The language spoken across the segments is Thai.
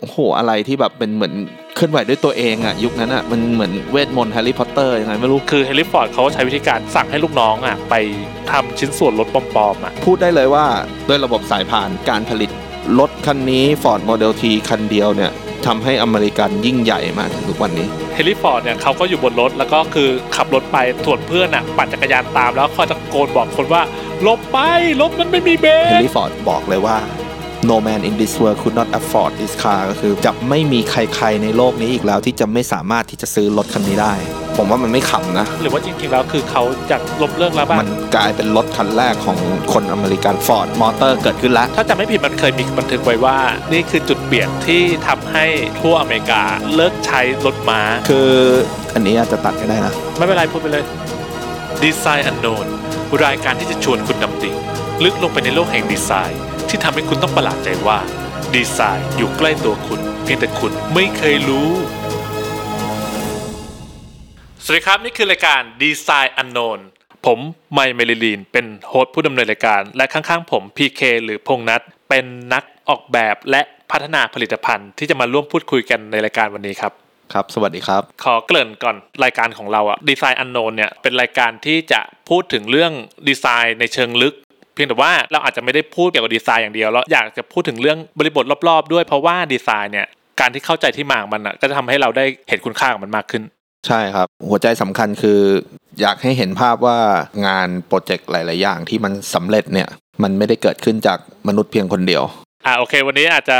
โอ้โหอะไรที่แบบเป็นเหมือนเคลื่อนไหวด้วยตัวเองอะยุคนั้นอะมันเหมือนเวทมนต์แฮร์รี่พอตเตอร์ยังไงไม่รู้ คือเฮนรี่ฟอร์ดเขาใช้วิธีการสั่งให้ลูกน้องอะไปทำชิ้นส่วนรถปลอมๆอะพูดได้เลยว่าด้วยระบบสายพานการผลิตรถคันนี้ Ford Model T คันเดียวเนี่ยทำให้อเมริกันยิ่งใหญ่มาถึงทุกวันนี้เฮนรี่ฟอร์ดเนี่ยเขาก็อยู่บนรถแล้วก็คือขับรถไปส่วนเพื่อนอะปั่นจักรยานตามแล้วคอยตะโกนบอกคนว่าหลบไปรถมันไม่มีเบรเฮนกรี่ฟอร์ดบอกเลยว่า no man in this world could not afford this car ก็คือจะไม่มีใครๆในโลกนี้อีกแล้วที่จะไม่สามารถที่จะซื้อรถคันนี้ได้ ผมว่ามันไม่ขำนะ หรือว่าจริงๆแล้วคือเขาจะล้มเลิกแล้วบ้างมันกลายเป็นรถคันแรกของคนอเมริกัน Ford Motor เกิดขึ้นแล้ว ถ้าจำไม่ผิดมันเคยมีบันทึกไว้ว่า นี่คือจุดเปลี่ยนที่ทำให้ทั่วอเมริกาเลิกใช้รถม้า คืออันนี้อาจจะตัดก็ได้นะ ไม่เป็นไรพูดไปเลยDesign Unknown รายการที่จะชวนคุณดำดิ่งลึกลงไปในโลกแห่งดีไซน์ ที่ทำให้คุณต้องประหลาดใจว่า ดีไซน์อยู่ใกล้ตัวคุณ เพียงแต่คุณไม่เคยรู้ สวัสดีครับนี่คือรายการ Design Unknown ผมไมค์เมลิลีน เป็น host ผู้ดำเนินรายการ และข้างๆ ผม PK หรือพงษ์นัทเป็นนักออกแบบและพัฒนาผลิตภัณฑ์ที่จะมาร่วมพูดคุยกันในรายการวันนี้ครับ ครับ สวัสดีครับ ขอเกริ่นก่อนรายการของเราอะดีไซน์อันโนนเนี่ยเป็นรายการที่จะพูดถึงเรื่องดีไซน์ในเชิงลึกเพียงแต่ว่าเราอาจจะไม่ได้พูดเกี่ยวกับดีไซน์อย่างเดียวแล้วอยากจะพูดถึงเรื่องบริบทรอบๆ ด้วยเพราะว่าดีไซน์เนี่ยการที่เข้าใจที่มาของมันอะก็จะทำให้เราได้เห็นคุณค่าของมันมากขึ้น ใช่ครับ หัวใจสำคัญคือ อยากให้เห็นภาพว่างานโปรเจกต์หลาย ๆ อย่างที่มันสำเร็จเนี่ยมันไม่ได้เกิดขึ้นจากมนุษย์เพียงคนเดียวอ่าโอเค วันนี้อาจจะ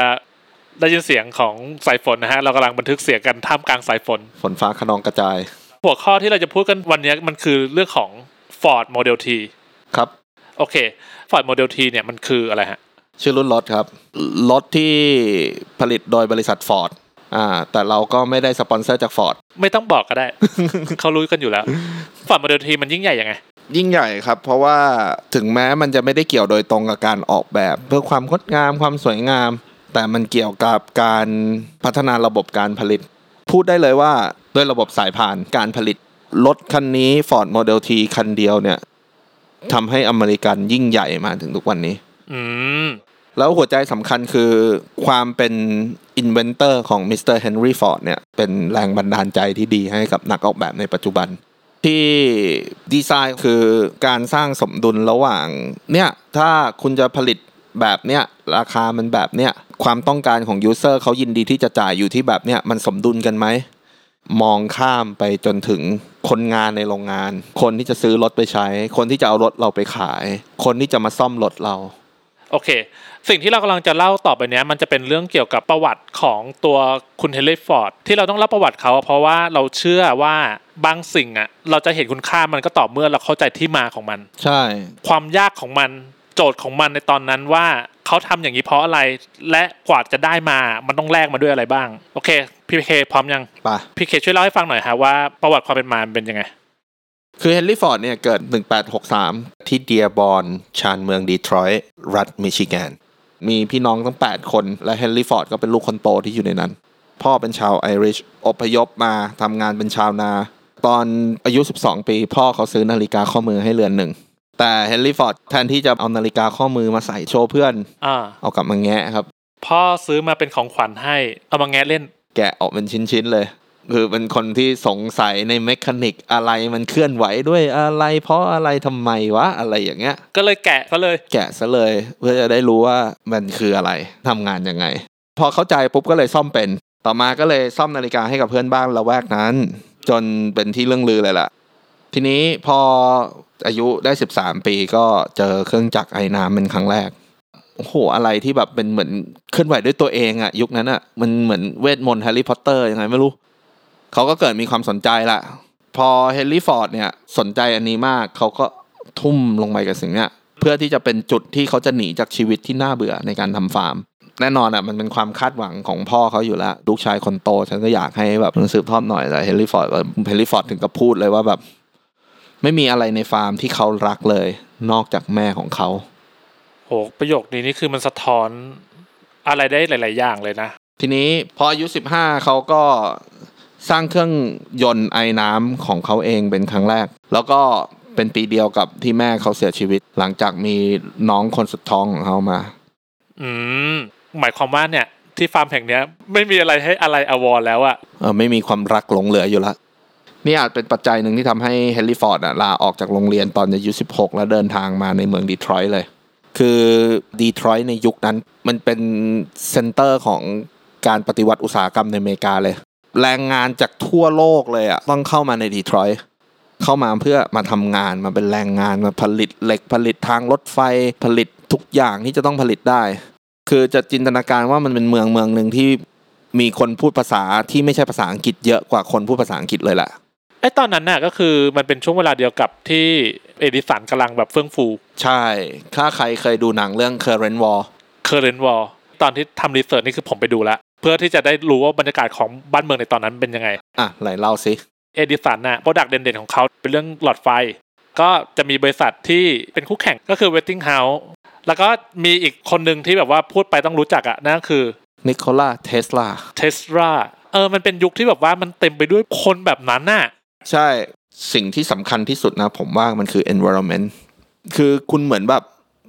ได้ยินเสียงของสายฝนนะฮะเรากำลังบันทึกเสียงกันท่ามกลางสายฝน ฝนฟ้าคะนองกระจาย หัวข้อที่เราจะพูดกันวันนี้มันคือเรื่องของ Ford Model T ครับ โอเค Ford Model T เนี่ยมันคืออะไรฮะ ชื่อรุ่นรถครับ รถที่ผลิตโดยบริษัทฟอร์ดอ่าแต่เราก็ไม่ได้สปอนเซอร์จากฟอร์ดไม่ต้องบอกก็ได้ เขารู้กันอยู่แล้ว Ford Model T มันยิ่งใหญ่ยังไง ยิ่งใหญ่ครับ เพราะว่าถึงแม้มันจะไม่ได้เกี่ยวโดยตรงกับการออกแบบ เพื่อความงดงามความสวยงาม แต่มันเกี่ยวกับการพัฒนาระบบการผลิต พูดได้เลยว่าด้วยระบบสายพานการผลิตรถคันนี้ Ford Model T คันเดียวเนี่ย ทำให้อเมริกันยิ่งใหญ่มาถึงทุกวันนี้ อืมแล้วหัวใจสำคัญคือความเป็น inventor ของมิสเตอร์เฮนรี่ฟอร์ดเนี่ย เป็นแรงบันดาลใจที่ดีให้กับนักออกแบบในปัจจุบัน ที่ดีไซน์คือการสร้างสมดุลระหว่าง เนี่ย ถ้าคุณจะผลิตแบบเนี้ย ราคามันแบบเนี้ย ความต้องการของยูเซอร์เขายินดีที่จะจ่ายอยู่ที่แบบเนี้ย มันสมดุลกันไหม มองข้ามไปจนถึงคนงานในโรงงาน คนที่จะซื้อรถไปใช้ คนที่จะเอารถเราไปขาย คนที่จะมาซ่อมรถเรา โอเค สิ่งที่เรากำลังจะเล่าต่อไปเนี้ยมันจะเป็นเรื่องเกี่ยวกับประวัติของตัวคุณเฮนรี่ฟอร์ดที่เราต้องเล่าประวัติเขาเพราะว่าเราเชื่อว่าบางสิ่งอะเราจะเห็นคุณค่ามันก็ต่อเมื่อเราเข้าใจที่มาของมัน ใช่ ความยากของมัน โจทย์ของมันในตอนนั้นว่าเขาทำอย่างนี้เพราะอะไร และกว่าจะได้มามันต้องแลกมาด้วยอะไรบ้าง โอเคพี่เคพร้อมยังปะพี่เคช่วยเล่าให้ฟังหน่อยฮะว่าประวัติความเป็นมามันเป็นยังไง คือเฮนรี่ฟอร์ดเนี่ยเกิด 1863 ที่เดียร์บอร์นชานเมืองดีทรอยต์รัฐมิชิแกน มีพี่น้องทั้ง 8 คน และเฮนรี่ฟอร์ดก็เป็นลูกคนโตที่อยู่ในนั้น พ่อเป็นชาวไอริชอพยพมาทำงานเป็นชาวนา ตอนอายุ 12 ปี พ่อเขาซื้อนาฬิกาข้อมือให้เรือนหนึ่ง แต่เฮนรี่ฟอร์ดแทนที่จะเอานาฬิกาข้อมือมาใส่โชว์เพื่อนอ่าเอากลับมาแงะครับ พ่อซื้อมาเป็นของขวัญให้ เอามาแงะเล่น แกะออกเป็นชิ้นๆเลย คือเป็นคนที่สงสัยใน mechanic อะไรมันเคลื่อนไหวด้วยอะไร เพราะอะไรทำไมวะอะไรอย่างเงี้ย ก็เลยแกะซะเลย แกะซะเลย เพื่อจะได้รู้ว่ามันคืออะไรทำงานยังไง พอเข้าใจปุ๊บก็เลยซ่อมเป็น ต่อมาก็เลยซ่อมนาฬิกาให้กับเพื่อนบ้านละแวกนั้น จนเป็นที่เรื่องลือเลยล่ะ ทีนี้พอ อายุได้ 13 ปีก็เจอเครื่องจักรไอ้น้ำเป็นครั้งแรกโอ้โหอะไรที่แบบเป็นเหมือนเคลื่อนไหวด้วยตัวเองอะยุคนั้นอะมันเหมือนเวทมนต์แฮร์รี่พอตเตอร์ยังไงไม่รู้เขาก็เกิดมีความสนใจละพอเฮนรี่ฟอร์ดเนี่ยสนใจอันนี้มากเขาก็ทุ่มลงไปกับสิ่งเนี้ยเพื่อที่จะเป็นจุดที่เขาจะหนีจากชีวิตที่น่าเบื่อในการทำฟาร์ม แน่นอนอะมันเป็นความคาดหวังของพ่อเขาอยู่แล้วลูกชายคนโต ฉันก็อยากให้แบบมันสืบทอดหน่อยแต่เฮนรี่ฟอร์ดเฮนรี่ฟอร์ดถึงกับพูดเลยว่าแบบ ไม่มีอะไรในฟาร์มที่เขารักเลย นอกจากแม่ของเขาโหประโยคนี้นี่คือมันสะท้อนอะไรได้หลาย ๆ อย่างเลยนะ ทีนี้พออายุ 15เขาก็สร้างเครื่องยนต์ไอ้น้ำของเขาเองเป็นครั้งแรก แล้วก็เป็นปีเดียวกับที่แม่เขาเสียชีวิต หลังจากมีน้องคนสุดท้องของเขามา อืมหมายความว่าเนี่ยที่ฟาร์มแห่งเนี้ย ไม่มีอะไรให้อาลัยอาวรณ์แล้วอะเออไม่มีความรักหลงเหลืออยู่ละ นี่อาจเป็นปัจจัยหนึ่งที่ทำให้เฮนรี่ฟอร์ดลาออกจากโรงเรียนตอนอายุ 16 แล้วเดินทางมาในเมืองดีทรอยต์เลย คือดีทรอยต์ในยุคนั้น มันเป็น center ของการปฏิวัติอุตสาหกรรมในอเมริกาเลย แรงงานจากทั่วโลกเลยอะต้องเข้ามาในดีทรอยต์เข้ามาเพื่อมาทำงานมาเป็นแรงงานมาผลิตเหล็กผลิตทางรถไฟผลิตทุกอย่างที่จะต้องผลิตได้ คือจะจินตนาการว่ามันเป็นเมืองเมืองหนึ่งที่มีคนพูดภาษาที่ไม่ใช่ภาษาอังกฤษเยอะกว่าคนพูดภาษาอังกฤษเลยแหละ ไอ้ตอนนั้นน่ะก็คือมันเป็นช่วงเวลาเดียวกับที่เอดิสันกำลังแบบเฟื่องฟู ใช่ ถ้าใครเคยดูหนังเรื่อง Current War Current War ตอนที่ทำ research นี่คือผมไปดูแล้วเพื่อที่จะได้รู้ว่าบรรยากาศของบ้านเมืองในตอนนั้นเป็นยังไง อะไหนเล่าสิเอดิสันน่ะ product เด่นๆของเขาเป็นเรื่องหลอดไฟ ก็จะมีบริษัทที่เป็นคู่แข่งก็คือ Westinghouse แล้วก็มีอีกคนหนึ่งที่แบบว่าพูดไปต้องรู้จักอะนั่นก็คือนิโคลาเทสลาเทสลาเออมันเป็นยุคที่แบบว่ามันเต็มไปด้วยคนแบบนั้นน่ะ ใช่สิ่งที่สำคัญที่สุดนะ ผมว่ามันคือ environment คือคุณเหมือนแบบ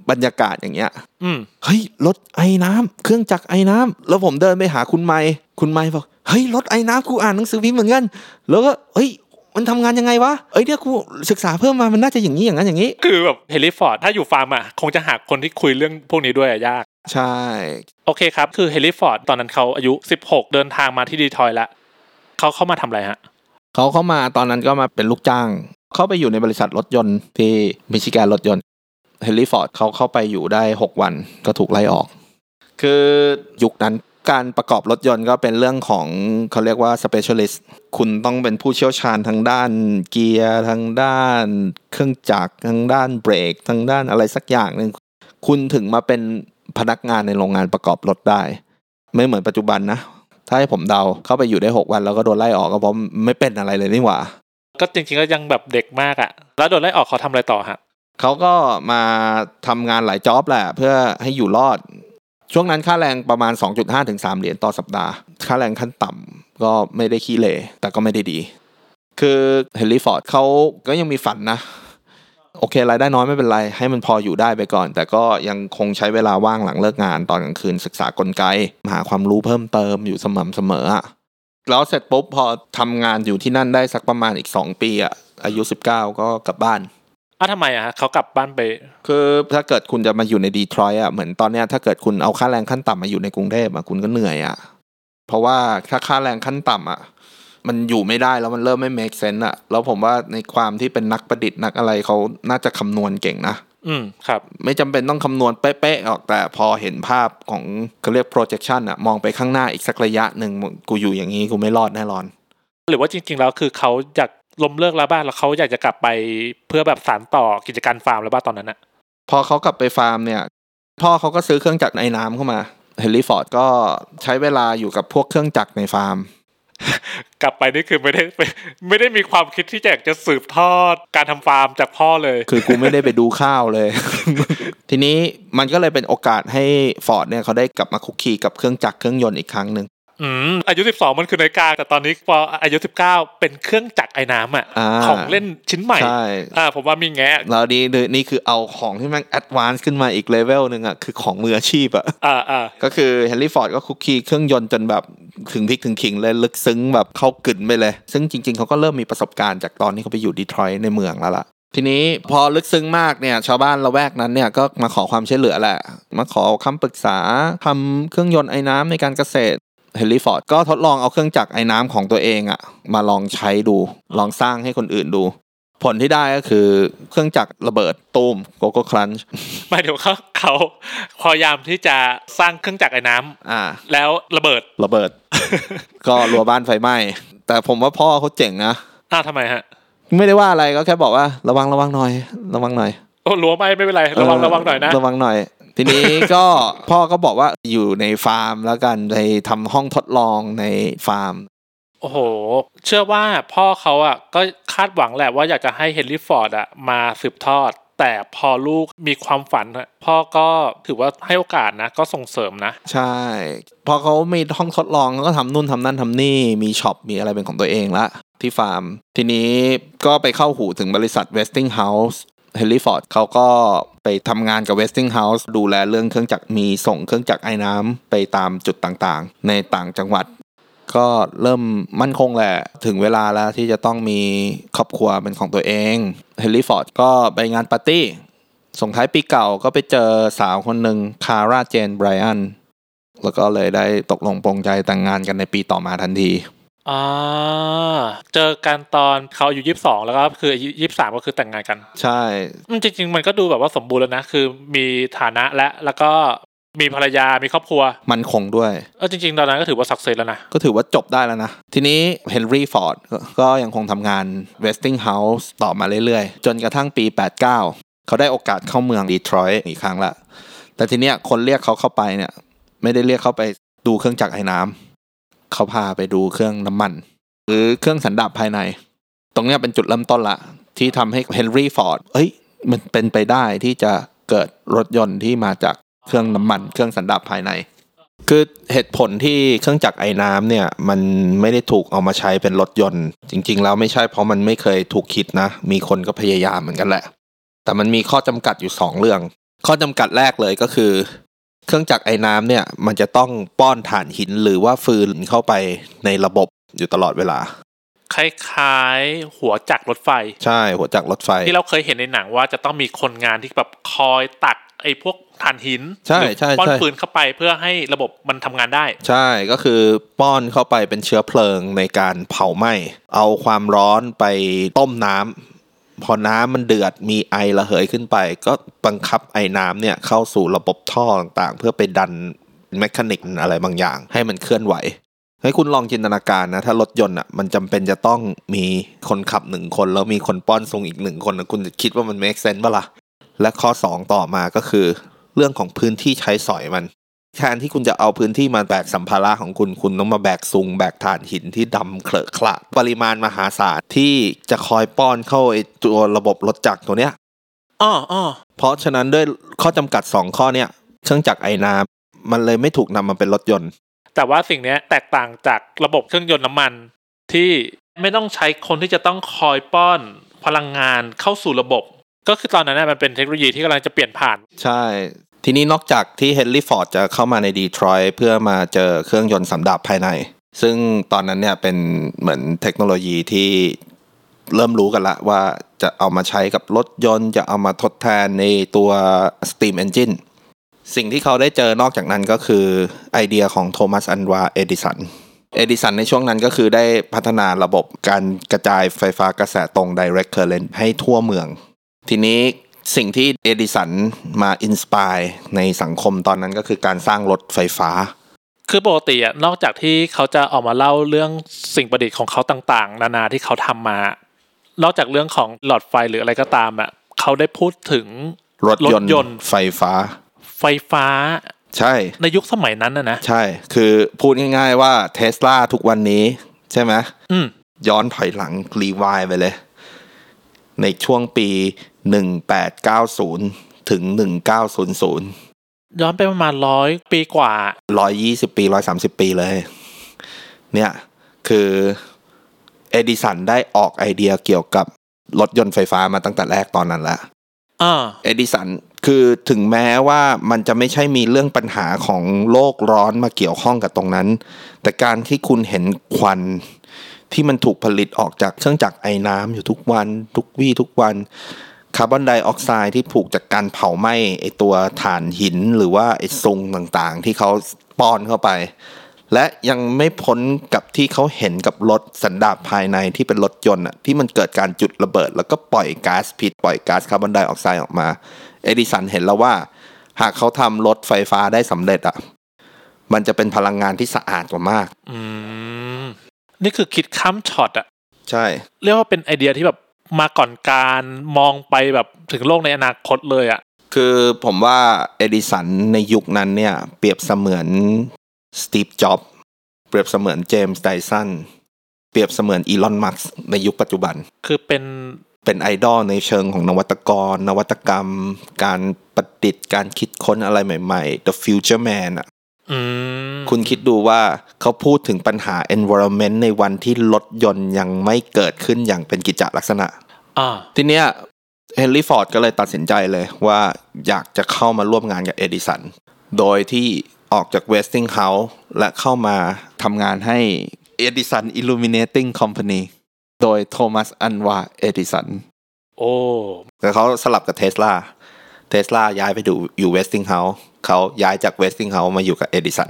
บรรยากาศอย่างเงี้ยอืมเฮ้ยรถไอ้น้ำเครื่องจักรไอ้น้ำแล้วผมเดินไปหาคุณไมค์คุณไมค์บอกเฮ้ยรถไอ้น้ำกูอ่านหนังสือพิมพ์เหมือนกันแล้วก็เฮ้ยมันทำงานยังไงวะ เอ้ยเนี่ยกูศึกษาเพิ่มมา มันน่าจะอย่างนี้อย่างนั้นอย่างนี้ คือแบบเฮนรี่ฟอร์ดถ้าอยู่ฟาร์มอะคงจะหาคนที่คุยเรื่องพวกนี้ด้วยอะยาก ใช่ โอเคครับ คือเฮนรี่ฟอร์ดตอนนั้นเขาอายุ 16 เดินทางมาที่ดีทรอยต์แล้วเขาเข้ามาทำอะไรฮะ เขาเข้ามาตอนนั้นก็มาเป็นลูกจ้าง เข้าไปอยู่ในบริษัทรถยนต์ที่มิชิแกนรถยนต์เฮนรี่ฟอร์ดเขาเข้าไปอยู่ได้ 6 วันก็ถูกไล่ออก คือยุคนั้นการประกอบรถยนต์ก็เป็นเรื่องของเขาเรียกว่า specialist คุณต้องเป็นผู้เชี่ยวชาญทางด้านเกียร์ทางด้าน เครื่องจักรทางด้านเบรกทางด้านอะไรสักอย่างหนึ่งคุณถึงมาเป็นพนักงานในโรงงานประกอบรถได้ ไม่เหมือนปัจจุบันนะ ถ้าให้ผมเดาเข้าไปอยู่ได้ 6 วันแล้วก็โดนไล่ออกก็เพราะไม่เป็นอะไรเลยนี่หว่า ก็จริงๆก็ยังแบบเด็กมากอะแล้วโดนไล่ออกเขาทำอะไรต่อฮะเขาก็มาทำงานหลายจ็อบแหละ เพื่อให้อยู่รอด ช่วงนั้นค่าแรงประมาณ 2.5ถึง3เหรียญต่อสัปดาห์ ค่าแรงขั้นต่ำก็ไม่ได้ขี้เหร่แต่ก็ไม่ได้ดี คือเฮนรี่ฟอร์ดเขาก็ยังมีฝันนะ โอเครายได้น้อยไม่เป็นไร ให้มันพออยู่ได้ไปก่อน แต่ก็ยังคงใช้เวลาว่างหลังเลิกงานตอนกลางคืนศึกษากลไก หาความรู้เพิ่มเติมอยู่สม่ำเสมออะแล้วเสร็จปุ๊บพอทำงานอยู่ที่นั่นได้สักประมาณอีก 2 ปีอะอายุ 19 ก็กลับบ้านอ้าวทำไมอะฮะเขากลับบ้านไป คือถ้าเกิดคุณจะมาอยู่ในดีทรอยต์อะเหมือนตอนเนี้ยถ้าเกิดคุณเอาค่าแรงขั้นต่ำมาอยู่ในกรุงเทพอะคุณก็เหนื่อยอะเพราะว่าถ้าค่าแรงขั้นต่ำอะ มันอยู่ไม่ได้แล้วมันเริ่มไม่ make sense อะแล้วผมว่าในความที่เป็นนักประดิษฐ์นักอะไรเขาน่าจะคำนวณเก่งนะอืมครับ ไม่จำเป็นต้องคำนวณเป๊ะๆออกแต่พอเห็นภาพของเขาเรียก projection อะมองไปข้างหน้าอีกสักระยะหนึ่งกูอยู่อย่างนี้กูไม่รอดแน่นอน หรือว่าจริง ๆ แล้วคือเขาอยากล้มเลิกแล้วบ้านแล้วเขาอยากจะกลับไปเพื่อแบบสานต่อกิจการฟาร์มแล้วบ้านตอนนั้นอะพอเขากลับไปฟาร์มเนี่ย พ่อเขาก็ซื้อเครื่องจักรไอ้น้ำเข้ามาเฮนรี่ฟอร์ดก็ใช้เวลาอยู่กับพวกเครื่องจักรในฟาร์ม กลับไปนี่คือไม่ได้ไม่ไม่ได้มีความคิดที่จะอยากจะสืบทอดการทำฟาร์มจากพ่อเลย คือกูไม่ได้ไปดูข้าวเลย ทีนี้มันก็เลยเป็นโอกาสให้ฟอร์ดเนี่ยเขาได้กลับมาคุกคีกับเครื่องจักรเครื่องยนต์อีกครั้งหนึ่ง อืมอายุ 12 มันคือนาฬิกาแต่ตอนนี้พออายุ 19 เป็นเครื่องจักรไอ้น้ำอะอ่าของเล่นชิ้นใหม่ใช่ อ่าผมว่ามีแงะแล้วนี่นี่คือเอาของที่มัน advance ขึ้นมาอีก level หนึ่งอะคือของมืออาชีพอะ อ่าอ่าก็คือเฮนรี่ฟอร์ดก็คลุกคลีเครื่องยนต์จนแบบถึงพริกถึงขิงเลยลึกซึ้งแบบเข้ากึ๋นไปเลย ซึ่งจริง ๆเขาก็เริ่มมีประสบการณ์จากตอนที่เขาไปอยู่ดีทรอยต์ในเมืองแล้วล่ะ ทีนี้พอลึกซึ้งมากเนี่ย ชาวบ้านละแวกนั้นเนี่ยก็มาขอความช่วยเหลือแหละ มาขอคำปรึกษาทำเครื่องยนต์ไอ้น้ำในการเกษตร เฮนรี่ฟอร์ดก็ทดลองเอาเครื่องจักรไอ้น้ำของตัวเองอะมาลองใช้ดู ลองสร้างให้คนอื่นดู ผลที่ได้ก็คือเครื่องจักรระเบิดตูมโกโก้ครันช์หมายถึงเขาเขาพยายามที่จะสร้างเครื่องจักรไอ้น้ำอ่าแล้วระเบิดระเบิด ก็รัวบ้านไฟไหม้ แต่ผมว่าพ่อเขาเจ๋งนะ อ้าวทำไมฮะ ไม่ได้ว่าอะไรก็แค่บอกว่าระวังระวังหน่อย ระวังหน่อยโอ้รั้วไหมไม่เป็นไร ระวังเระวังหน่อยนะ ระวังหน่อย ทีนี้ก็พ่อก็บอกว่าอยู่ในฟาร์มแล้วกันไปทำห้องทดลองในฟาร์ม โอ้โห เชื่อว่าพ่อเขาอะก็คาดหวังแหละว่าอยากจะให้เฮนรี่ฟอร์ดอะมาสืบทอด แต่พอลูกมีความฝันอะพ่อก็ถือว่าให้โอกาสนะ ก็ส่งเสริมนะ ใช่ พอเขามีห้องทดลองเขาก็ทำนู่นทำนั่นทำนี่มี shop มีอะไรเป็นของตัวเองละที่ฟาร์ม ทีนี้ก็ไปเข้าหูถึงบริษัท Westinghouse เฮนรี่ฟอร์ดเขาก็ไปทำงานกับ Westinghouse ดูแลเรื่องเครื่องจักรมีส่งเครื่องจักรไอ้น้ำไปตามจุดต่างๆ ในต่างจังหวัด ก็เริ่มมั่นคงแหละ ถึงเวลาแล้วที่จะต้องมีครอบครัวเป็นของตัวเองเฮนรี่ฟอร์ดก็ไปงานปาร์ตี้ส่งท้ายปีเก่าก็ไปเจอสาวคนหนึ่งคาร่าเจนไบรอันแล้วก็เลยได้ตกลงปรงใจแต่งงานกันในปีต่อมาทันที อ่าเจอกันตอนเขาอายุยี่สิบสองแล้วก็คืออายุยี่สิบสามก็คือแต่งงานกัน ใช่อืมจริงๆมันก็ดูแบบว่าสมบูรณ์แล้วนะ คือมีฐานะและแล้วก็มีภรรยา มีครอบครัว มั่นคงด้วยเออจริง ๆ ตอนนั้นก็ถือว่า success แล้วนะ ก็ถือว่าจบได้แล้วนะ ทีนี้เฮนรี่ฟอร์ดก็ยังคงทำงาน Westinghouse ต่อมาเรื่อยๆ จนกระทั่งปี 89 เขาได้โอกาสเข้าเมืองดีทรอยต์อีกครั้งละ แต่ทีเนี้ยคนเรียกเขาเข้าไปเนี่ย ไม่ได้เรียกเขาไปดูเครื่องจักรไอ้น้ำ เขาพาไปดูเครื่องน้ำมัน หรือเครื่องสันดาปภายใน ตรงนี้เป็นจุดเริ่มต้นละ ที่ทำให้เฮนรี่ฟอร์ดเอ้ย มันเป็นไปได้ที่จะเกิดรถยนต์ที่มาจากเครื่องน้ำมัน เครื่องสันดาปภายใน คือเหตุผลที่เครื่องจักรไอ้น้ำเนี่ย มันไม่ได้ถูกเอามาใช้เป็นรถยนต์ จริง ๆ แล้วไม่ใช่เพราะมันไม่เคยถูกคิดนะ มีคนก็พยายามเหมือนกันแหละ แต่มันมีข้อจำกัดอยู่สองเรื่อง ข้อจำกัดแรกเลยก็คือ เครื่องจักรไอ้น้ำเนี่ยมันจะต้องป้อนถ่านหินหรือว่าฟืนเข้าไปในระบบอยู่ตลอดเวลา คล้ายๆหัวจักรรถไฟ ใช่หัวจักรรถไฟ ที่เราเคยเห็นในหนังว่าจะต้องมีคนงานที่แบบคอยตักไอ้พวกถ่านหินใช่หรือใช่ป้อนใช่ฟืนเข้าไปเพื่อให้ระบบมันทำงานได้ ใช่ก็คือป้อนเข้าไปเป็นเชื้อเพลิงในการเผาไหม้เอาความร้อนไปต้มน้ำ พอน้ำมันเดือดมีไอระเหยขึ้นไป ก็บังคับไอ้น้ำเนี่ยเข้าสู่ระบบท่อต่างๆ เพื่อไปดันแมคานิกอะไรบางอย่าง ให้มันเคลื่อนไหวให้คุณลองจินตนาการนะ ถ้ารถยนต์อะมันจำเป็นจะต้องมีคนขับหนึ่งคน แล้วมีคนป้อนทรงอีกหนึ่งคนนะคุณจะคิดว่ามัน make sense ปะล่ะและข้อสองต่อมาก็คือ เรื่องของพื้นที่ใช้สอยมัน แทนที่คุณจะเอาพื้นที่มาแบกสัมภาระของคุณ คุณต้องมาแบกซุงแบกถ่านหินที่ดำเคลอะคละปริมาณมหาศาลที่จะคอยป้อนเข้าไอตัวระบบรถจักรตัวเนี้ยอ้ออ้อเพราะฉะนั้นด้วยข้อจำกัดสองข้อเนี้ยเครื่องจักรไอ้น้ำมันเลยไม่ถูกนำมาเป็นรถยนต์ แต่ว่าสิ่งเนี้ยแตกต่างจากระบบเครื่องยนต์น้ำมันที่ไม่ต้องใช้คนที่จะต้องคอยป้อนพลังงานเข้าสู่ระบบ ก็คือตอนนั้นนะมันเป็นเทคโนโลยีที่กำลังจะเปลี่ยนผ่าน ใช่ ทีนี้นอกจากที่เฮนรี่ฟอร์ดจะเข้ามาในดีทรอยต์เพื่อมาเจอเครื่องยนต์สำดับภายใน ซึ่งตอนนั้นเนี่ยเป็นเหมือนเทคโนโลยีที่เริ่มรู้กันละว่าจะเอามาใช้กับรถยนต์ จะเอามาทดแทนในตัว Steam Engine สิ่งที่เขาได้เจอนอกจากนั้นก็คือไอเดียของโทมัสอัลวาเอดิสันเอดิสันในช่วงนั้นก็คือได้พัฒนาระบบการกระจายไฟฟ้ากระแสตรง direct current ให้ทั่วเมือง ทีนี้ สิ่งที่เอดิสันมา inspire ในสังคมตอนนั้นก็คือการสร้างรถไฟฟ้า คือปกติอะนอกจากที่เขาจะออกมาเล่าเรื่องสิ่งประดิษฐ์ของเขาต่างๆ นานาที่เขาทำมา นอกจากเรื่องของหลอดไฟหรืออะไรก็ตามอะเขาได้พูดถึงรถยนต์รถยนต์ไฟฟ้า ไฟฟ้า ใช่ ในยุคสมัยนั้นนะนะ ใช่ คือพูดง่ายๆว่าเทสลาทุกวันนี้ ใช่ไหมอืมย้อนถอยหลังรีวายไปเลย ในช่วงปี 1890 ถึง 1900 ย้อนไปประมาณร้อยปีกว่า 120 ปี 130 ปีเลย เนี่ย คือเอดิสันได้ออกไอเดียเกี่ยวกับรถยนต์ไฟฟ้ามาตั้งแต่แรกตอนนั้นแล้วอ่าเอดิสันคือถึงแม้ว่ามันจะไม่ใช่มีเรื่องปัญหาของโลกร้อนมาเกี่ยวข้องกับตรงนั้น แต่การที่คุณเห็นควันที่มันถูกผลิตออกจากเครื่องจักรไอ้น้ำอยู่ทุกวัน ทุกวี่ทุกวัน คาร์บอนไดออกไซด์ที่ผูกจากการเผาไหม้ไอตัวถ่านหินหรือว่าไอซุงต่างๆ ที่เขาป้อนเข้าไป และยังไม่พ้นกับที่เขาเห็นกับรถสันดาปภายในที่เป็นรถยนต์อะที่มันเกิดการจุดระเบิด แล้วก็ปล่อยก๊าซพิษปล่อยก๊าซคาร์บอนไดออกไซด์ออกมา เอดิสันเห็นแล้วว่า หากเขาทำรถไฟฟ้าได้สำเร็จอะมันจะเป็นพลังงานที่สะอาดกว่ามาก อืม นี่คือคิดข้ามช็อตอะใช่ เรียกว่าเป็นไอเดียที่แบบ มาก่อนการมองไปแบบถึงโลกในอนาคตเลยอะคือผมว่าเอดิสันในยุคนั้นเนี่ย เปรียบเสมือนสตีฟจ็อบเปรียบเสมือนเจมส์ไดสันเปรียบเสมือนอีลอนมัสในยุคปัจจุบัน คือเป็นเป็นไอดอลในเชิงของนวัตกร นวัตกรรม การประดิษฐ์การคิดค้นอะไรใหม่ ๆ The Future Man อะอืม คุณคิดดูว่าเขาพูดถึงปัญหา environment ในวันที่รถยนต์ยังไม่เกิดขึ้นอย่างเป็นกิจจลักษณะอ่าทีเนี้ยเฮนรี่ฟอร์ดก็เลยตัดสินใจเลยว่าอยากจะเข้ามาร่วมงานกับเอดิสัน โดยที่ออกจาก Westinghouse และเข้ามาทำงานให้ Edison Illuminating Company โดยโทมัสอัลวาเอดิสัน โอ้แต่เขาสลับกับเทสลา เทสลาย้ายไปดูอยู่ Westinghouse เขาย้ายจาก Westinghouse มาอยู่กับเอดิสัน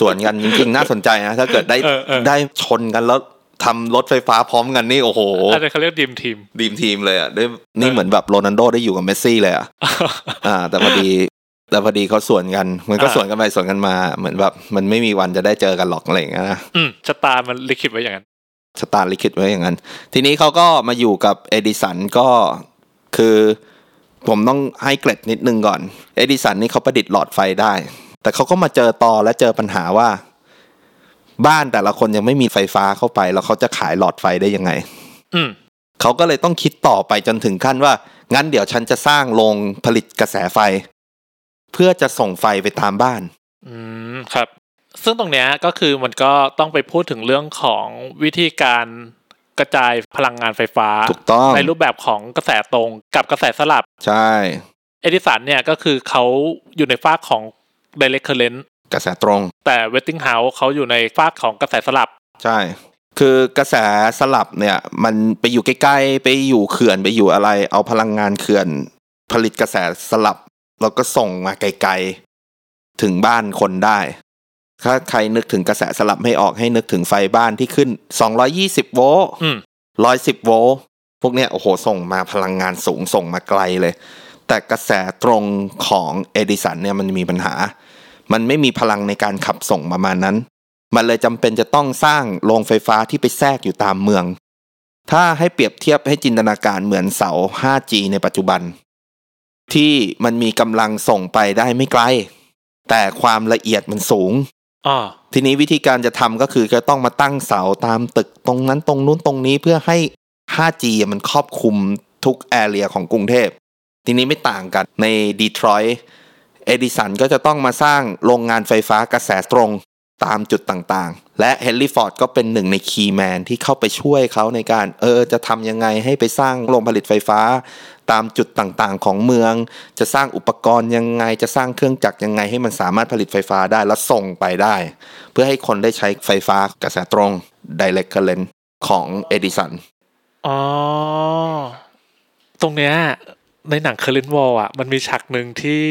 สวนกันจริงๆ น่าสนใจนะถ้าเกิดได้เออเออได้ชนกันแล้วทำรถไฟฟ้าพร้อมกันนี่โอ้โหอันนี้เขาเรียก dream team dream team เลยอะได้นี่เหมือนแบบโรนัลโดได้อยู่กับเมสซี่เลยอะอ่า แต่พอดีแต่พอดีเขาสวนกัน มันก็อ่าสวนกันไปสวนกันมา เหมือนแบบมันไม่มีวันจะได้เจอกันหรอกอะไรอย่างเงี้ยนะอืมชะตามันลิขิตไว้อย่างนั้นชะตาลิขิตไว้อย่างนั้น ทีนี้เขาก็มาอยู่กับเอดิสันก็คือ ผมต้องให้เกร็ดนิดนึงก่อน เอดิสันนี่เขาประดิษฐ์หลอดไฟได้ แต่เขาก็มาเจอต่อและเจอปัญหาว่า บ้านแต่ละคนยังไม่มีไฟฟ้าเข้าไป แล้วเขาจะขายหลอดไฟได้ยังไง อืมเขาก็เลยต้องคิดต่อไปจนถึงขั้นว่า งั้นเดี๋ยวฉันจะสร้างโรงผลิตกระแสไฟ เพื่อจะส่งไฟไปตามบ้าน อืมครับ ซึ่งตรงเนี้ยก็คือมันก็ต้องไปพูดถึงเรื่องของวิธีการ กระจายพลังงานไฟฟ้า ถูกต้อง ในรูปแบบของกระแสตรงกับกระแสสลับ ใช่ เอดิสันเนี่ยก็คือเขาอยู่ในฝากของ direct current กระแสตรง แต่เวสติงเฮาส์เขาอยู่ในฝากของกระแสสลับ ใช่ คือกระแสสลับเนี่ย มันไปอยู่ใกล้ๆ ไปอยู่เขื่อนไปอยู่อะไร เอาพลังงานเขื่อน ผลิตกระแสสลับ แล้วก็ส่งมาไกลๆ ถึงบ้านคนได้ ถ้าใครนึกถึงกระแสสลับไม่ออกให้นึกถึงไฟบ้านที่ขึ้น 220 โวลต์อืม110 โวลต์พวกเนี้ยโอ้โหส่งมาพลังงานสูงส่งมาไกลเลย แต่กระแสตรงของเอดิสันเนี่ยมันมีปัญหา มันไม่มีพลังในการขับส่งประมาณนั้น มันเลยจำเป็นจะต้องสร้างโรงไฟฟ้าที่ไปแทรกอยู่ตามเมือง ถ้าให้เปรียบเทียบให้จินตนาการเหมือนเสา 5G ในปัจจุบัน ที่มันมีกำลังส่งไปได้ไม่ไกล แต่ความละเอียดมันสูงอ่า ทีนี้วิธีการจะทำก็คือจะต้องมาตั้งเสาตามตึกตรงนั้นตรงนู้นตรงนี้เพื่อให้ 5G มันครอบคลุมทุก area ของกรุงเทพ ทีนี้ไม่ต่างกันในดีทรอยต์เอดิสันก็จะต้องมาสร้างโรงงานไฟฟ้ากระแสตรงตามจุดต่างๆ และเฮนรี่ฟอร์ดก็เป็นหนึ่งใน key man ที่เข้าไปช่วยเขาในการเออจะทำยังไงให้ไปสร้างโรงผลิตไฟฟ้า ตามจุดต่างๆของเมือง จะสร้างอุปกรณ์ยังไง จะสร้างเครื่องจักรยังไงให้มันสามารถผลิตไฟฟ้าได้แล้วส่งไปได้ เพื่อให้คนได้ใช้ไฟฟ้ากระแสตรง direct current ของเอดิสันอ๋อตรงเนี้ยในหนัง Current War อะมันมีฉากหนึ่งที่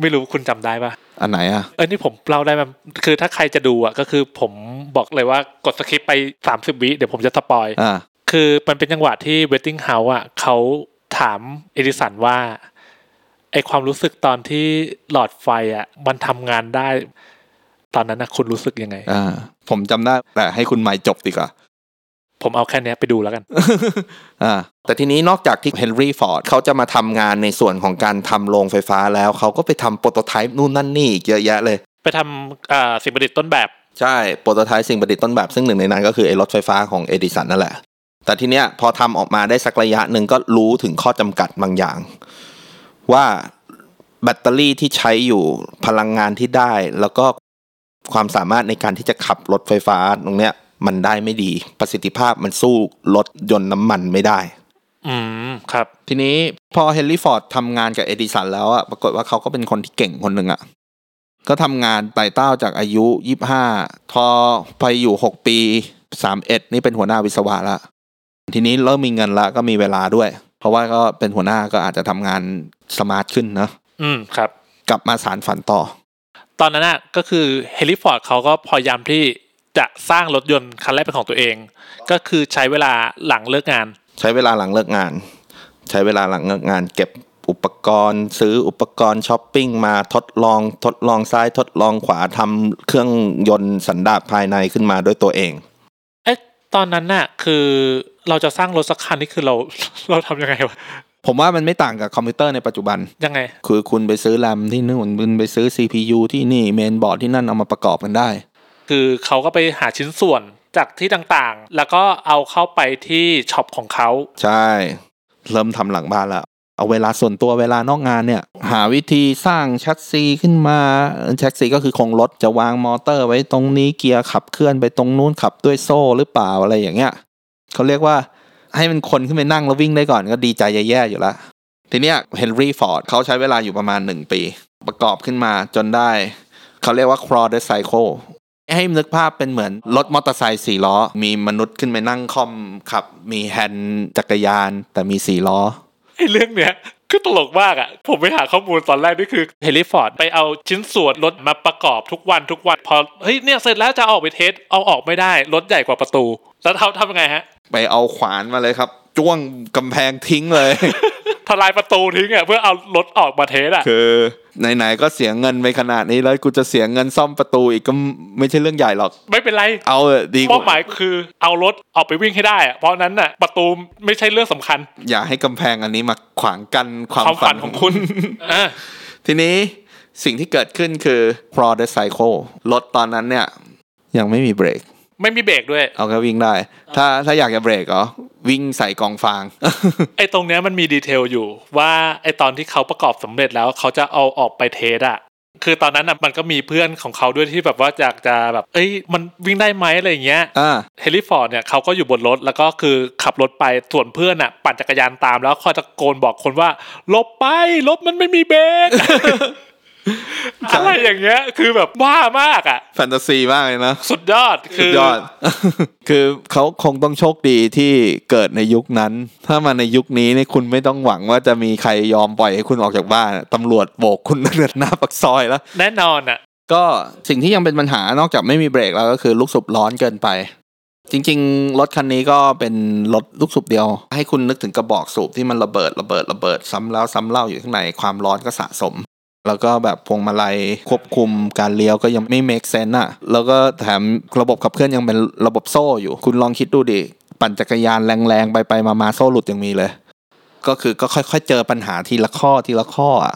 ไม่รู้คุณจำได้ปะอันไหนอะเออนี่ผมเล่าได้ไหมคือถ้าใครจะดูอะก็คือผมบอกเลยว่ากด skip ไปสามสิบวิเดี๋ยวผมจะ spoil อ่าคือมันเป็นจังหวะที่เวสติงเฮาส์อะเขาถามเอดิสันว่าไอความรู้สึกตอนที่หลอดไฟอะ มันทำงานได้ ตอนนั้นนะคุณรู้สึกยังไงอ่าผมจำได้แต่ให้คุณไมค์จบดีกว่า ผมเอาแค่เนี้ยไปดูแล้วกันอ่าแต่ทีนี้นอกจากที่เฮนรี่ฟอร์ดเขาจะมาทำงานในส่วนของการทำโรงไฟฟ้าแล้วเขาก็ไปทำโปรโตไทป์นู่นนั่นนี่อีกเยอะแยะเลย ไปทำอ่าสิ่งประดิษฐ์ต้นแบบ ใช่โปรโตไทป์สิ่งประดิษฐ์ต้นแบบ ซึ่งหนึ่งในนั้นก็คือไอ้รถไฟฟ้าของเอดิสันนั่นแหละ แต่ทีเนี้ยพอทำออกมาได้สักระยะหนึ่งก็รู้ถึงข้อจำกัดบางอย่าง ว่าแบตเตอรี่ที่ใช้อยู่พลังงานที่ได้ แล้วก็ความสามารถในการที่จะขับรถไฟฟ้าตรงเนี้ย มันได้ไม่ดี ประสิทธิภาพมันสู้รถยนต์น้ำมันไม่ได้ อืมครับ ทีนี้พอเฮนรี่ฟอร์ดทำงานกับเอดิสันแล้วอะปรากฏว่าเขาก็เป็นคนที่เก่งคนหนึ่งอะก็ทำงานไต่เต้าจากอายุยี่ห้าพอไปอยู่หกปีสามเอ็ดนี่เป็นหัวหน้าวิศวะละทีนี้เริ่มมีเงินละก็มีเวลาด้วย เพราะว่าก็เป็นหัวหน้าก็อาจจะทำงาน smart ขึ้นเนอะอืมครับ กลับมาสานฝันต่อ ตอนนั้นน่ะก็คือเฮนรี่ฟอร์ดเขาก็พยายามที่ จะสร้างรถยนต์คันแรกเป็นของตัวเอง ก็คือใช้เวลาหลังเลิกงาน ใช้เวลาหลังเลิกงาน ใช้เวลาหลังเลิกงาน เก็บอุปกรณ์ซื้ออุปกรณ์ช้อปปิ้งมาทดลองทดลองซ้ายทดลองขวาทำเครื่องยนต์สันดาปภายในขึ้นมาด้วยตัวเองเอ๊ะตอนนั้นน่ะคือเราจะสร้างรถสักคันนี่คือเราเราทำยังไงวะผมว่ามันไม่ต่างกับคอมพิวเตอร์ในปัจจุบัน ยังไง คือคุณไปซื้อแรมที่นู่นคุณไปซื้อ CPU ที่นี่เมนบอร์ดที่นั่นเอามาประกอบกันได้ คือเขาก็ไปหาชิ้นส่วนจากที่ต่างๆ แล้วก็เอาเข้าไปที่ shop ของเขา ใช่ เริ่มทำหลังบ้านแล้วเอาเวลาส่วนตัวเวลานอกงานเนี่ย หาวิธีสร้างแชัดซีขึ้นมาแชัดซีก็คือโครงรถจะวางมอเตอร์ไว้ตรงนี้เกียร์ขับเคลื่อนไปตรงนู้นขับด้วยโซ่หรือเปล่าอะไรอย่างเงี้ยเขาเรียกว่าให้มันคนขึ้นไปนั่งแล้ววิ่งได้ก่อนก็ดีใจแย่ๆอยู่แล้วทีเนี้ยเฮนรี่ฟอร์ดเขาใช้เวลาอยู่ประมาณหนึ่งปี ประกอบขึ้นมาจนได้ เขาเรียกว่า Quadricycle ให้นึกภาพเป็นเหมือนรถมอเตอร์ไซค์สี่ล้อ มีมนุษย์ขึ้นไปนั่งคอมขับ มีแฮนด์จักรยาน แต่มีสี่ล้อไอ้เรื่องเนี้ยคือตลกมากอะ ผมไปหาข้อมูลตอนแรกนี่คือเฮนรี่ฟอร์ดไปเอาชิ้นส่วนรถมาประกอบทุกวันทุกวัน พอเฮ้ยเนี่ยเสร็จแล้วจะเอาออกไป test เอาออกไม่ได้รถใหญ่กว่าประตู แล้วเขาทำยังไงฮะ ไปเอาขวานมาเลยครับ จ้วงกำแพงทิ้งเลย ทลายประตูทิ้งอะเพื่อเอารถออกมา test อะคือไหนๆก็เสียเงินไปขนาดนี้แล้วกูจะเสียเงินซ่อมประตูอีกก็ไม่ใช่เรื่องใหญ่หรอก ไม่เป็นไร เอาเถอะดีกว่าเป้าหมายคือเอารถออกไปวิ่งให้ได้อะเพราะนั้นน่ะประตูไม่ใช่เรื่องสำคัญ อย่าให้กำแพงอันนี้มาขวางกั้นความความฝัฝันนของคุณอะทีนี้สิ่งที่เกิดขึ้นคือ Quadricycle รถตอนนั้นเนี่ย ยังไม่มีเบรก ไม่มีเบรกด้วย เอาแค่วิ่งได้ ถ้าถ้าอยากจะเบรกเหรอวิ่งใส่กองฟาง ไอ้ตรงเนี้ยมันมี detail อยู่ ว่าไอ้ตอนที่เขาประกอบสำเร็จแล้วเขาจะเอาออกไป test อะคือตอนนั้นน่ะมันก็มีเพื่อนของเขาด้วยที่แบบว่าอยากจะแบบ เอ้ย มันวิ่งได้ไหมอะไรอย่างเงี้ยอ่าเฮนรี่ฟอร์ดเนี่ยเขาก็อยู่บนรถแล้วก็คือขับรถไปส่วนเพื่อนอะ ปั่นจักรยานตามแล้วคอยตะโกนบอกคนว่าหลบไปรถมันไม่มีเบรกใช่ อะไรอย่างเงี้ย คือแบบบ้ามากอะ แฟนตาซีมากเลยนะ สุดยอดสุคืดอยอด คือเขาคงต้องโชคดีที่เกิดในยุคนั้น ถ้ามาในยุคนี้นี่คุณไม่ต้องหวังว่าจะมีใครยอมปล่อยให้คุณออกจากบ้าน ตำรวจโบกคุณตั้งแต่หน้าปากซอยแล้ว แน่นอนอะ ก็สิ่งที่ยังเป็นปัญหานอกจากไม่มีเบรกแล้วก็คือลูกสูบร้อนเกินไปจริงๆ รถคันนี้ก็เป็นรถลูกสูบเดียว ให้คุณนึกถึงกระบอกสูบที่มันระเบิดระเบิดระเบิดซ้ำแล้วซ้ำเล่าอยู่ข้างในความร้อนก็สะสม แล้วก็แบบพวงมาลัยควบคุมการเลี้ยวก็ยังไม่ make sense อะแล้วก็แถมระบบขับเคลื่อนยังเป็นระบบโซ่อยู่ คุณลองคิดดูดิ ปั่นจักรยานแรงๆ ไปไปมามาโซ่หลุดยังมีเลย ก็คือก็ค่อยๆเจอปัญหาทีละข้อทีละข้ออะ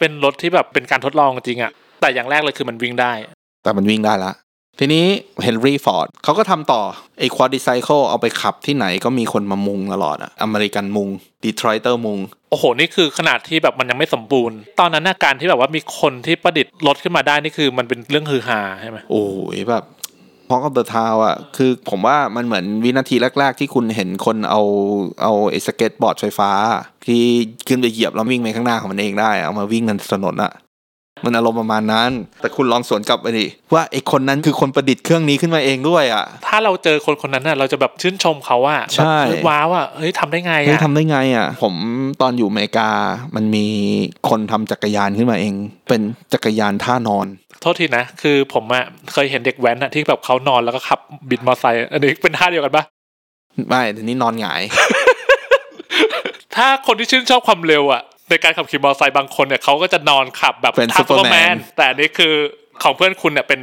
เป็นรถที่แบบเป็นการทดลองจริงอะแต่อย่างแรกเลยคือมันวิ่งได้ แต่มันวิ่งได้ละ ทีนี้เฮนรี่ฟอร์ดเขาก็ทำต่อไอ้ Quadricycle เอาไปขับที่ไหนก็มีคนมามุงตลอดอะอเมริกันมุง Detroiter มุง โอ้โห นี่คือขนาดที่แบบมันยังไม่สมบูรณ์ ตอนนั้นน่ะการที่แบบว่ามีคนที่ประดิษฐ์รถขึ้นมาได้นี่คือมันเป็นเรื่องฮือฮาใช่ไหมโอ้ยแบบพอกเดอะทาวอะคือผมว่ามันเหมือนวินาทีแรก ๆ ที่คุณเห็นคนเอาเอาไอ้สเก็ตบอร์ดไฟฟ้า ที่ขึ้นไปเหยียบแล้ววิ่งไปข้างหน้าของมันเองได้ เอามาวิ่งในถนนอะ มันอารมณ์ประมาณนั้น แต่คุณลองสวนกลับไปดิว่าไอ้คนนั้นคือคนประดิษฐ์เครื่องนี้ขึ้นมาเองด้วยอะถ้าเราเจอคนคนนั้นน่ะเราจะแบบชื่นชมเขาว่าใช่แบบเฮ้ยว้าวอะเฮ้ยทำได้ไงเฮ้ยอะทำได้ไงอะ ผมตอนอยู่อเมริกา มันมีคนทำจักรยานขึ้นมาเอง เป็นจักรยานท่านอน โทษทีนะ คือผมอะเคยเห็นเด็กแว้นอะที่แบบเขานอนแล้วก็ขับบิดมอเตอร์ไซค์อันนี้เป็นท่าเดียวกันปะไม่ทีนี้นอนหงาย ถ้าคนที่ชื่นชอบความเร็วอะ ในการขับขี่มอเตอร์ไซค์บางคนเนี่ยเขาก็จะนอนขับแบบเป็นท่าซูเปอร์แม Superman นแต่อันนี้คือของเพื่อนคุณเนี่ยเป็น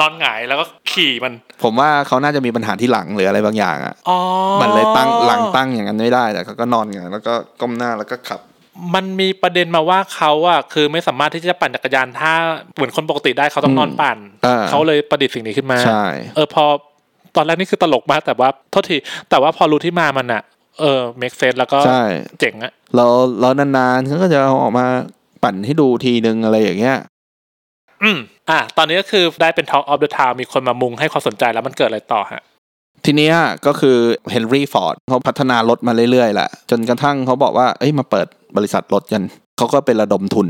นอนหงายแล้วก็ขี่มัน ผมว่าเขาน่าจะมีปัญหาที่หลังหรืออะไรบางอย่างอะอ๋อมันเลยตั้งหลังตั้งอย่างนั้นไม่ได้แต่เขาก็นอนอย่างนั้นแล้วก็ก้มหน้าแล้วก็ขับ มันมีประเด็นมาว่าเขาอะคือไม่สามารถที่จะปั่นจักรยานถ้าเหมือนคนปกติได้เขาต้องนอนปั่นอ่าเขาเลยประดิษฐ์สิ่งนี้ขึ้นมาใช่เออพอตอนแรกนี่คือตลกมากแต่ว่าโทษทีแต่ว่าพอรู้ที่มามันอะเออ make sense แล้วก็ใช่เจ๋งอะ แล้วแล้วนานๆเขาก็จะเอาออกมาปั่นให้ดูทีนึงอะไรอย่างเงี้ยอืมอะตอนนี้ก็คือได้เป็น Talk of the Town มีคนมามุงให้ความสนใจแล้วมันเกิดอะไรต่อฮะ ทีเนี้ยก็คือเฮนรี่ฟอร์ดเขาพัฒนารถมาเรื่อยๆแหละ จนกระทั่งเขาบอกว่า เอ้ยมาเปิดบริษัทรถกันเขาก็เป็นระดมทุน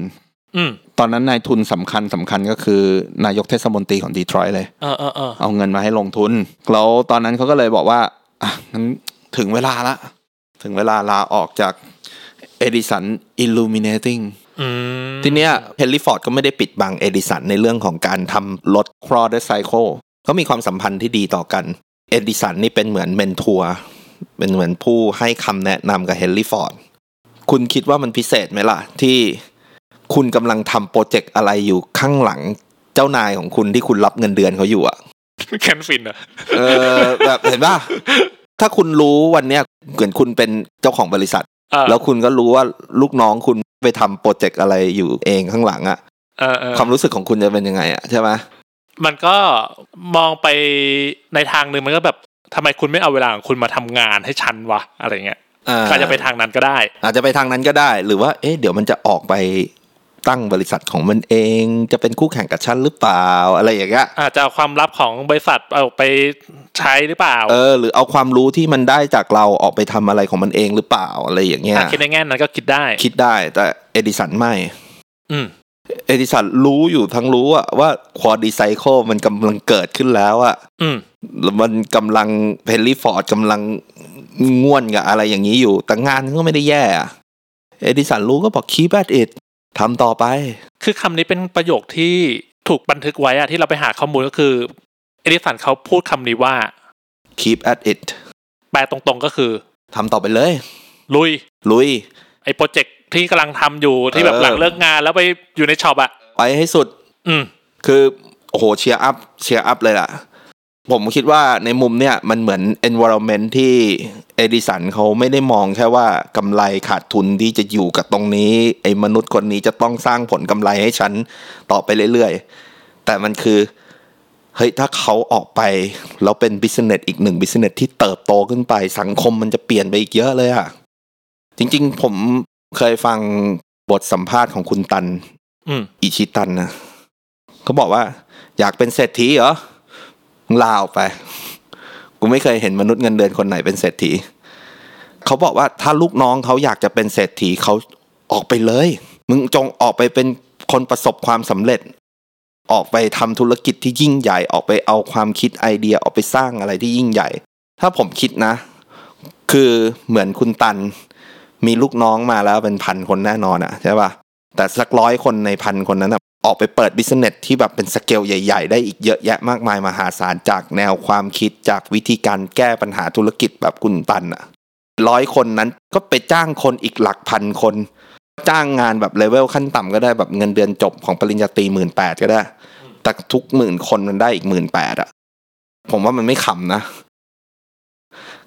อืมตอนนั้นนายทุนสำคัญสำคัญก็คือนายกเทศมนตรีของดีทรอยต์เลย เออเออเออเอเอาเงินมาให้ลงทุน แล้วตอนนั้นเขาก็เลยบอกว่าอะงั้นถึงเวลาละ ถึงเวลาลาออกจาก Edison Illuminatingอืมทีเนี้ยเฮนรี่ฟอร์ดก็ไม่ได้ปิดบังเอดิสันในเรื่องของการทำรถ c r o s s Cycle ก็มีความสัมพันธ์ที่ดีต่อกัน เอดิสันนี่เป็นเหมือน mentor เป็นเหมือนผู้ให้คำแนะนำกับเฮนรี่ฟอร์ดคุณคิดว่ามันพิเศษไหมล่ะ ที่คุณกำลังทำโปรเจกต์อะไรอยู่ข้างหลังเจ้านายของคุณที่คุณรับเงินเดือนเขาอยู่อะแคนฟินอะเออแบบเห็นป่ะถ้าคุณรู้วันเนี้ยเหมือนคุณเป็นเจ้าของบริษัทเออ แล้วคุณก็รู้ว่าลูกน้องคุณไปทำโปรเจกต์อะไรอยู่เองข้างหลังอะเออเออความรู้สึกของคุณจะเป็นยังไงอะใช่ไหมมันก็มองไปในทางหนึ่งมันก็แบบทำไมคุณไม่เอาเวลาของคุณมาทำงานให้ฉันวะอะไรเงี้ยอ่าก็จะไปทางนั้นก็ได้ อาจจะไปทางนั้นก็ได้ หรือว่าเอ๊ะเดี๋ยวมันจะออกไป ตั้งบริษัทของมันเอง จะเป็นคู่แข่งกับฉันหรือเปล่า อะไรอย่างเงี้ยอาจจะเอาความลับของบริษัทเอาไปใช้หรือเปล่า เออ หรือเอาความรู้ที่มันได้จากเราออกไปทำอะไรของมันเองหรือเปล่าอะไรอย่างเงี้ยถ้าคิดในแง่นั้นก็คิดได้ คิดได้แต่เอดิสันไม่ อืมเอดิสันรู้อยู่ทั้งรู้อะว่าควอดีไซเคิลมันกำลังเกิดขึ้นแล้วอะอืมแล้วมันกำลังเฮนรี่ฟอร์ดกำลังง่วนกับอะไรอย่างนี้อยู่ แต่งานก็ไม่ได้แย่อะเอดิสันรู้ก็บอก keep at it ทำต่อไป คือคำนี้เป็นประโยคที่ถูกบันทึกไว้อะที่เราไปหาข้อมูลก็คือเอดิสันเขาพูดคำนี้ว่า keep at it แปลตรงๆก็คือทำต่อไปเลย ลุย ลุย ไอ้โปรเจกต์ที่กำลังทำอยู่ที่แบบเออหลังเลิกงานแล้วไปอยู่ใน shop อะไปให้สุด อืม คือโอ้โห cheer up cheer up เลยล่ะ ผมคิดว่าในมุมเนี่ยมันเหมือน environment ที่เอดิสันเขาไม่ได้มองแค่ว่ากำไรขาดทุนที่จะอยู่กับตรงนี้ ไอ้มนุษย์คนนี้จะต้องสร้างผลกำไรให้ฉันต่อไปเรื่อยๆ แต่มันคือเฮ้ยถ้าเขาออกไปแล้วเป็น business อีกหนึ่ง business ที่เติบโตขึ้นไปสังคมมันจะเปลี่ยนไปอีกเยอะเลยอะจริงๆ ผมเคยฟังบทสัมภาษณ์ของคุณตันอืมอิชิตันนะเขาบอกว่า อยากเป็นเศรษฐีเหรอมึง ลาออกไป กูไม่เคยเห็นมนุษย์เงินเดือนคนไหนเป็นเศรษฐี เขาบอกว่าถ้าลูกน้องเขาอยากจะเป็นเศรษฐีเขาออกไปเลย มึงจงออกไปเป็นคนประสบความสำเร็จ ออกไปทำธุรกิจที่ยิ่งใหญ่ ออกไปเอาความคิดไอเดียออกไปสร้างอะไรที่ยิ่งใหญ่ ถ้าผมคิดนะ คือเหมือนคุณตัน มีลูกน้องมาแล้วเป็นพันคนแน่นอนอะใช่ปะแต่สักร้อยคนในพันคนนั้น ออกไปเปิด business ที่แบบเป็นสเกลใหญ่ ๆ ได้อีกเยอะแยะมากมายมหาศาลจากแนวความคิดจากวิธีการแก้ปัญหาธุรกิจแบบคุณตันอะร้อยคนนั้นก็ไปจ้างคนอีกหลักพันคน จ้างงานแบบเลเวลขั้นต่ำก็ได้แบบเงินเดือนจบของปริญญาตรีหมื่นแปดก็ได้ แต่ทุกหมื่นคนมันได้อีกหมื่นแปดอะผมว่ามันไม่ขำนะ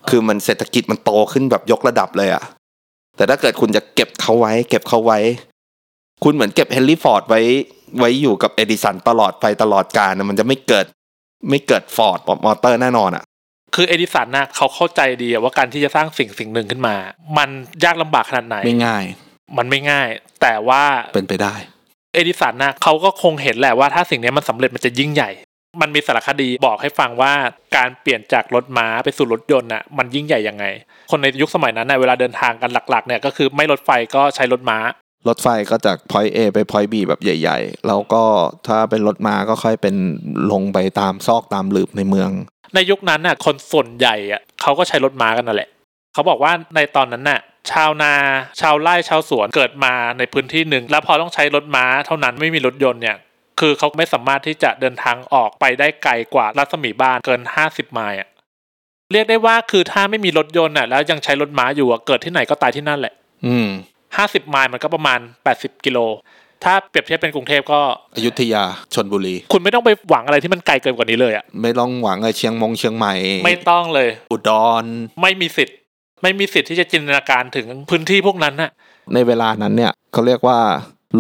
คือมันเศรษฐกิจมันโตขึ้นแบบยกระดับเลยอะแต่ถ้าเกิดคุณจะเก็บเขาไว้ เก็บเขาไว้ คุณเหมือนเก็บเฮนรี่ฟอร์ดไว้ ไว้อยู่กับเอดิสันตลอดไปตลอดกาลนะมันจะไม่เกิดไม่เกิด Ford Motor แน่นอนอะคือเอดิสันนะเขาเข้าใจดีอะว่าการที่จะสร้างสิ่งสิ่งหนึ่งขึ้นมา มันยากลำบากขนาดไหนไม่ง่าย มันไม่ง่าย แต่ว่าเป็นไปได้ เอดิสันนะเขาก็คงเห็นแหละว่าถ้าสิ่งนี้มันสำเร็จมันจะยิ่งใหญ่ มันมีสารคดีบอกให้ฟังว่าการเปลี่ยนจากรถม้าไปสู่รถยนต์น่ะมันยิ่งใหญ่ยังไง คนในยุคสมัยนั้นน่ะเวลาเดินทางกันหลักๆเนี่ยก็คือไม่รถไฟก็ใช้รถม้า รถไฟก็จาก point A ไป point B แบบใหญ่ ๆ แล้วก็ถ้าเป็นรถมาก็ค่อยเป็นลงไปตามซอกตามหลืบในเมือง ในยุคนั้นน่ะคนส่วนใหญ่อะเขาก็ใช้รถม้ากันนั่นแหละ เขาบอกว่าในตอนนั้นน่ะชาวนา ชาวไร่ชาวสวนเกิดมาในพื้นที่หนึ่ง แล้วพอต้องใช้รถม้าเท่านั้นไม่มีรถยนต์เนี่ย คือเขาไม่สามารถที่จะเดินทางออกไปได้ไกลกว่ารัศมีบ้านเกินห้าสิบไมล์อะเรียกได้ว่าคือถ้าไม่มีรถยนต์น่ะแล้วยังใช้รถม้าอยู่อะเกิดที่ไหนก็ตายที่นั่นแหละ อืม ห้าสิบไมล์มันก็ประมาณแปดสิบกิโล ถ้าเปรียบเทียบเป็นกรุงเทพก็อยุธยาชนบุรี คุณไม่ต้องไปหวังอะไรที่มันไกลเกินกว่านี้เลยอะไม่ต้องหวังเลยเชียงมงเชียงใหม่ ไม่ต้องเลย อุดร ไม่มีสิทธิ์ ไม่มีสิทธิ์ที่จะจินตนาการถึงพื้นที่พวกนั้นน่ะ ในเวลานั้นเนี่ยเขาเรียกว่า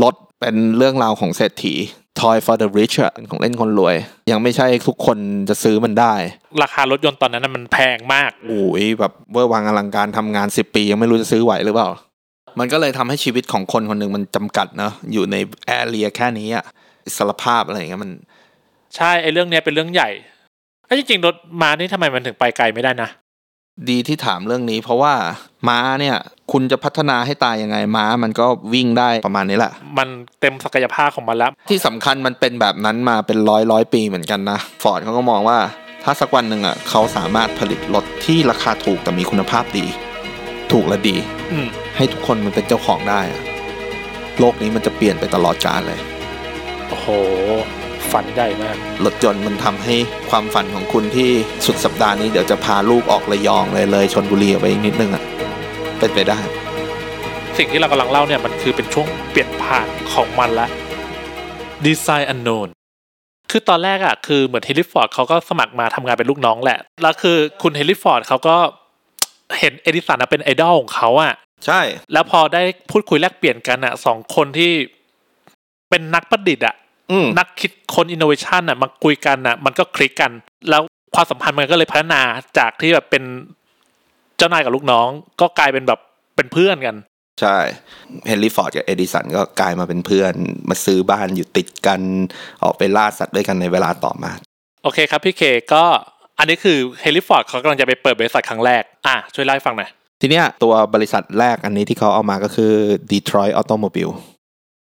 รถเป็นเรื่องราวของเศรษฐี Toy for the rich อะของเล่นคนรวย ยังไม่ใช่ทุกคนจะซื้อมันได้ ราคารถยนต์ตอนนั้นนะมันแพงมากโอ้ยแบบเวอร์วังอลังการทำงานสิบปี ยังไม่รู้จะซื้อไหวหรือเปล่า มันก็เลยทำให้ชีวิตของคนคนหนึ่งมันจำกัดเนอะอยู่ในแอเรียแค่นี้อะอิสรภาพอะไรอย่างเงี้ยมัน ใช่ไอ้เรื่องเนี้ยเป็นเรื่องใหญ่ไอ้จริงๆรถม้านี่ทำไมมันถึงไปไกลไม่ได้นะดีที่ถามเรื่องนี้ เพราะว่าม้าเนี่ย คุณจะพัฒนาให้ตายยังไงม้า มันก็วิ่งได้ประมาณนี้แหละ มันเต็มศักยภาพของมันแล้ว ที่สำคัญมันเป็นแบบนั้นมาเป็นร้อยร้อยปีเหมือนกันนะฟอร์ดเขาก็มองว่า ถ้าสักวันหนึ่งอะเขาสามารถผลิตรถที่ราคาถูกแต่มีคุณภาพดี ถูกและดี อืม ให้ทุกคนมันเป็นเจ้าของได้อะโลกนี้มันจะเปลี่ยนไปตลอดกาลเลย โอ้โห ฝันใหญ่มาก รถยนต์มันทำให้ความฝันของคุณที่สุดสัปดาห์นี้เดี๋ยวจะพาลูกออกระยองเลยเลยชนบุรีออกไปอีกนิดนึงอะเป็นไปได้ สิ่งที่เรากำลังเล่าเนี่ย มันคือเป็นช่วงเปลี่ยนผ่านของมันละ Design Unknown คือตอนแรกอะคือเหมือนเฮนรี่ฟอร์ดเขาก็สมัครมาทำงานเป็นลูกน้องแหละ แล้วคือคุณเฮนรี่ฟอร์ดเขาก็ เห็นเอดิสันอะเป็นไอดอลของเขาอะ ใช่ แล้วพอได้พูดคุยแลกเปลี่ยนกันอะสองคนที่เป็นนักประดิษฐ์อะอืมนักคิดคนอินโนเวชันอะมาคุยกันอะ มันก็คลิกกัน แล้วความสัมพันธ์มันก็เลยพัฒนาจากที่แบบเป็นเจ้านายกับลูกน้อง ก็กลายเป็นแบบเป็นเพื่อนกัน ใช่เฮนรี่ฟอร์ดกับเอดิสันก็กลายมาเป็นเพื่อน มาซื้อบ้านอยู่ติดกัน ออกไปล่าสัตว์ด้วยกันในเวลาต่อมา โอเคครับพี่เคก็ อันนี้คือเฮนรี่ฟอร์ดเขากำลังจะไปเปิดบริษัทครั้งแรก อะ ช่วยเล่าให้ฟังหน่อย ทีเนี้ยตัวบริษัทแรกอันนี้ที่เขาเอามาก็คือ Detroit Automobile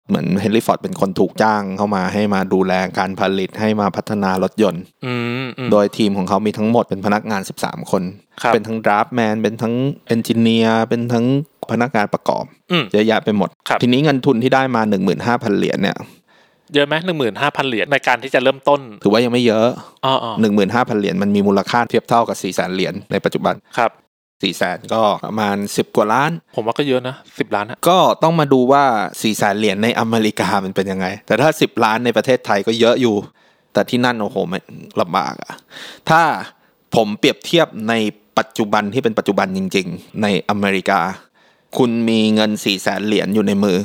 เหมือนเฮนรี่ฟอร์ดเป็นคนถูกจ้างเข้ามาให้มาดูแลการผลิตให้มาพัฒนารถยนต์อืมอืมโดยทีมของเขามีทั้งหมดเป็นพนักงาน 13 คนครับเป็นทั้ง draftman เป็นทั้ง engineer เป็นทั้งพนักงานประกอบอืมเยอะแยะไปหมดครับทีนี้เงินทุนที่ได้มา 15,000 เหรียญเนี่ย เยอะไหมหนึ่งหมื่นห้าพันเหรียญในการที่จะเริ่มต้น ถือว่ายังไม่เยอะอ๋ออ๋อ15,000เหรียญมันมีมูลค่าเทียบเท่ากับ400,000เหรียญในปัจจุบันครับ400,000ก็ประมาณ10กว่าล้าน ผมว่าก็เยอะนะสิบล้านอะก็ต้องมาดูว่า4ี่แสนเหรียญในอเมริกามันเป็นยังไง แต่ถ้า10ล้านในประเทศไทยก็เยอะอยู่ แต่ที่นั่นโอ้โหไม่ลำบากอะถ้าผมเปรียบเทียบในปัจจุบันที่เป็นปัจจุบันจริง ๆ ในอเมริกา คุณมีเงิน4ี่แสนเหรียญอยู่ในมือ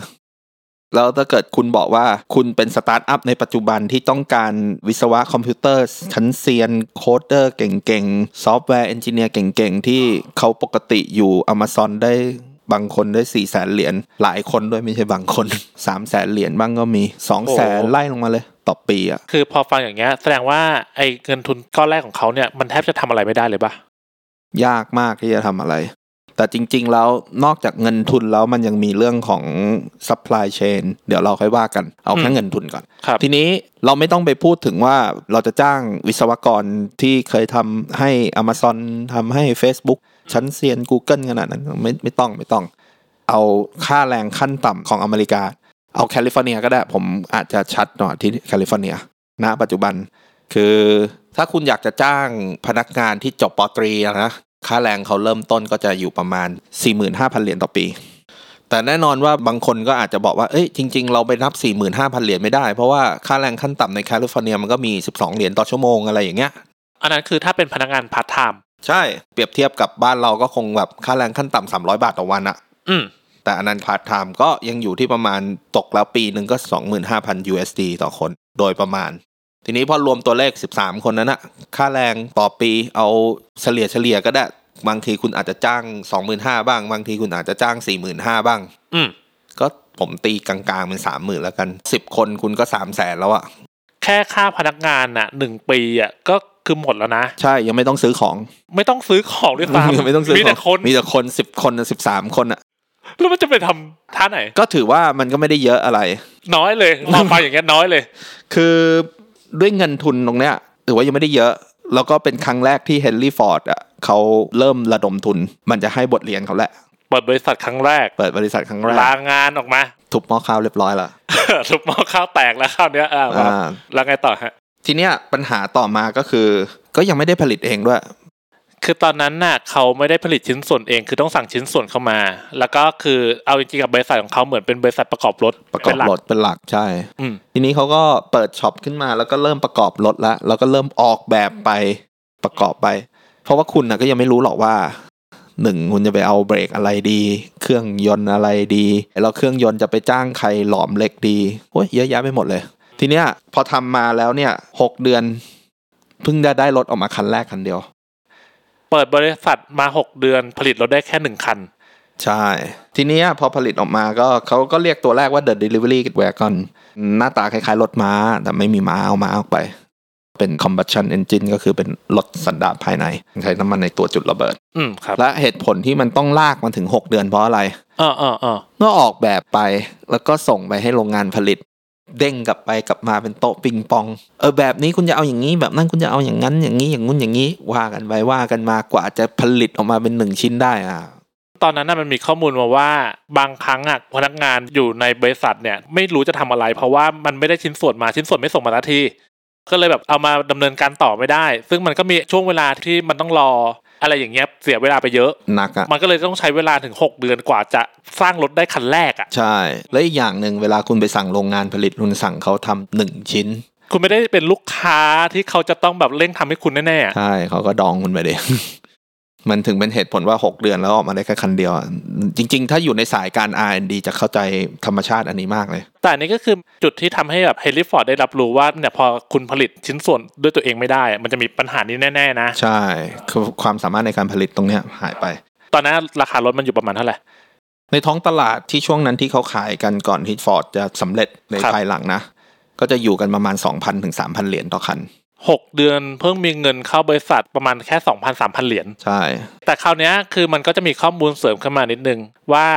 แล้วถ้าเกิดคุณบอกว่าคุณเป็นสตาร์ทอัพในปัจจุบันที่ต้องการวิศวะคอมพิวเตอร์ ชั้นเซียน coder เก่งๆ software engineer เก่งๆ ที่เขาปกติอยู่ Amazon ได้บางคนได้4ี่แสนเหรียญหลายคนด้วยไม่ใช่บางคน3 0 0แสนเหรียญบ้างก็มี2 0 0แสนไล่ลงมาเลยต่อปีอะคือพอฟังอย่างเงี้ยแสดงว่าไอ้เงินทุนก้อนแรกของเขาเนี่ยมันแทบจะทำอะไรไม่ได้เลยปะยากมากที่จะทำอะไร แต่จริง ๆ แล้วนอกจากเงินทุนแล้วมันยังมีเรื่องของ supply chain เดี๋ยวเราค่อยว่ากันเอาแค่เงินทุนก่อนครับทีนี้เราไม่ต้องไปพูดถึงว่าเราจะจ้างวิศวกรที่เคยทำให้ Amazon ทำให้ Facebook ชั้นเซียน Google ขนาดนั้นไม่ไม่ต้องไม่ต้อง เอาค่าแรงขั้นต่ำของอเมริกา เอาแคลิฟอร์เนียก็ได้ผมอาจจะชัดหน่อยที่แคลิฟอร์เนียณปัจจุบันคือถ้าคุณอยากจะจ้างพนักงานที่จบปตรีอะนะ ค่าแรงเขาเริ่มต้นก็จะอยู่ประมาณ 45,000 เหรียญต่อปี แต่แน่นอนว่าบางคนก็อาจจะบอกว่า เอ้ย จริง ๆ เราไปนับ 45,000 เหรียญไม่ได้ เพราะว่าค่าแรงขั้นต่ำในแคลิฟอร์เนียมันก็มี 12 เหรียญต่อชั่วโมงอะไรอย่างเงี้ย อันนั้นคือถ้าเป็นพนักงานพาร์ทไทม์ใช่ เปรียบเทียบกับบ้านเราก็คงแบบค่าแรงขั้นต่ำ300 บาทต่อวันอะอืมแต่อันนั้นพาร์ทไทม์ก็ยังอยู่ที่ประมาณตกแล้วปีหนึ่งก็ 25,000 USD ต่อคน โดยประมาณ ทีนี้พอรวมตัวเลข 13 คนนั้นอะค่าแรงต่อปีเอาเฉลี่ยเฉลี่ยก็ได้ บางทีคุณอาจจะจ้าง 25,000บ้าง บางทีคุณอาจจะจ้าง 45,000บ้าง อืมก็ผมตีกลางๆเป็นสามหมื่นแล้วกัน10คนคุณก็3 0 0แสนแล้วอะแค่ค่าพนักงานน่ะหนึ่งปีอะก็คือหมดแล้วนะ ใช่ยังไม่ต้องซื้อของ ไม่ต้องซื้อของด้วยซ้ำไม่ต้องซื้อมีขแต่องคนมีแต่คนสิบคนสิบสามคนอะแล้วมันจะไปทำท่าไหน ก็ถือว่ามันก็ไม่ได้เยอะอะไร น้อยเลยพอฟังอย่างเงี้ยน้อยเลย คือ ด้วยเงินทุนตรงเนี้ยถือว่ายังไม่ได้เยอะ แล้วก็เป็นครั้งแรกที่เฮนรี่ฟอร์ดอะเขาเริ่มระดมทุน มันจะให้บทเรียนเขาแหละเปิดบริษัทครั้งแรก เปิดบริษัทครั้งแรกลางานออกมาทุบหม้อข้าวเรียบร้อยแล้วทุบหม้อข้าวแตกแล้วข้าวเนี้ยอ่าอ่าแล้วไงต่อฮะทีเนี้ยปัญหาต่อมาก็คือ ก็ยังไม่ได้ผลิตเองด้วย คือตอนนั้นน่ะเขาไม่ได้ผลิตชิ้นส่วนเอง คือต้องสั่งชิ้นส่วนเข้ามา แล้วก็คือเอาจริงๆกับบริษัทของเขาเหมือนเป็นบริษัทประกอบรถประกอบเป็นหลัรถเป็นหลักใช่อืมทีนี้เขาก็เปิดช็อปขึ้นมาแล้วก็เริ่มประกอบรถแล้วแล้วก็เริ่มออกแบบไปประกอบไป เพราะว่าคุณนะก็ยังไม่รู้หรอกว่าหนึ่งคุณจะไปเอาเบรกอะไรดี เครื่องยนต์อะไรดี แล้วเครื่องยนต์จะไปจ้างใครหลอมเหล็กดีโอ้ยเยอะแยะไปหมดเลย ทีเนี้ยพอทำมาแล้วเนี่ยหกเดือนเพิ่งจะได้รถออกมาคันแรกคันเดียว เปิดบริษัทมาหกเดือน ผลิตรถได้แค่หนึ่งคัน ใช่ ทีเนี้ยพอผลิตออกมาก็เขาก็เรียกตัวแรกว่า The Delivery Wagon หน้าตาคล้ายๆ รถม้า แต่ไม่มีม้าเอาม้าออกไป เป็น combustion engine ก็คือเป็นรถสันดาปภายใน ใช้น้ำมันในตัวจุดระเบิด อืมครับ และเหตุผลที่มันต้องลากมาถึง 6 เดือนเพราะอะไรเออเออเออเมื่อออกแบบไปแล้วก็ส่งไปให้โรงงานผลิต เด้งกลับไปกลับมาเป็นโต๊ะปิงปอง เออแบบนี้คุณจะเอาอย่างนี้แบบนั้นคุณจะเอาอย่างนั้นอย่างนี้อย่างงู้นอย่างนี้ว่ากันไปว่ากันมากว่าจะผลิตออกมาเป็นหนึ่งชิ้นได้อะตอนนั้นน่ะมันมีข้อมูลมาว่าบางครั้งอะพนักงานอยู่ในบริษัทเนี่ยไม่รู้จะทำอะไร เพราะว่ามันไม่ได้ชิ้นส่วนมาชิ้นส่วนไม่ส่งมาทันทีก็เลยแบบเอามาดำเนินการต่อไม่ได้ ซึ่งมันก็มีช่วงเวลาที่มันต้องรอ อะไรอย่างเงี้ยเสียเวลาไปเยอะ หนักอะมันก็เลยต้องใช้เวลาถึง 6 เดือนกว่าจะสร้างรถได้คันแรกอะใช่ และอีกอย่างหนึ่งเวลาคุณไปสั่งโรงงานผลิตคุณสั่งเขาทำหนึ่งชิ้น คุณไม่ได้เป็นลูกค้าที่เขาจะต้องแบบเร่งทำให้คุณแน่ๆอะใช่เขาก็ดองคุณไปดิ มันถึงเป็นเหตุผลว่า 6 เดือนแล้วออกมาได้แค่คันเดียวอะจริง ๆ ถ้าอยู่ในสายการ R&D จะเข้าใจธรรมชาติอันนี้มากเลย แต่อันนี้ก็คือจุดที่ทำให้แบบเฮนรี่ฟอร์ดได้รับรู้ว่าเนี่ยพอคุณผลิตชิ้นส่วนด้วยตัวเองไม่ได้อะมันจะมีปัญหานี้แน่ ๆ นะ ใช่คือความสามารถในการผลิตตรงเนี้ยหายไป ตอนนั้นราคารถมันอยู่ประมาณเท่าไหร่ในท้องตลาดที่ช่วงนั้นที่เขาขายกันก่อนที่ฟอร์ดจะสำเร็จในครับภายหลังนะก็จะอยู่กันประมาณ 2,000ถึง3,000 เหรียญต่อคัน หกเดือนเพิ่งมีเงินเข้าบริษัทประมาณแค่สองพันสามพันเหรียญใช่ แต่คราวเนี้ยคือมันก็จะมีข้อมูลเสริมขึ้นมานิดนึงว่า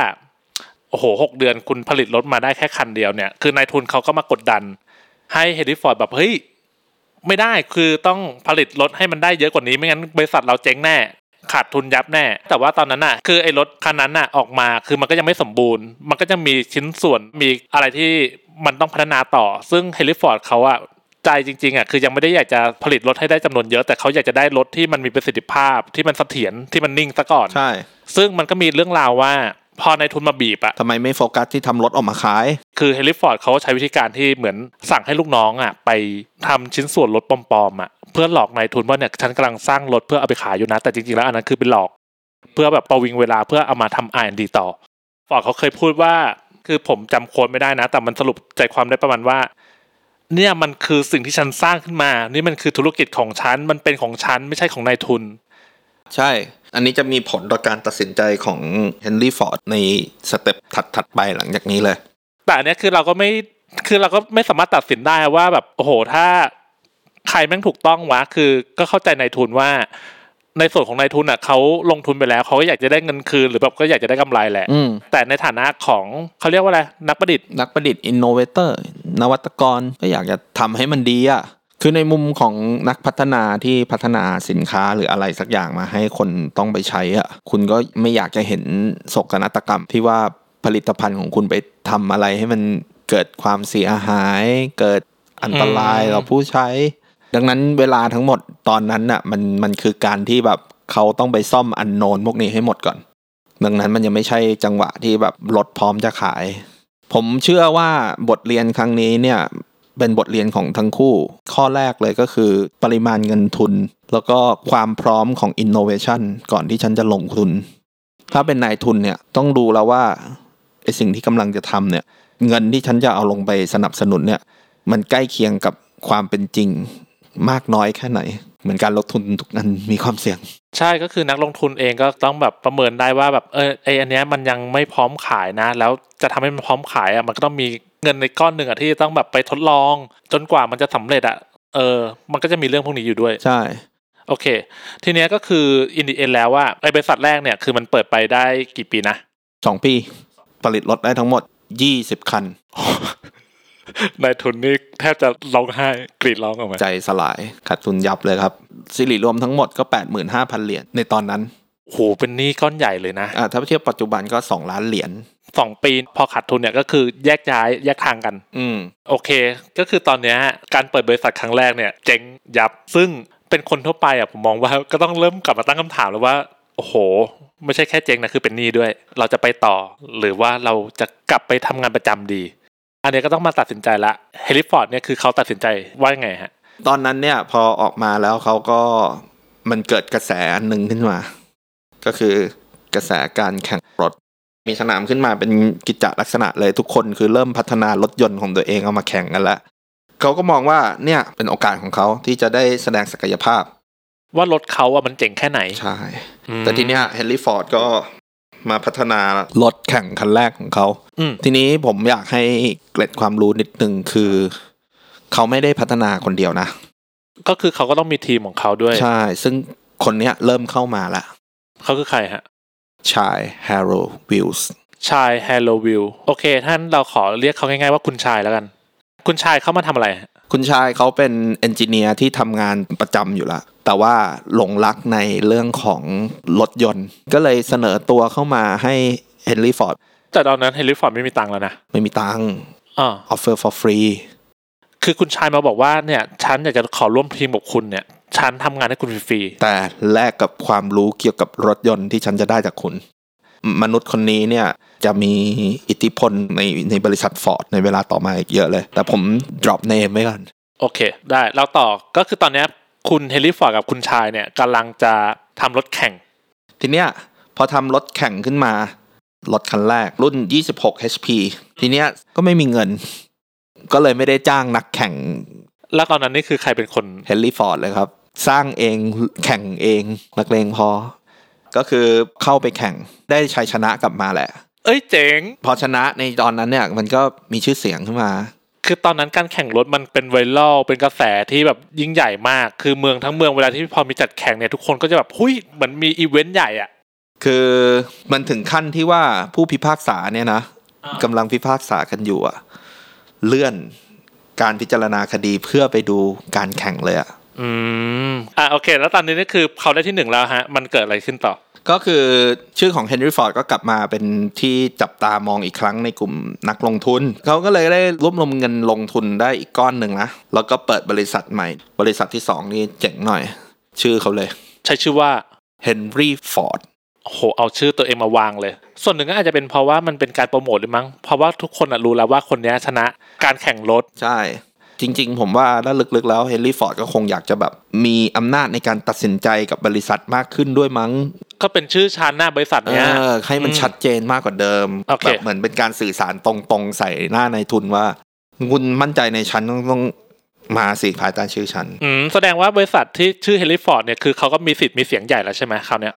โอ้โหหกเดือนคุณผลิตรถมาได้แค่คันเดียวเนี่ย คือนายทุนเขาก็มากดดัน ให้เฮนรี่ฟอร์ดแบบเฮ้ยไม่ได้คือต้องผลิตรถให้มันได้เยอะกว่านี้ไม่งั้นบริษัทเราเจ๊งแน่ขาดทุนยับแน่ แต่ว่าตอนนั้นน่ะ คือไอ้รถคันนั้นน่ะออกมาคือมันก็ยังไม่สมบูรณ์ มันก็จะมีชิ้นส่วนมีอะไรที่มันต้องพัฒนาต่อ ซึ่งเฮนรี่ฟอร์ดเขาอะ ใจจริงๆอะคือยังไม่ได้อยากจะผลิตรถให้ได้จำนวนเยอะ แต่เขาอยากจะได้รถที่มันมีประสิทธิภาพที่มันเสถียรที่มันนิ่งซะก่อนใช่ ซึ่งมันก็มีเรื่องราวว่าพอนายทุนมาบีบอะทำไมไม่โฟกัสที่ทำรถออกมาขาย คือเฮนรี่ฟอร์ดเขาใช้วิธีการที่เหมือนสั่งให้ลูกน้องอะไปทำชิ้นส่วนรถปลอมๆอะเพื่อหลอกนายทุนว่าเนี่ยฉันกำลังสร้างรถเพื่อเอาไปขายอยู่นะ แต่จริงๆแล้วอันนั้นคือเป็นหลอก เพื่อแบบประวิงเวลาเพื่อเอามาทำ R&D ต่อฟอร์ดเขาเคยพูดว่า คือผมจำ quote ไม่ได้นะ แต่มันสรุปใจความได้ประมาณว่า เนี่ยมันคือสิ่งที่ฉันสร้างขึ้นมา นี่มันคือธุรกิจของฉัน มันเป็นของฉันไม่ใช่ของนายทุน ใช่ อันนี้จะมีผลต่อการตัดสินใจของเฮนรี่ฟอร์ดใน step ถัดๆไปหลังจากนี้เลย แต่อันเนี้ยคือเราก็ไม่คือเราก็ไม่สามารถตัดสินได้ว่าแบบโอ้โหถ้าใครแม่งถูกต้องวะคือก็เข้าใจนายทุนว่า ในส่วนของนายทุนอะเขาลงทุนไปแล้วเขาก็อยากจะได้เงินคืนหรือแบบก็อยากจะได้กำไรแหละอืมแต่ในฐานะของเขาเรียกว่าอะไรนักประดิษฐ์นักประดิษฐ์ innovator นวัตกรก็อยากจะทำให้มันดีอะคือในมุมของนักพัฒนาที่พัฒนาสินค้าหรืออะไรสักอย่างมาให้คนต้องไปใช้อะคุณก็ไม่อยากจะเห็นโศกนาฏกรรม ที่ว่าผลิตภัณฑ์ของคุณไปทำอะไรให้มันเกิดความเสียหาย เกิดอันตรายอืมต่อผู้ใช้ ดังนั้นเวลาทั้งหมดตอนนั้นน่ะมันมันคือการที่แบบเขาต้องไปซ่อมอันโนนพวกนี้ให้หมดก่อน ดังนั้นมันยังไม่ใช่จังหวะที่แบบรถพร้อมจะขาย ผมเชื่อว่าบทเรียนครั้งนี้เนี่ยเป็นบทเรียนของทั้งคู่ ข้อแรกเลยก็คือปริมาณเงินทุน แล้วก็ความพร้อมของ innovation ก่อนที่ฉันจะลงทุน ถ้าเป็นนายทุนเนี่ยต้องดูแล้วว่าไอสิ่งที่กำลังจะทำเนี่ยเงินที่ฉันจะเอาลงไปสนับสนุนเนี่ยมันใกล้เคียงกับความเป็นจริง มากน้อยแค่ไหน เหมือนการลงทุนทุกนั้นมีความเสี่ยง ใช่ก็คือนักลงทุนเองก็ต้องแบบประเมินได้ว่าแบบเออไออันเนี้ยมันยังไม่พร้อมขายนะ แล้วจะทำให้มันพร้อมขายอะมันก็ต้องมีเงินในก้อนหนึ่งอะที่จะต้องแบบไปทดลอง จนกว่ามันจะสำเร็จอะเออ มันก็จะมีเรื่องพวกนี้อยู่ด้วยใช่โอเค ทีเนี้ยก็คืออินดีเอ็นแล้วว่าไอบริษัทแรกเนี่ยคือมันเปิดไปได้กี่ปีนะสองปี ผลิตรถได้ทั้งหมดยี่สิบคัน นายทุนนี่แทบจะร้องไห้กรีดร้องออกมา ใจสลายขาดทุนยับเลยครับสิริรวมทั้งหมดก็แปดหมื่นห้าพันเหรียญในตอนนั้นโหเป็นหนี้ก้อนใหญ่เลยนะอ่าถ้าเทียบปัจจุบันก็สองล้านเหรียญสองปีพอขาดทุนเนี่ยก็คือแยกย้ายแยกทางกัน อืมโอเค ก็คือตอนเนี้ยการเปิดบริษัทครั้งแรกเนี่ยเจ๊งยับ ซึ่งเป็นคนทั่วไปอะผมมองว่าก็ต้องเริ่มกลับมาตั้งคำถามแล้วว่าโอ้โห ไม่ใช่แค่เจ๊งนะคือเป็นหนี้ด้วย เราจะไปต่อ หรือว่าเราจะกลับไปทำงานประจำดี อันเนี้ยก็ต้องมาตัดสินใจละเฮนรี่ฟอร์ดเนี่ยคือเขาตัดสินใจว่ายังไงฮะ ตอนนั้นเนี่ยพอออกมาแล้วเขาก็มันเกิดกระแสอันหนึ่งขึ้นมา ก็คือกระแสการแข่งรถ มีสนามขึ้นมาเป็นกิจจลักษณะเลยทุกคนคือเริ่มพัฒนารถยนต์ของตัวเองเอามาแข่งกันแล้วเขาก็มองว่าเนี่ยเป็นโอกาสของเขาที่จะได้แสดงศักยภาพ ว่ารถเขาอะมันเจ๋งแค่ไหน ใช่อืมแต่ทีเนี้ยเฮนรี่ฟอร์ดก็ มาพัฒนารถแข่งคันแรกของเขาอืมทีนี้ผมอยากให้เกร็ดความรู้นิดนึงคือ เขาไม่ได้พัฒนาคนเดียวนะ ก็คือเขาก็ต้องมีทีมของเขาด้วย ใช่ ซึ่งคนเนี้ยเริ่มเข้ามาละเขาคือใครฮะ ชายด์แฮโรลด์วิลส์ชายด์แฮโรลด์วิลส์โอเค ท่านเราขอเรียกเขาง่ายๆว่าคุณชายแล้วกัน คุณชายเข้ามาทำอะไรฮะคุณชายเขาเป็น engineer ที่ทำงานประจำอยู่ละ แต่ว่าหลงรักในเรื่องของรถยนต์ ก็เลยเสนอตัวเข้ามาให้เฮนรี่ฟอร์ดแต่ตอนนั้นเฮนรี่ฟอร์ดไม่มีตังค์แล้วนะ ไม่มีตังค์อ่า offer for free คือคุณชายมาบอกว่าเนี่ยฉันอยากจะขอร่วมทีมกับคุณเนี่ยฉันทำงานให้คุณฟรีแต่แลกกับความรู้เกี่ยวกับรถยนต์ที่ฉันจะได้จากคุณ มนุษย์คนนี้เนี่ยจะมีอิทธิพลในในบริษัทฟอร์ดในเวลาต่อมาอีกเยอะเลย แต่ผม drop name ไว้ก่อนๆโอเค ได้แล้วต่อก็คือตอนเนี้ย คุณเฮนรี่ฟอร์ดกับคุณชายเนี่ยกำลังจะทำรถแข่ง ทีเนี้ยพอทำรถแข่งขึ้นมา รถคันแรกรุ่น 26 HP ทีเนี้ยก็ไม่มีเงิน ก็เลยไม่ได้จ้างนักแข่ง แล้วตอนนั้นนี่คือใครเป็นคนเฮนรี่ฟอร์ดเลยครับ สร้างเองแข่งเองนักเลงพอ ก็คือเข้าไปแข่งได้ชัยชนะกลับมาแหละ เอ้ยเจ๋ง พอชนะในตอนนั้นเนี่ยมันก็มีชื่อเสียงขึ้นมา คือตอนนั้นการแข่งรถมันเป็นไวรัลเป็นกระแสที่แบบยิ่งใหญ่มาก คือเมืองทั้งเมืองเวลาที่พอมีจัดแข่งเนี่ยทุกคนก็จะแบบหุยเหมือนมีอีเวนต์ใหญ่อะคือมันถึงขั้นที่ว่าผู้พิพากษาเนี่ยนะอ่ากำลังพิพากษากันอยู่อะเลื่อนการพิจารณาคดีเพื่อไปดูการแข่งเลยอะอืมอะโอเค แล้วตอนนี้นี่คือเขาได้ที่หนึ่งแล้วฮะ มันเกิดอะไรขึ้นต่อ ก็คือชื่อของเฮนรี่ฟอร์ดก็กลับมาเป็นที่จับตามองอีกครั้งในกลุ่มนักลงทุน เขาก็เลยได้รวบรวมเงินลงทุนได้อีกก้อนหนึ่งนะ แล้วก็เปิดบริษัทใหม่ บริษัทที่สองนี่เจ๋งหน่อย ชื่อเขาเลย ใช้ชื่อว่าเฮนรี่ฟอร์ดโอ้โหเอาชื่อตัวเองมาวางเลย ส่วนหนึ่งก็อาจจะเป็นเพราะว่ามันเป็นการโปรโมทหรือมั้ง เพราะว่าทุกคนอะรู้แล้วว่าคนเนี้ยชนะการแข่งรถ ใช่ จริง ๆ ผมว่าถ้าลึกๆแล้วเฮนรี่ฟอร์ดก็คงอยากจะแบบมีอำนาจในการตัดสินใจกับบริษัทมากขึ้นด้วยมั้ง ก็เป็นชื่อชานหน้าบริษัทเอเนี้ยอให้มันอืมชัดเจนมากกว่าเดิมโอเคแบบเหมือนเป็นการสื่อสารตรงๆใส่หน้านายทุนว่าคุณมั่นใจในฉันต้องต้องมาสิภายใต้ชื่อฉันอืมแสดงว่าบริษัทที่ชื่อเฮนรี่ฟอร์ดเนี่ยคือเขาก็มีสิทธิ์มีเสียงใหญ่แล้วใช่ไหมคราวเนี้ย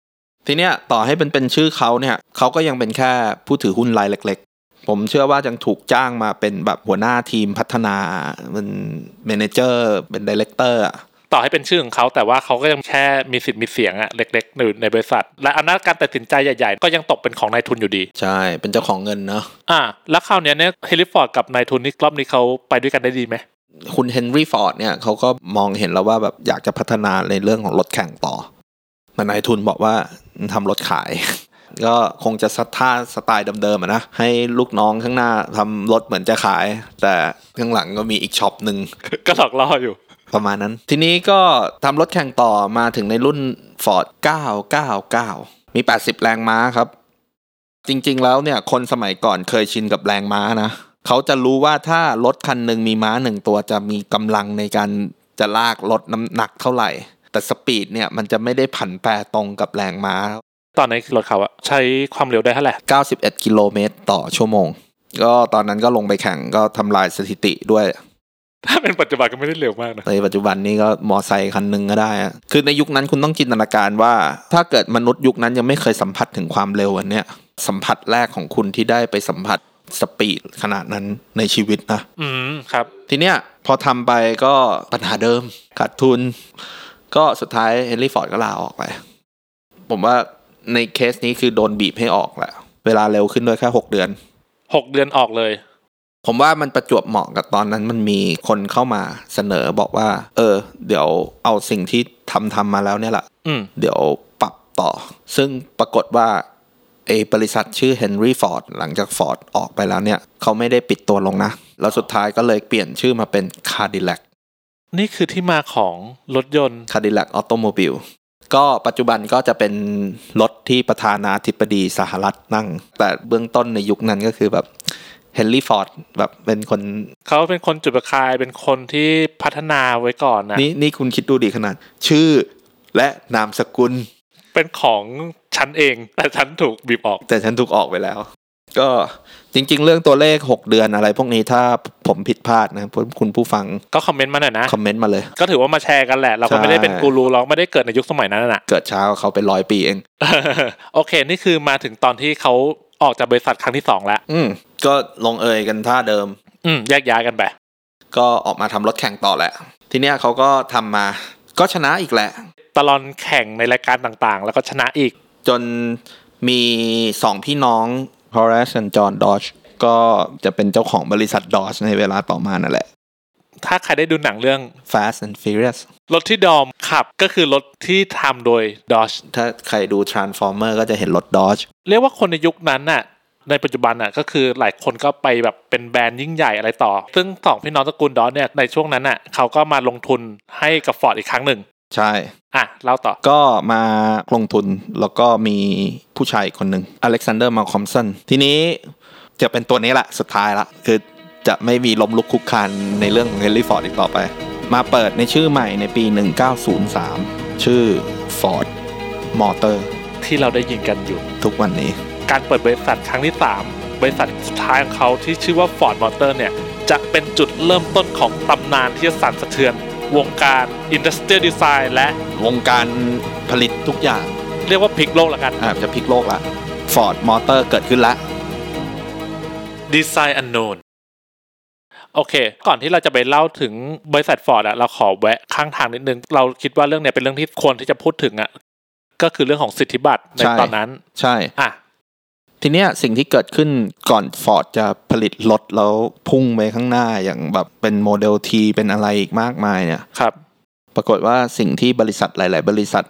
ทีเนี้ยต่อให้เป็นเป็นชื่อเขาเนี่ยเขาก็ยังเป็นแค่ผู้ถือหุ้นรายเล็กๆ ผมเชื่อว่ายังถูกจ้างมาเป็นแบบหัวหน้าทีมพัฒนาเป็น manager เป็น directorต่อให้เป็นชื่อของเขาแต่ว่าเขาก็ยังแค่มีสิทธิ์มีเสียงอะเล็กๆอยู่ในบริษัท และอำนาจการตัดสินใจใหญ่ๆ ก็ยังตกเป็นของนายทุนอยู่ดี ใช่ เป็นเจ้าของเงินเนาะอ่า แล้วคราวเนี้ยเนี่ยเฮนรี่ฟอร์ดกับนายทุนนี่รอบนี้เขาไปด้วยกันได้ดีไหมคุณเฮนรี่ฟอร์ดเนี่ยเขาก็มองเห็นแล้วว่าแบบอยากจะพัฒนาในเรื่องของรถแข่งต่อมันนายทุนบอกว่าทำรถขาย ก็คงจะสัท่าสไตล์เดิมๆอะนะ ให้ลูกน้องข้างหน้าทำรถเหมือนจะขาย แต่ข้างหลังก็มีอีก shop หนึ่งก็หลอกล่ออยู่ประมาณนั้น ทีนี้ก็ทำรถแข่งต่อมาถึงในรุ่น Ford 999 มี 80 แรงม้าครับ จริงๆแล้วเนี่ย คนสมัยก่อนเคยชินกับแรงม้านะ เขาจะรู้ว่าถ้ารถคันหนึ่งมีม้าหนึ่งตัวจะมีกำลังในการจะลากรถน้ำหนักเท่าไหร่ แต่สปีดเนี่ยมันจะไม่ได้ผันแปรตรงกับแรงม้า ตอนนี้รถเขาอะใช้ความเร็วได้เท่าไหร่91 กิโลเมตรต่อชั่วโมง ก็ตอนนั้นก็ลงไปแข่งก็ทำลายสถิติด้วย ถ้าเป็นปัจจุบันก็ไม่ได้เร็วมากนะในปัจจุบันนี้ก็มอไซค์คันหนึ่งก็ได้อะคือในยุคนั้นคุณต้องจินตนาการว่า ถ้าเกิดมนุษย์ยุคนั้นยังไม่เคยสัมผัสถึงความเร็วอันเนี้ยสัมผัสแรกของคุณที่ได้ไปสัมผัส speed ขนาดนั้นในชีวิตนะอืมครับ ทีเนี้ยพอทำไปก็ปัญหาเดิมขาดทุน ก็สุดท้ายเฮนรี่ฟอร์ดก็ลาออกไป ผมว่า ในเคสนี้คือโดนบีบให้ออกแหละเวลาเร็วขึ้นด้วยแค่หกเดือนหกเดือนออกเลย ผมว่ามันประจวบเหมาะกับตอนนั้นมันมีคนเข้ามาเสนอบอกว่า เออ เดี๋ยวเอาสิ่งที่ทำทำมาแล้วเนี่ยแหละอืมเดี๋ยวปรับต่อ ซึ่งปรากฏว่าเอบริษัทชื่อ Henry Ford หลังจาก Ford ออกไปแล้วเนี่ย เขาไม่ได้ปิดตัวลงนะ แล้วสุดท้ายก็เลยเปลี่ยนชื่อมาเป็น Cadillac นี่คือที่มาของรถยนต์ Cadillac Automobile ก็ปัจจุบันก็จะเป็นรถที่ประธานาธิบดีสหรัฐนั่ง แต่เบื้องต้นในยุคนั้นก็คือแบบเฮนรี่ฟอร์ดแบบเป็นคน เขาเป็นคนจุดประกายเป็นคนที่พัฒนาไว้ก่อนนะนี่นี่คุณคิดดูดีขนาด ชื่อและนามสกุล เป็นของฉันเอง แต่ฉันถูกบีบออก แต่ฉันถูกออกไปแล้ว ก็จริง ๆ เรื่องตัวเลข 6 เดือนอะไร พวกนี้ถ้าผมผิดพลาดนะคุณผู้ฟังก็คอมเมนต์มาหน่อยนะคอมเมนต์มาเลย ก็ถือว่ามาแชร์กันแหละ เราก็ใช่ไม่ได้เป็นกูรูเราไม่ได้เกิดในยุคสมัยนั้นน่ะ เกิดเช้ากว่าเขาเป็นร้อยปีเองโอเค นี่คือมาถึงตอนที่เขาออกจากบริษัทครั้งที่สองแล้ว อืมก็ลงเอยกันท่าเดิม อืมแยกย้ายกันไปก็ออกมาทำรถแข่งต่อแหละ ทีเนี้ยเขาก็ทำมา ก็ชนะอีกแหละ ตลอนแข่งในรายการต่างๆ แล้วก็ชนะอีก จนมีสองพี่น้อง Horace and John Dodge ก็จะเป็นเจ้าของบริษัท Dodge ในเวลาต่อมานั่นแหละ ถ้าใครได้ดูหนังเรื่อง Fast and Furious รถที่ดอมขับก็คือรถที่ทำโดย Dodge ถ้าใครดู Transformer ก็จะเห็นรถ Dodge เรียกว่าคนในยุคนั้นน่ะในปัจจุบันน่ะก็คือหลายคนก็ไปแบบเป็นแบรนด์ยิ่งใหญ่อะไรต่อ ซึ่งสองพี่น้องตระกูลดอสเนี่ยในช่วงนั้นน่ะเขาก็มาลงทุนให้กับฟอร์ดอีกครั้งหนึ่ง ใช่อะเล่าต่อก็มาลงทุนแล้วก็มีผู้ชายคนหนึ่งอเล็กซานเดอร์มัลคอมสันทีนี้จะเป็นตัวนี้แหละสุดท้ายละคือจะไม่มีล้มลุกคลุกคลานในเรื่องของเฮนรี่ฟอร์ดอีกต่อไป มาเปิดในชื่อใหม่ในปี 1903 ชื่อ Ford Motor ที่เราได้ยินกันอยู่ทุกวันนี้ การเปิดบริษัทครั้งที่ 3 บริษัทสุดท้ายของเขาที่ชื่อว่า Ford Motor เนี่ยจะเป็นจุดเริ่มต้นของตำนานที่จะสั่นสะเทือน วงการ Industrial Design และวงการผลิตทุกอย่างเรียกว่าพลิกโลกละกันอาจจะพลิกโลกละ Ford Motor เกิดขึ้นละ Design Unknown โอเค ก่อนที่เราจะไปเล่าถึงบริษัทฟอร์ดอะเราขอแวะข้างทางนิดนึง เราคิดว่าเรื่องเนี้ยเป็นเรื่องที่ควรที่จะพูดถึงอะก็คือเรื่องของสิทธิบัตรในใช่ตอนนั้น ใช่ อะ ทีเนี้ยสิ่งที่เกิดขึ้นก่อนฟอร์ดจะผลิตรถแล้วพุ่งไปข้างหน้าอย่างแบบเป็นโมเดลทีเป็นอะไรอีกมากมายเนี่ยครับ ปรากฏว่าสิ่งที่บริษัทหลาย ๆ บริษัท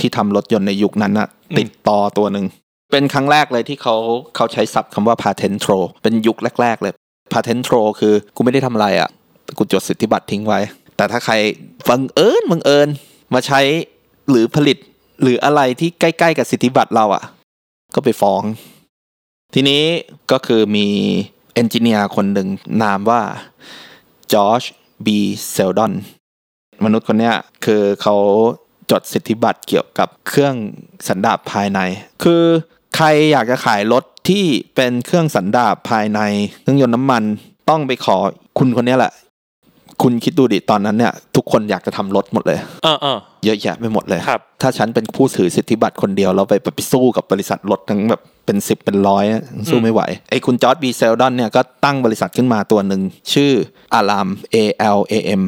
ที่ทำรถยนต์ในยุคนั้นน่ะอืมติดต่อตัวหนึ่งเป็นครั้งแรกเลยที่เขาเขาใช้ศัพท์คำว่า patent troll เป็นยุคแรก ๆ เลย patent troll คือกูไม่ได้ทำอะไรอะ่ะแต่กูจดสิทธิบัตรทิ้งไว้ แต่ถ้าใครบังเอิญบังเอิญมาใช้หรือผลิตหรืออะไรที่ใกล้ ๆ กับสิทธิบัตรเราอะ่ะก็ไปฟ้อง ทีนี้ก็คือมี engineer คนหนึ่งนามว่าจอร์จบีเซลดอนมนุษย์คนนี้คือเขาจดสิทธิบัตรเกี่ยวกับเครื่องสันดาปภายใน คือใครอยากจะขายรถที่เป็นเครื่องสันดาปภายในเครื่องยนต์น้ำมันต้องไปขอคุณคนนี้แหละ คุณคิดดูดิตอนนั้นเนี่ย ทุกคนอยากจะทำรถหมดเลยเออเออเยอะแยะไปหมดเลยครับถ้าฉันเป็นผู้ถือสิทธิบัตรคนเดียวเราไปไปสู้กับบริษัทรถทั้งแบบเป็นสิบเป็นร้อยอะสู้ไม่ไหวไอ้คุณจอร์ดบีเซลดอนเนี่ยก็ตั้งบริษัทขึ้นมาตัวหนึ่งชื่ออาราม A L A M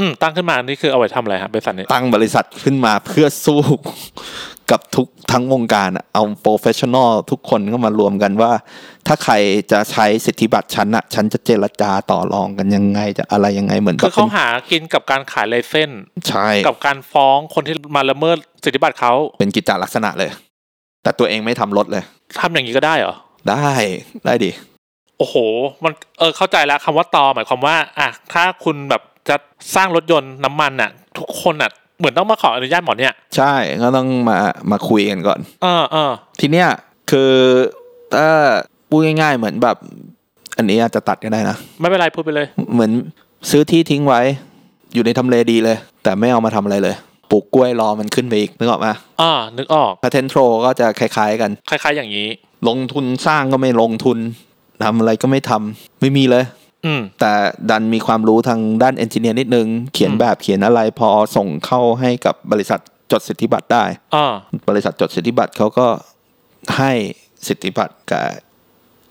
อืมตั้งขึ้นมานี่คือเอาไว้ทำอะไรฮะบริษัทนี้ตั้งบริษัทขึ้นมาเพื่อสู้ กับทุกทั้งวงการอะเอา professional ทุกคนก็มารวมกันว่า ถ้าใครจะใช้สิทธิบัตรฉันอะฉันจะเจรจาต่อรองกันยังไงจะอะไรยังไงเหมือนคืกัอบเขาหากินกับการขายไลเส้นส์ใช่กับการฟ้องคนที่มาละเมิดสิทธิบัตรเขาเป็นกิจจลักษณะเลย แต่ตัวเองไม่ทำรถเลยทำอย่างนี้ก็ได้เหรอได้ได้ดิโอ้โห มันเออเข้าใจแล้วคำว่าตอหมายความว่าอะถ้าคุณแบบจะสร้างรถยนต์น้ำมันอะทุกคนอะ เหมือนต้องมาขออนุญาตหมอเนี่ยใช่ก็ต้องมามาคุยกันก่อนเออเออทีเนี้ยคือถ้าพูดง่ายๆเหมือนแบบ อันนี้อาจจะตัดก็ได้นะไม่เป็นไรพูดไปเลย เหมือนซื้อที่ทิ้งไว้ อยู่ในทำเลดีเลย แต่ไม่เอามาทำอะไรเลยปลูกกล้วยรอมันขึ้นไปอีกนึกออกไหมอ่านึกออก patent troll ก็จะคล้าย ๆ กัน คล้าย ๆ อย่างนี้ ลงทุนสร้างก็ไม่ลงทุนทำอะไรก็ไม่ทำไม่มีเลยอืม แต่ดันมีความรู้ทางด้าน engineer นิดนึง เขียนอืมแบบเขียนอะไรพอส่งเข้าให้กับบริษัทจดสิทธิบัตรได้อ่าบริษัทจดสิทธิบัตรเขาก็ให้สิทธิบัตรกับ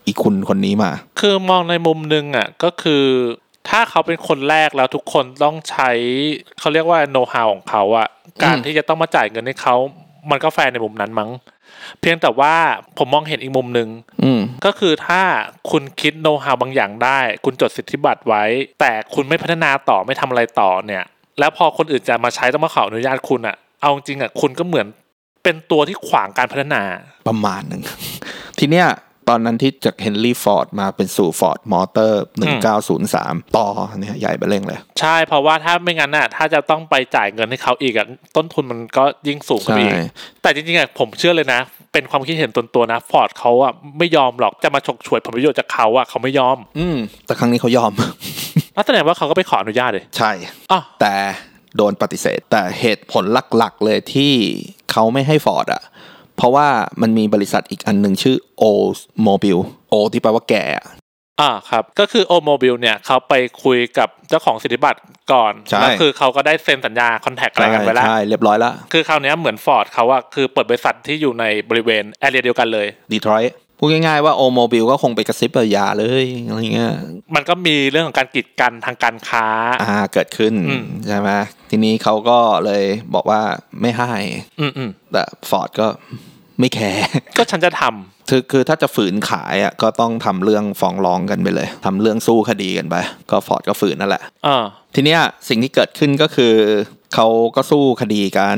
อีกคุณคนนี้มา คือมองในมุมหนึงอะก็คือถ้าเขาเป็นคนแรกแล้วทุกคนต้องใช้เขาเรียกว่าโน้ตฮาวของเขาอะการที่จะต้องมาจ่ายเงินให้เขา มันก็แฟร์ในมุมนั้นมั้ง เพียงแต่ว่าผมมองเห็นอีกมุมหนึ่งอืมก็คือถ้าคุณคิดโน้ตฮาวบางอย่างได้ คุณจดสิทธิบัตรไว้ แต่คุณไม่พัฒนาต่อไม่ทำอะไรต่อเนี่ย แล้วพอคนอื่นจะมาใช้ต้องมาขออนุญาตคุณอะเอาจริงอะคุณก็เหมือนเป็นตัวที่ขวางการพัฒนาประมาณหนึ่ง ทีเนี้ยตอนนั้นที่จากเฮนรี่ฟอร์ดมาเป็นสู่ฟอร์ดมอเตอร์1903 ต่อเนี่ยใหญ่ไปเร่งเลย ใช่เพราะว่าถ้าไม่งั้นน่ะถ้าจะต้องไปจ่ายเงินให้เขาอีกอะต้นทุนมันก็ยิ่งสูงขึ้นใช่ไปอีกแต่จริงๆอะผมเชื่อเลยนะ เป็นความคิดเห็นส่วนตัวนะฟอร์ดเขาอะไม่ยอมหรอกจะมาฉกฉวยผลประโยชน์จากเขาอะเขาไม่ยอม อืม แต่ครั้งนี้เขายอมนั่นแสดงว่าเขาก็ไปขออนุญาตเลยใช่อ๋อแต่โดนปฏิเสธ แต่เหตุผลหลักๆเลยที่เขาไม่ให้ฟอร์ดอะเพราะว่ามันมีบริษัทอีกอันหนึ่งชื่อ Oldsmobile Old ที่แปลว่าแก่ อะอ่าครับก็คือ Oldsmobile เนี่ยเขาไปคุยกับเจ้าของสิทธิบัตรก่อนใช่ แล้วคือเขาก็ได้เซ็นสัญญา contract อะไรกันไปแล้ว ใช่เรียบร้อยแล้วคือคราวเนี้ยเหมือนฟอร์ดเขาอะคือเปิดบริษัทที่อยู่ในบริเวณ area เดียวกันเลย ดีทรอยต์พูดง่ายๆว่า Oldsmobile ก็คงไปกระซิบว่าอย่าเลยอะไรเงี้ยมันก็มีเรื่องของการกีดกันทางการค้า อ่าเกิดขึ้นอืม ใช่ไหมทีนี้เขาก็เลยบอกว่าไม่ให้ อืมอืมแต่ฟอร์ดก็ ไม่แคร์ก็ฉันจะทำคือคือถ้าจะฝืนขายอะก็ต้องทำเรื่องฟ้องร้องกันไปเลยทำเรื่องสู้คดีกันไปก็ฟอร์ดก็ฝืนนั่นแหละอ่าทีเนี้ยสิ่งที่เกิดขึ้นก็คือเขาก็สู้คดีกัน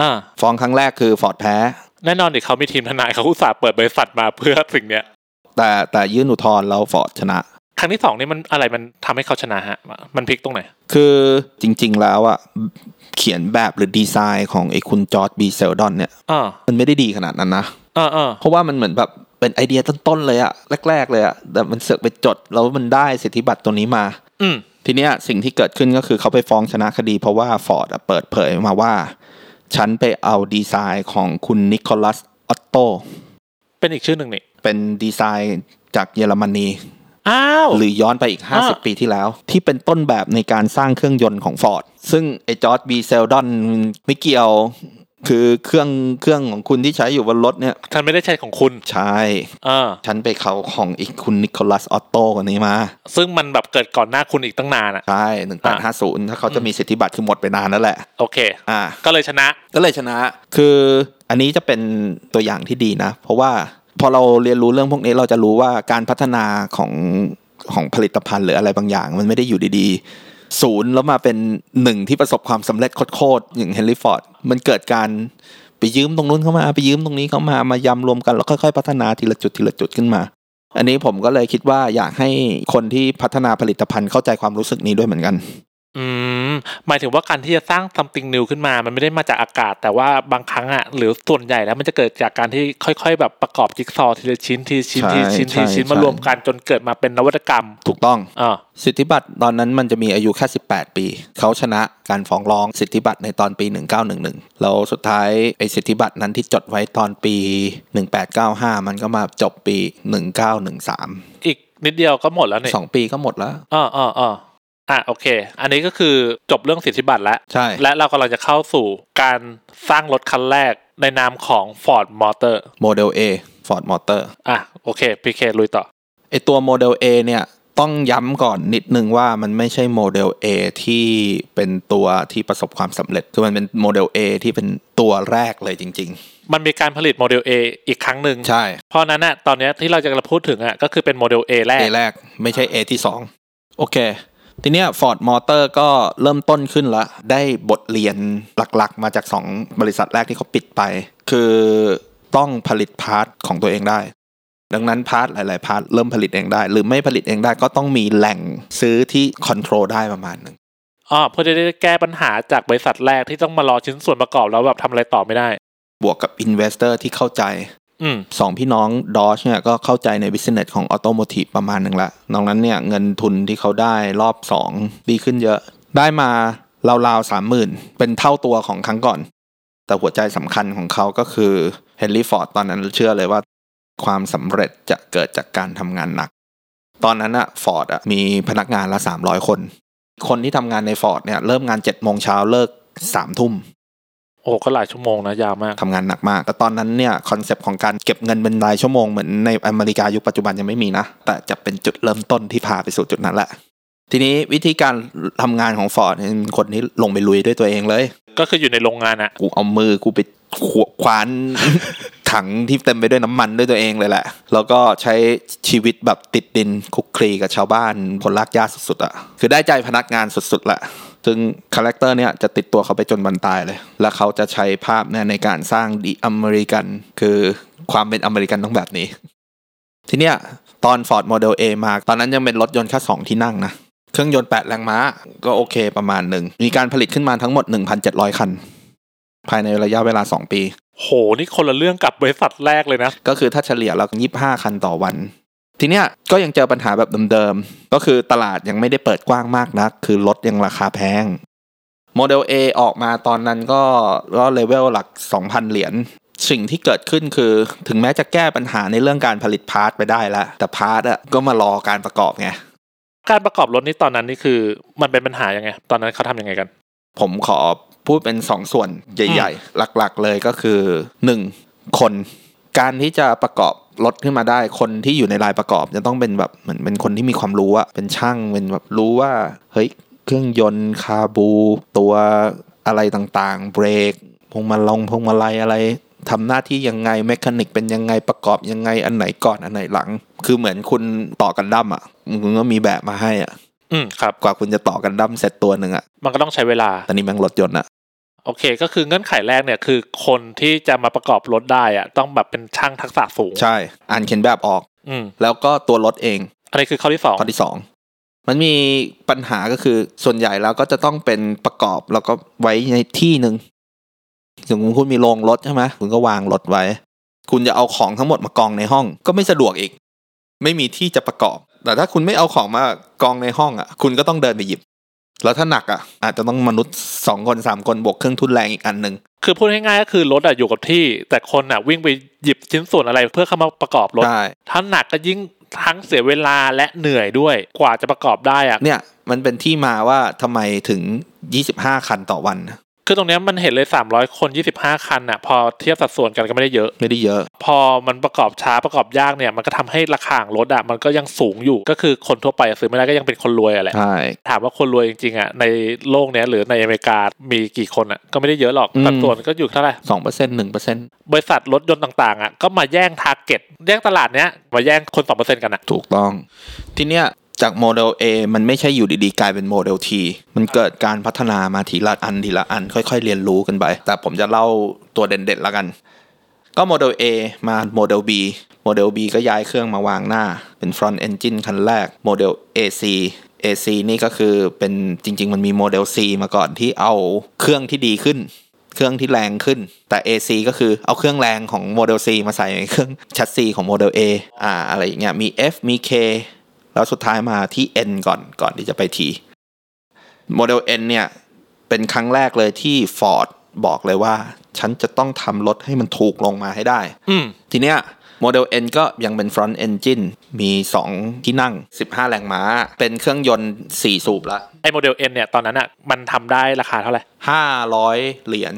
อ่าฟ้องครั้งแรกคือฟอร์ดแพ้แน่นอนดิเขามีทีมทนายเขาอุตส่าห์เปิดบริษัทมาเพื่อสิ่งเนี้ยแต่แต่ยื่นอุทธรณ์แล้วฟอร์ดชนะ ครั้งที่สองนี่มันอะไรมันทำให้เขาชนะฮะ มันพลิกตรงไหน คือจริง ๆ แล้วอะ เขียนแบบหรือดีไซน์ของไอ้คุณ George B. Selden เนี่ยอ่ามันไม่ได้ดีขนาดนั้นนะอ่าอ่าเพราะว่ามันเหมือนแบบเป็นไอเดียต้นๆเลยอะแรก ๆ เลยอะแต่มันเสือกไปจดแล้วมันได้สิทธิบัตรตัวนี้มา อืมทีเนี้ยสิ่งที่เกิดขึ้นก็คือเขาไปฟ้องชนะคดี เพราะว่าฟอร์ดเปิดเผยมาว่า ฉันไปเอาดีไซน์ของคุณนิโคลัสออตโต้เป็นอีกชื่อหนึ่งนี่เป็นดีไซน์จากเยอรมนีอ้าวหรือย้อนไปอีกอ่า50 ปีที่แล้ว ที่เป็นต้นแบบในการสร้างเครื่องยนต์ของฟอร์ด ซึ่งไอ้ George B. Selden ไม่เกี่ยวคือเครื่องเครื่องของคุณที่ใช้อยู่บนรถเนี่ย ฉันไม่ได้ใช้ของคุณใช่เออฉันไปเอาของอีกคุณนิโคลัสออตโต้คนนี้มา ซึ่งมันแบบเกิดก่อนหน้าคุณอีกตั้งนานอะใช่หนึ่งแปดห้าศูนย์ถ้าเขาจะมีสิทธิบัตรคือหมดไปนานแล้วแหละ โอเค อ่า ก็เลยชนะ ก็เลยชนะ คืออันนี้จะเป็นตัวอย่างที่ดีนะ เพราะว่าพอเราเรียนรู้เรื่องพวกนี้เราจะรู้ว่าการพัฒนาของของผลิตภัณฑ์หรืออะไรบางอย่าง มันไม่ได้อยู่ดีๆ ศูนย์แล้วมาเป็นหนึ่งที่ประสบความสำเร็จโคตรๆอย่างเฮนรี่ฟอร์ดมันเกิดการไปยืมตรงนู้นเข้ามาไปยืมตรงนี้เข้ามามายำรวมกันแล้วค่อยๆพัฒนาทีละจุดทีละจุดขึ้นมา อันนี้ผมก็เลยคิดว่าอยากให้คนที่พัฒนาผลิตภัณฑ์เข้าใจความรู้สึกนี้ด้วยเหมือนกัน อืมหมายถึงว่าการที่จะสร้าง something new ขึ้นมา มันไม่ได้มาจากอากาศ แต่ว่าบางครั้งอะหรือส่วนใหญ่แล้วมันจะเกิดจากการที่ค่อยๆ แบบประกอบจิ๊กซอว์ทีละชิ้นทีละชิ้นใช่ทีละชิ้นทีละชิ้นใช่มารวมกันจนเกิดมาเป็นนวัตกรรม ถูกต้องอ่าสิทธิบัตรตอนนั้นมันจะมีอายุแค่ 18 ปี เขาชนะการฟ้องร้องสิทธิบัตรในตอนปี 1911 แล้วสุดท้ายไอ้สิทธิบัตรนั้นที่จดไว้ตอนปี 1895 มันก็มาจบปี 1913 อีกนิดเดียวก็หมดแล้วเนี่ยสองปีก็หมดแล้วอ่าอ่าอ่า อะโอเค อันนี้ก็คือจบเรื่องสิทธิบัตรแล้ว ใช่ และเรากำลังจะเข้าสู่การสร้างรถคันแรกในนามของ Ford Motor โมเดล A Ford Motor อะโอเคพีเคลุยต่อไอตัวโมเดล A เนี่ยต้องย้ำก่อนนิดนึงว่ามันไม่ใช่โมเดล A ที่เป็นตัวที่ประสบความสำเร็จ คือมันเป็นโมเดล A ที่เป็นตัวแรกเลยจริงมันมีการผลิตโมเดล A อีกครั้งหนึ่งๆใช่ เพราะนั้นน่ะตอนเนี้ยที่เราจะพูดถึงอะก็คือเป็นโมเดล A แรก A แรกไม่ใช่ A ที่ 2 โอเค ทีเนี้ย Ford Motor ก็เริ่มต้นขึ้นละ ได้บทเรียนหลักๆ มาจาก 2 บริษัทแรกที่เขาปิดไป คือต้องผลิต part ของตัวเองได้ ดังนั้น part หลายๆ part เริ่มผลิตเองได้ หรือไม่ผลิตเองได้ก็ต้องมีแหล่งซื้อที่ controlรลได้ประมาณหนึ่งอ๋อเพื่อจะได้แก้ปัญหาจากบริษัทแรกที่ต้องมารอชิ้นส่วนประกอบแล้วแบบทำอะไรต่อไม่ได้ บวกกับ investor ที่เข้าใจอืม สองพี่น้อง Dodge เนี่ยก็เข้าใจใน business ของ automotive ประมาณหนึ่งละนอกนั้นเนี่ยเงินทุนที่เขาได้รอบสองดีขึ้นเยอะ ได้มาราวๆสามหมื่นเป็นเท่าตัวของครั้งก่อน แต่หัวใจสำคัญของเขาก็คือเฮนรี่ฟอร์ดตอนนั้นเชื่อเลยว่า ความสำเร็จจะเกิดจากการทำงานหนัก ตอนนั้นอะฟอร์ดอะมีพนักงานละสามร้อยคน คนที่ทำงานในฟอร์ดเนี่ยเริ่มงานเจ็ดโมงเช้าเลิกสามทุ่ม โอ้ก็หลายชั่วโมงนะยาวมากทำงานหนักมาก แต่ตอนนั้นเนี่ยคอนเซปต์ของการเก็บเงินเป็นรายชั่วโมงเหมือนในอเมริกายุคปัจจุบันยังไม่มีนะ แต่จะเป็นจุดเริ่มต้นที่พาไปสู่จุดนั้นแหละ ทีนี้วิธีการทำงานของฟอร์ดเป็นคนที่ลงไปลุยด้วยตัวเองเลย ก็คืออยู่ในโรงงานอะกูเอามือกูไปขวคว้านถังที่เต็มไปด้วยน้ำมันด้วยตัวเองเลยแหละ แล้วก็ใช้ชีวิตแบบติดดินคลุกคลีกับชาวบ้านคนรากหญ้าสุดๆอะ่ะคือได้ใจพนักงานสุดๆแหละ ซึ่ง character เนี่ยจะติดตัวเขาไปจนวันตายเลย แล้วเขาจะใช้ภาพเนี่ยในการสร้าง The American คือความเป็นอเมริกันต้องแบบนี้ ทีเนี้ยตอน Ford Model A มา ตอนนั้นยังเป็นรถยนต์แค่สองที่นั่งนะเครื่องยนต์ 8 แรงม้าก็โอเคประมาณหนึ่ง มีการผลิตขึ้นมาทั้งหมด 1,700 คัน ภายในระยะเวลา 2 ปี โห นี่คนละเรื่องกับบริษัทแรกเลยนะ ก็คือถ้าเฉลี่ยแล้ว25 คันต่อวัน ทีเนี้ยก็ยังเจอปัญหาแบบเดิมๆ ก็คือตลาดยังไม่ได้เปิดกว้างมากนัก คือรถยังราคาแพง โมเดล A ออกมาตอนนั้นก็ก็เลเวลหลัก 2,000 เหรียญ สิ่งที่เกิดขึ้นคือ ถึงแม้จะแก้ปัญหาในเรื่องการผลิต part ไปได้แล้วแต่ part อะก็มารอการประกอบไง การประกอบรถนี้ตอนนั้นนี่คือมันเป็นปัญหายังไง ตอนนั้นเขาทำยังไงกัน ผมขอพูดเป็นสองส่วนใหญ่ ๆ หลักๆเลยก็คือหนึ่งคน การที่จะประกอบ รถขึ้นมาได้ คนที่อยู่ในรายประกอบ จะต้องเป็นแบบเหมือนเป็นคนที่มีความรู้อะเป็นช่างเป็นแบบรู้ว่าเฮ้ยเครื่องยนต์คาบู ตัวอะไรต่างๆ เบรกพวงมาลงพวงมาลัยอะไรทำหน้าที่ยังไงแมคานิกเป็นยังไงประกอบยังไงอันไหนก่อนอันไหนหลัง คือเหมือนคุณต่อกันดั้มอะคุณก็มีแบบมาให้อะอืมครับกว่าคุณจะต่อกันดั้มเสร็จตัวหนึ่งอะมันก็ต้องใช้เวลา ตอนนี้แม่งรถยนต์อะ โอเค ก็คือเงื่อนไขแรกเนี่ยคือคนที่จะมาประกอบรถได้อะต้องแบบเป็นช่างทักษะสูง ใช่ อ่านเขียนแบบออก อืมแล้วก็ตัวรถเอง อันนี้คือข้อที่สองข้อที่สองมันมีปัญหาก็คือส่วนใหญ่แล้วก็จะต้องเป็นประกอบแล้วก็ไว้ในที่หนึ่งสมมติคุณมีโรงรถใช่ไหมคุณก็วางรถไว้ คุณจะเอาของทั้งหมดมากองในห้อง ก็ไม่สะดวกอีก ไม่มีที่จะประกอบ แต่ถ้าคุณไม่เอาของมากองในห้องอะ คุณก็ต้องเดินไปหยิบ แล้วถ้าหนักอะอาจจะต้องมนุษย์สองคนสามคนบวกเครื่องทุนแรงอีกอันหนึ่งคือพูดง่ายๆก็คือรถอะอยู่กับที่ แต่คนอะวิ่งไปหยิบชิ้นส่วนอะไรเพื่อเข้ามาประกอบรถได้ถ้าหนักก็ยิ่งทั้งเสียเวลาและเหนื่อยด้วยกว่าจะประกอบได้อะเนี่ยมันเป็นที่มาว่าทำไมถึง 25 คันต่อวันนะ คือตรงเนี้ยมันเห็นเลย 300 คน 25 คันอะพอเทียบสัดส่วนกันก็ไม่ได้เยอะ ไม่ได้เยอะ พอมันประกอบช้าประกอบยากเนี่ย มันก็ทำให้ราคาของรถอะมันก็ยังสูงอยู่ ก็คือคนทั่วไปซื้อไม่ได้ก็ยังเป็นคนรวยอะแหละใช่ถามว่าคนรวยจริงๆอะในโลกเนี้ยหรือในอเมริกามีกี่คนอะก็ไม่ได้เยอะหรอกอืมสัดส่วนก็อยู่เท่าไหร่สองเปอร์เซ็นต์หนึ่งเปอร์เซ็นต์บริษัทรถยนต์ต่างๆอะก็มาแย่ง target แย่งตลาดเนี้ยมาแย่งคนสองเปอร์เซ็นต์กันอะถูกต้อง ทีเนี้ย จากโมเดล A มันไม่ใช่อยู่ดีๆ กลายเป็นโมเดล T มันเกิดการพัฒนามาทีละอันทีละอันค่อยๆ เรียนรู้กันไป แต่ผมจะเล่าตัวเด่นๆแล้วกัน ก็โมเดล A มาโมเดล B โมเดล B ก็ย้ายเครื่องมาวางหน้า เป็น front engine คันแรก โมเดล AC AC นี่ก็คือเป็นจริง ๆ มันมีโมเดล C มาก่อนที่เอาเครื่องที่ดีขึ้น เครื่องที่แรงขึ้น แต่ AC ก็คือเอาเครื่องแรงของโมเดล C มาใส่ในเครื่องชัดซีของโมเดล A อ่าอะไรอย่างเงี้ยมี F มี K แล้วสุดท้ายมาที่ N ก่อนก่อนที่จะไป T โมเดล N เนี่ย เป็นครั้งแรกเลยที่ Ford บอกเลยว่า ฉันจะต้องทำรถให้มันถูกลงมาให้ได้อืมทีเนี้ยโมเดล N ก็ยังเป็น front engine มี 2 ที่นั่ง 15 แรงม้า เป็นเครื่องยนต์ 4 สูบละไอโมเดล N เนี่ย ตอนนั้นอะมันทำได้ราคาเท่าไหร่ 500 เหรียญ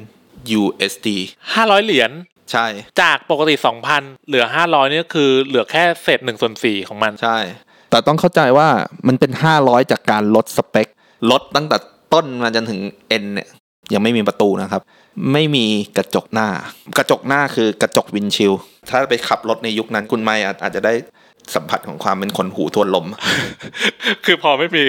USD 500 เหรียญใช่ จากปกติ 2,000 เหลือ 500นี่ก็คือเหลือแค่เศษ1ส่วน4ของมันใช่ แต่ต้องเข้าใจว่ามันเป็น 500 จากการลดสเปค ลดตั้งแต่ต้นมาจนถึง N เนี่ยยังไม่มีประตูนะครับ ไม่มีกระจกหน้า กระจกหน้าคือกระจกวินชิลด์ถ้าไปขับรถในยุคนั้นคุณไม่อาจอาจจะได้สัมผัสของความเป็นคนหูทวนลม คือพอไม่มี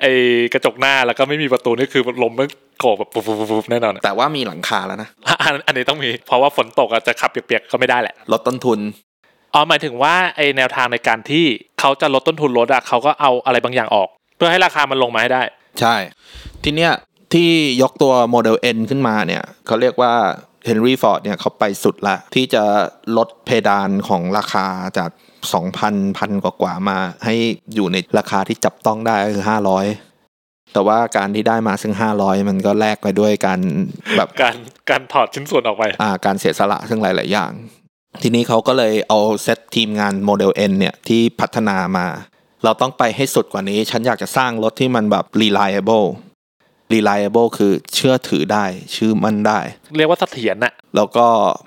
ไอกระจกหน้าแล้วก็ไม่มีประตูนี่คือลมมันโกบแบบปุ๊บๆๆๆแน่นอนอะแต่ว่ามีหลังคาแล้วนะอันอันนี้ต้องมี เพราะว่าฝนตกอาจจะขับเปียกๆก็ไม่ได้แหละ ลดต้นทุน อ๋อหมายถึงว่าไอแนวทางในการที่ เขาจะลดต้นทุนรถอะเขาก็เอาอะไรบางอย่างออก เพื่อให้ราคามันลงมาให้ได้ ใช่ ทีเนี้ยที่ยกตัวโมเดล N ขึ้นมาเนี่ยเขาเรียกว่า Henry Ford เนี่ยเขาไปสุดละ ที่จะลดเพดานของราคาจาก 2,000พันกว่าๆมา ให้อยู่ในราคาที่จับต้องได้ก็คือ 500 แต่ว่าการที่ได้มาซึ่ง 500 มันก็แลกไปด้วยการแบบการการถอดชิ้นส่วนออกไป อ่าการเสียสละซึ่งหลาย ๆ อย่าง ทีนี้เขาก็เลยเอาเซตทีมงานโมเดล N เนี่ยที่พัฒนามา เราต้องไปให้สุดกว่านี้ ฉันอยากจะสร้างรถที่มันแบบ reliable reliable คือเชื่อถือได้ชื่อมั่นได้ เรียกว่าเสถียรน่ะแล้วก็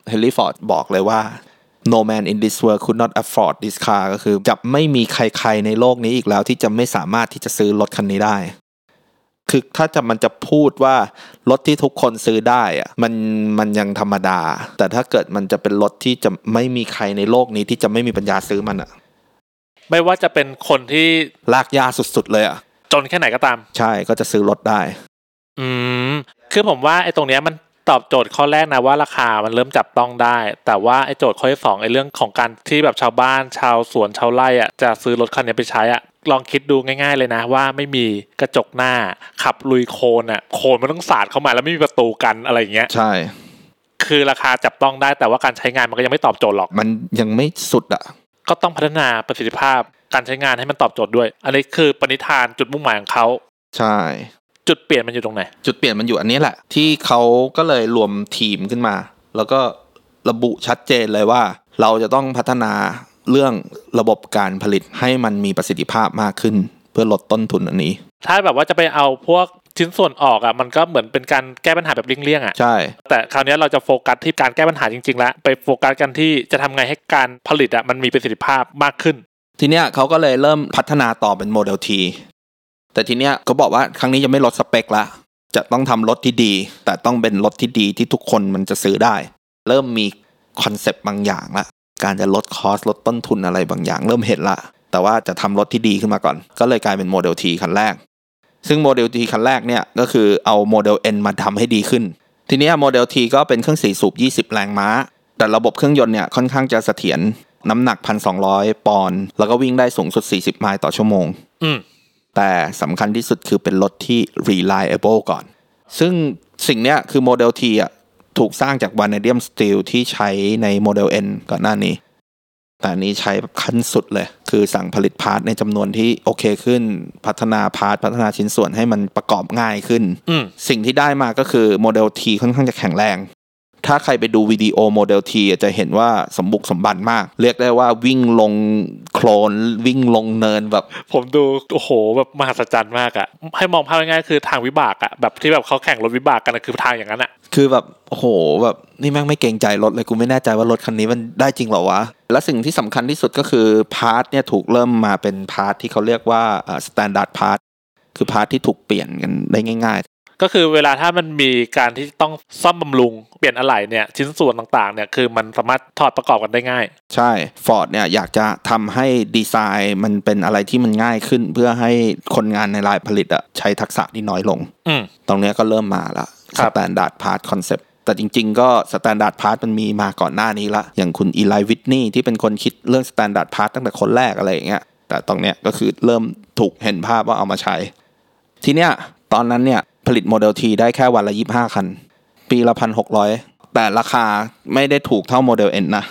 เฮนรี่ฟอร์ดบอกเลยว่า no man in this world could not afford this car ก็คือจะไม่มีใครๆในโลกนี้อีกแล้วที่จะไม่สามารถที่จะซื้อรถคันนี้ได้ คือถ้าจะมันจะพูดว่ารถที่ทุกคนซื้อได้อะมันมันยังธรรมดา แต่ถ้าเกิดมันจะเป็นรถที่จะไม่มีใครในโลกนี้ที่จะไม่มีปัญญาซื้อมันอะไม่ว่าจะเป็นคนที่ลากยาสุดๆเลยอะจนแค่ไหนก็ตาม ใช่ก็จะซื้อรถได้ อืมคือผมว่าไอ้ตรงเนี้ยมันตอบโจทย์ข้อแรกนะว่าราคามันเริ่มจับต้องได้ แต่ว่าไอ้โจทย์ข้อที่สองไอ้เรื่องของการที่แบบชาวบ้าน ชาวสวนชาวไร่อะจะซื้อรถคันนี้ไปใช้อะ ลองคิดดูง่าย ๆ เลยนะ ว่าไม่มีกระจกหน้าขับลุยโคลนอะ โคลนมันต้องสาดเข้ามาแล้วไม่มีประตูกันอะไรอย่างเงี้ย ใช่ คือราคาจับต้องได้แต่ว่าการใช้งานมันก็ยังไม่ตอบโจทย์หรอก มันยังไม่สุดอะก็ต้องพัฒนาประสิทธิภาพการใช้งานให้มันตอบโจทย์ด้วย อันนี้คือปณิธานจุดมุ่งหมายของเขาใช่ จุดเปลี่ยนมันอยู่ตรงไหน จุดเปลี่ยนมันอยู่อันนี้แหละ ที่เขาก็เลยรวมทีมขึ้นมา แล้วก็ระบุชัดเจนเลยว่า เราจะต้องพัฒนา เรื่องระบบการผลิตให้มันมีประสิทธิภาพมากขึ้น เพื่อลดต้นทุนอันนี้ ถ้าแบบว่าจะไปเอาพวกชิ้นส่วนออกอะมันก็เหมือนเป็นการแก้ปัญหาแบบเลี่ยงๆอะใช่ แต่คราวนี้เราจะโฟกัสที่การแก้ปัญหาจริงๆแล้วไปโฟกัสกันที่จะทำไงให้การผลิตอะมันมีประสิทธิภาพมากขึ้น ทีเนี้ยเขาก็เลยเริ่มพัฒนาต่อเป็นโมเดล T แต่ทีเนี้ยก็บอกว่าครั้งนี้จะไม่ลดสเปคละจะต้องทำรถที่ดี แต่ต้องเป็นรถที่ดีที่ทุกคนมันจะซื้อได้ เริ่มมีคอนเซปต์บางอย่างละ การจะลด cost ลดต้นทุนอะไรบางอย่างเริ่มเห็นละ แต่ว่าจะทำรถที่ดีขึ้นมาก่อน ก็เลยกลายเป็นโมเดล T คันแรก ซึ่งโมเดล T คันแรกเนี่ยก็คือเอาโมเดล N มาทำให้ดีขึ้น ทีเนี้ยโมเดล T ก็เป็นเครื่องสี่สูบ 20 แรงม้า แต่ระบบเครื่องยนต์เนี่ยค่อนข้างจะเสถียรน้ำหนัก 1,200 ปอนด์แล้วก็วิ่งได้สูงสุด 40 ไมล์ต่อชั่วโมงอืมแต่สำคัญที่สุดคือเป็นรถที่ reliable ก่อน ซึ่งสิ่งเนี้ยคือโมเดล T อะ ถูกสร้างจาก vanadium steel ที่ใช้ในโมเดล N ก่อนหน้านี้ แต่อันนี้ใช้แบบขั้นสุดเลย คือสั่งผลิต part ในจำนวนที่โอเคขึ้น พัฒนา part พัฒนาชิ้นส่วนให้มันประกอบง่ายขึ้นอืมสิ่งที่ได้มาก็คือโมเดล T ค่อนข้างจะแข็งแรง ถ้าใครไปดูวิดีโอโมเดล T อะจะเห็นว่าสมบุกสมบันมาก เรียกได้ว่าวิ่งลงโคโคลนวิ่งลงเนินแบบ ผมดูโอ้โหแบบมหัศจรรย์มากอะให้มองภาพง่ายๆคือทางวิบากอะแบบที่แบบเขาแข่งรถวิบากกันอะคือทางอย่างนั้นอะ คือแบบโอ้โหแบบนี่แม่งไม่เกรงใจรถเลยกูไม่แน่ใจว่ารถคันนี้มันได้จริงเหรอวะ และสิ่งที่สำคัญที่สุดก็คือ part เนี่ยถูกเริ่มมาเป็น part ที่เขาเรียกว่า standard part คือ part ที่ถูกเปลี่ยนกันได้ง่ายก็คือเวลาถ้ามันมีการที่ต้องซ่อมบำรุงเปลี่ยนอะไหล่เนี่ยชิ้นส่วนต่างๆเนี่ยคือมันสามารถถอดประกอบกันได้ง่ายๆใช่ Ford เนี่ยอยากจะทำให้ดีไซน์มันเป็นอะไรที่มันง่ายขึ้น เพื่อให้คนงานในไลน์ผลิตอะใช้ทักษะที่น้อยลงอืมตรงเนี้ยก็เริ่มมาละครับ standard part concept แต่จริงๆ ก็ standard part มันมีมาก่อนหน้านี้ละ อย่างคุณอีไลวิทนี่ที่เป็นคนคิดเรื่อง standard part ตั้งแต่คนแรกอะไรอย่างเงี้ย แต่ตรงเนี้ยก็คือเริ่มถูกเห็นภาพว่าเอามาใช้ ทีเนี้ยตอนนั้นเนี่ยผลิตโมเดลทีได้แค่วันละยี่ห้าคัน ปีละพันหกร้อยแต่ราคาไม่ได้ถูกเท่าโมเดล N นะ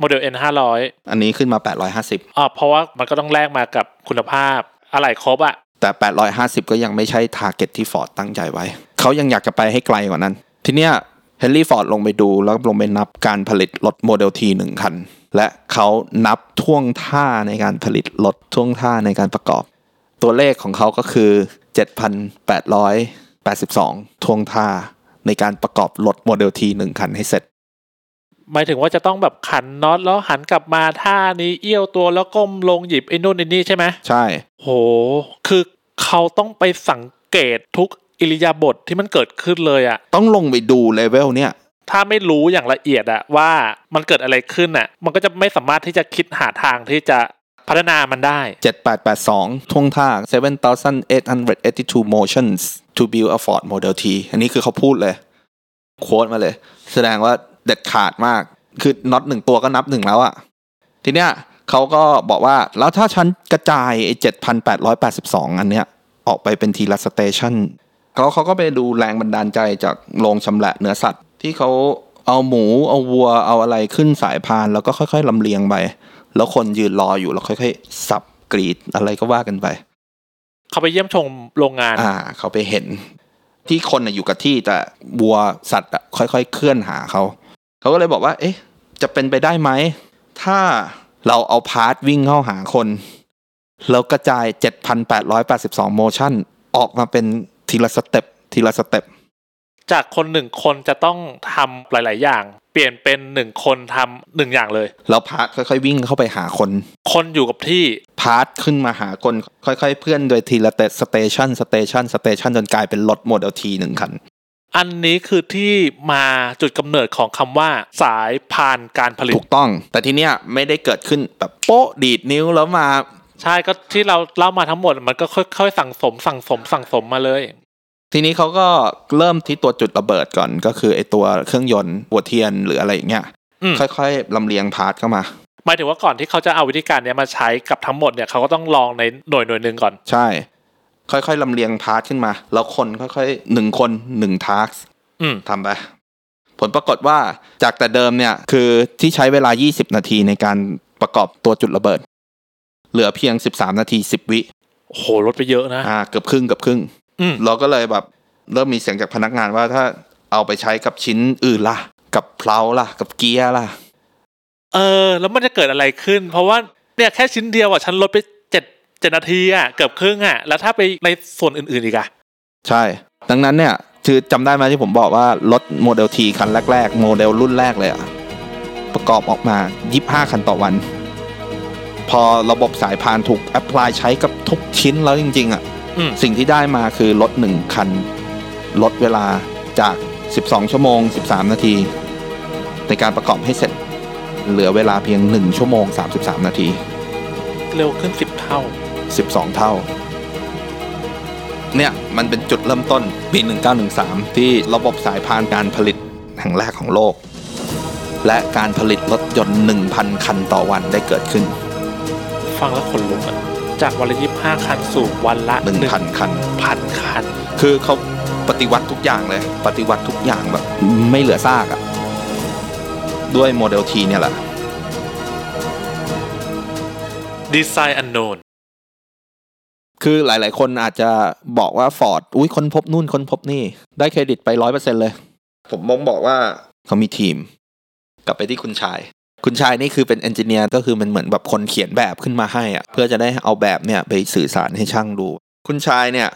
โมเดล N ห้าร้อยอันนี้ขึ้นมา850อ๋อเพราะว่ามันก็ต้องแลกมากับคุณภาพอะไหล่ครบอะแต่850ก็ยังไม่ใช่ target ที่ฟอร์ดตั้งใจไว้ เขายังอยากจะไปให้ไกลกว่านั้น ทีเนี้ยเฮนรี่ฟอร์ดลงไปดูแล้วลงไปนับการผลิตรถโมเดลทีหนึ่งคัน และเขานับท่วงท่าในการผลิตรถท่วงท่าในการประกอบ ตัวเลขของเขาก็คือ 7,882 ท่วงท่าในการประกอบรถโมเดลทีหนึ่งคันให้เสร็จหมายถึงว่าจะต้องแบบขันน็อตแล้วหันกลับมาท่านี้เอี้ยวตัวแล้วก้มลงหยิบไอ้นู่นไอ้นี่ใช่ไหมใช่ โห คือเขาต้องไปสังเกตทุก อิริยาบถทที่มันเกิดขึ้นเลยอะต้องลงไปดูเลเวลเนี่ย ถ้าไม่รู้อย่างละเอียดอะว่ามันเกิดอะไรขึ้นอะมันก็จะไม่สามารถที่จะคิดหาทางที่จะพัฒนามันได้ 7882 ท่วงท่า 7,882 motions to build a Ford Model T อันนี้คือเขาพูดเลย quote มาเลย แสดงว่าเด็ดขาดมาก คือน็อตหนึ่งตัวก็นับหนึ่งแล้วอะทีเนี้ยเขาก็บอกว่า แล้วถ้าฉันกระจายไอ้7,882 อันเนี้ย ออกไปเป็นทีละ station เขาเขาก็ไปดูแรงบันดาลใจจากโรงชำแหละเนื้อสัตว์ ที่เขาเอาหมูเอาวัวเอาอะไรขึ้นสายพาน แล้วก็ค่อยๆลำเลียงไป แล้วคนยืนรออยู่แล้วค่อย ๆ สับกรีดอะไรก็ว่ากันไป เขาไปเยี่ยมชมโรงงาน อ่า เขาไปเห็น ที่คนอยู่กับที่แต่วัวสัตว์อะค่อย ๆ เคลื่อนหาเขาเขาก็เลยบอกว่า เอ๊ะ จะเป็นไปได้ไหมถ้าเราเอา part วิ่งเข้าหาคน แล้วกระจาย 7,882 motion ออกมาเป็น ทีละ step ทีละ stepจากคนหนึ่งคนจะต้องทำหลาย ๆ อย่าง เปลี่ยนเป็นหนึ่งคนทำหนึ่งอย่างเลยแล้ว partค่อยๆวิ่งเข้าไปหาคน คนอยู่กับที่ part ขึ้นมาหาคน ค่อยๆ เคลื่อนโดยทีละ station station station จนกลายเป็นรถโมเดลทีหนึ่งคัน อันนี้คือที่มาจุดกำเนิดของคำว่าสายพานการผลิตถูกต้อง แต่ทีเนี้ยไม่ได้เกิดขึ้นแบบโป๊ะดีดนิ้วแล้วมาใช่ก็ที่เราเล่ามาทั้งหมดมันก็ค่อยๆ สั่งสมสั่งสมสั่งสมมาเลย ทีนี้เขาก็เริ่มที่ตัวจุดระเบิดก่อน ก็คือไอตัวเครื่องยนต์หัวเทียนหรืออะไรอย่างเงี้ยอืมค่อยๆลำเลียง part เข้ามาหมายถึงว่าก่อนที่เขาจะเอาวิธีการเนี้ยมาใช้กับทั้งหมดเนี่ยเขาก็ต้องลองในหน่วยหน่วยหนึ่งก่อนใช่ ค่อยๆลำเลียง part ขึ้นมา แล้วคนค่อยๆหนึ่งคนหนึ่ง task อืมทำไปผลปรากฏว่าจากแต่เดิมเนี่ยคือที่ใช้เวลา 20 นาทีในการประกอบตัวจุดระเบิด เหลือเพียง 13 นาที 10 วิโอ้โหลดไปเยอะนะอ่าเกือบครึ่งเกือบครึ่งอืม เราก็เลยแบบเริ่มมีเสียงจากพนักงานว่าถ้าเอาไปใช้กับชิ้นอื่นล่ะ กับเพลาล่ะ กับเกียร์ล่ะ เออ แล้วมันจะเกิดอะไรขึ้น เพราะว่าเนี่ยแค่ชิ้นเดียวอะฉันลดไปเจ็ดเจ็ดนาทีอะเกือบครึ่งอะแล้วถ้าไปในส่วนอื่นๆอีกอะใช่ ดังนั้นเนี่ยคือจำได้ไหมที่ผมบอกว่ารถโมเดลทีคันแรกๆ โมเดลรุ่นแรกเลยอะประกอบออกมา 25 คันต่อวัน พอระบบสายพานถูกแอพพลายใช้กับทุกชิ้นแล้วจริง ๆอะ อืม สิ่งที่ได้มาคือรถหนึ่งคันลดเวลาจาก 12 ชั่วโมง 13 นาที ในการประกอบให้เสร็จ เหลือเวลาเพียง 1 ชั่วโมง 33 นาที เร็วขึ้นสิบเท่า 12 เท่า เนี่ย มันเป็นจุดเริ่มต้นปี 1913 ที่ระบบสายพานการผลิตแห่งแรกของโลก และการผลิตรถยนต์ 1,000 คันต่อวันได้เกิดขึ้น ฟังแล้วขนลุกอะ จากวันละยี่ห้าคันสู่วันละ1,000 คัน พันคัน คือเขาปฏิวัติทุกอย่างเลย ปฏิวัติทุกอย่างแบบ ไม่เหลือซากอะด้วยโมเดลทีเนี่ยแหละ ดีไซน์อันโนนคือหลาย ๆ คนอาจจะบอกว่าฟอร์ดอุ้ยค้นพบนู่นค้นพบนี่ ได้เครดิตไปร้อยเปอร์เซ็นเลย ผมมองบอกว่าเขามีทีม กลับไปที่คุณชาย คุณชายนี่คือเป็น engineer ก็คือมันเหมือนแบบคนเขียนแบบขึ้นมาให้อะเพื่อจะได้เอาแบบเนี่ยไปสื่อสารให้ช่างดู คุณชายเนี่ย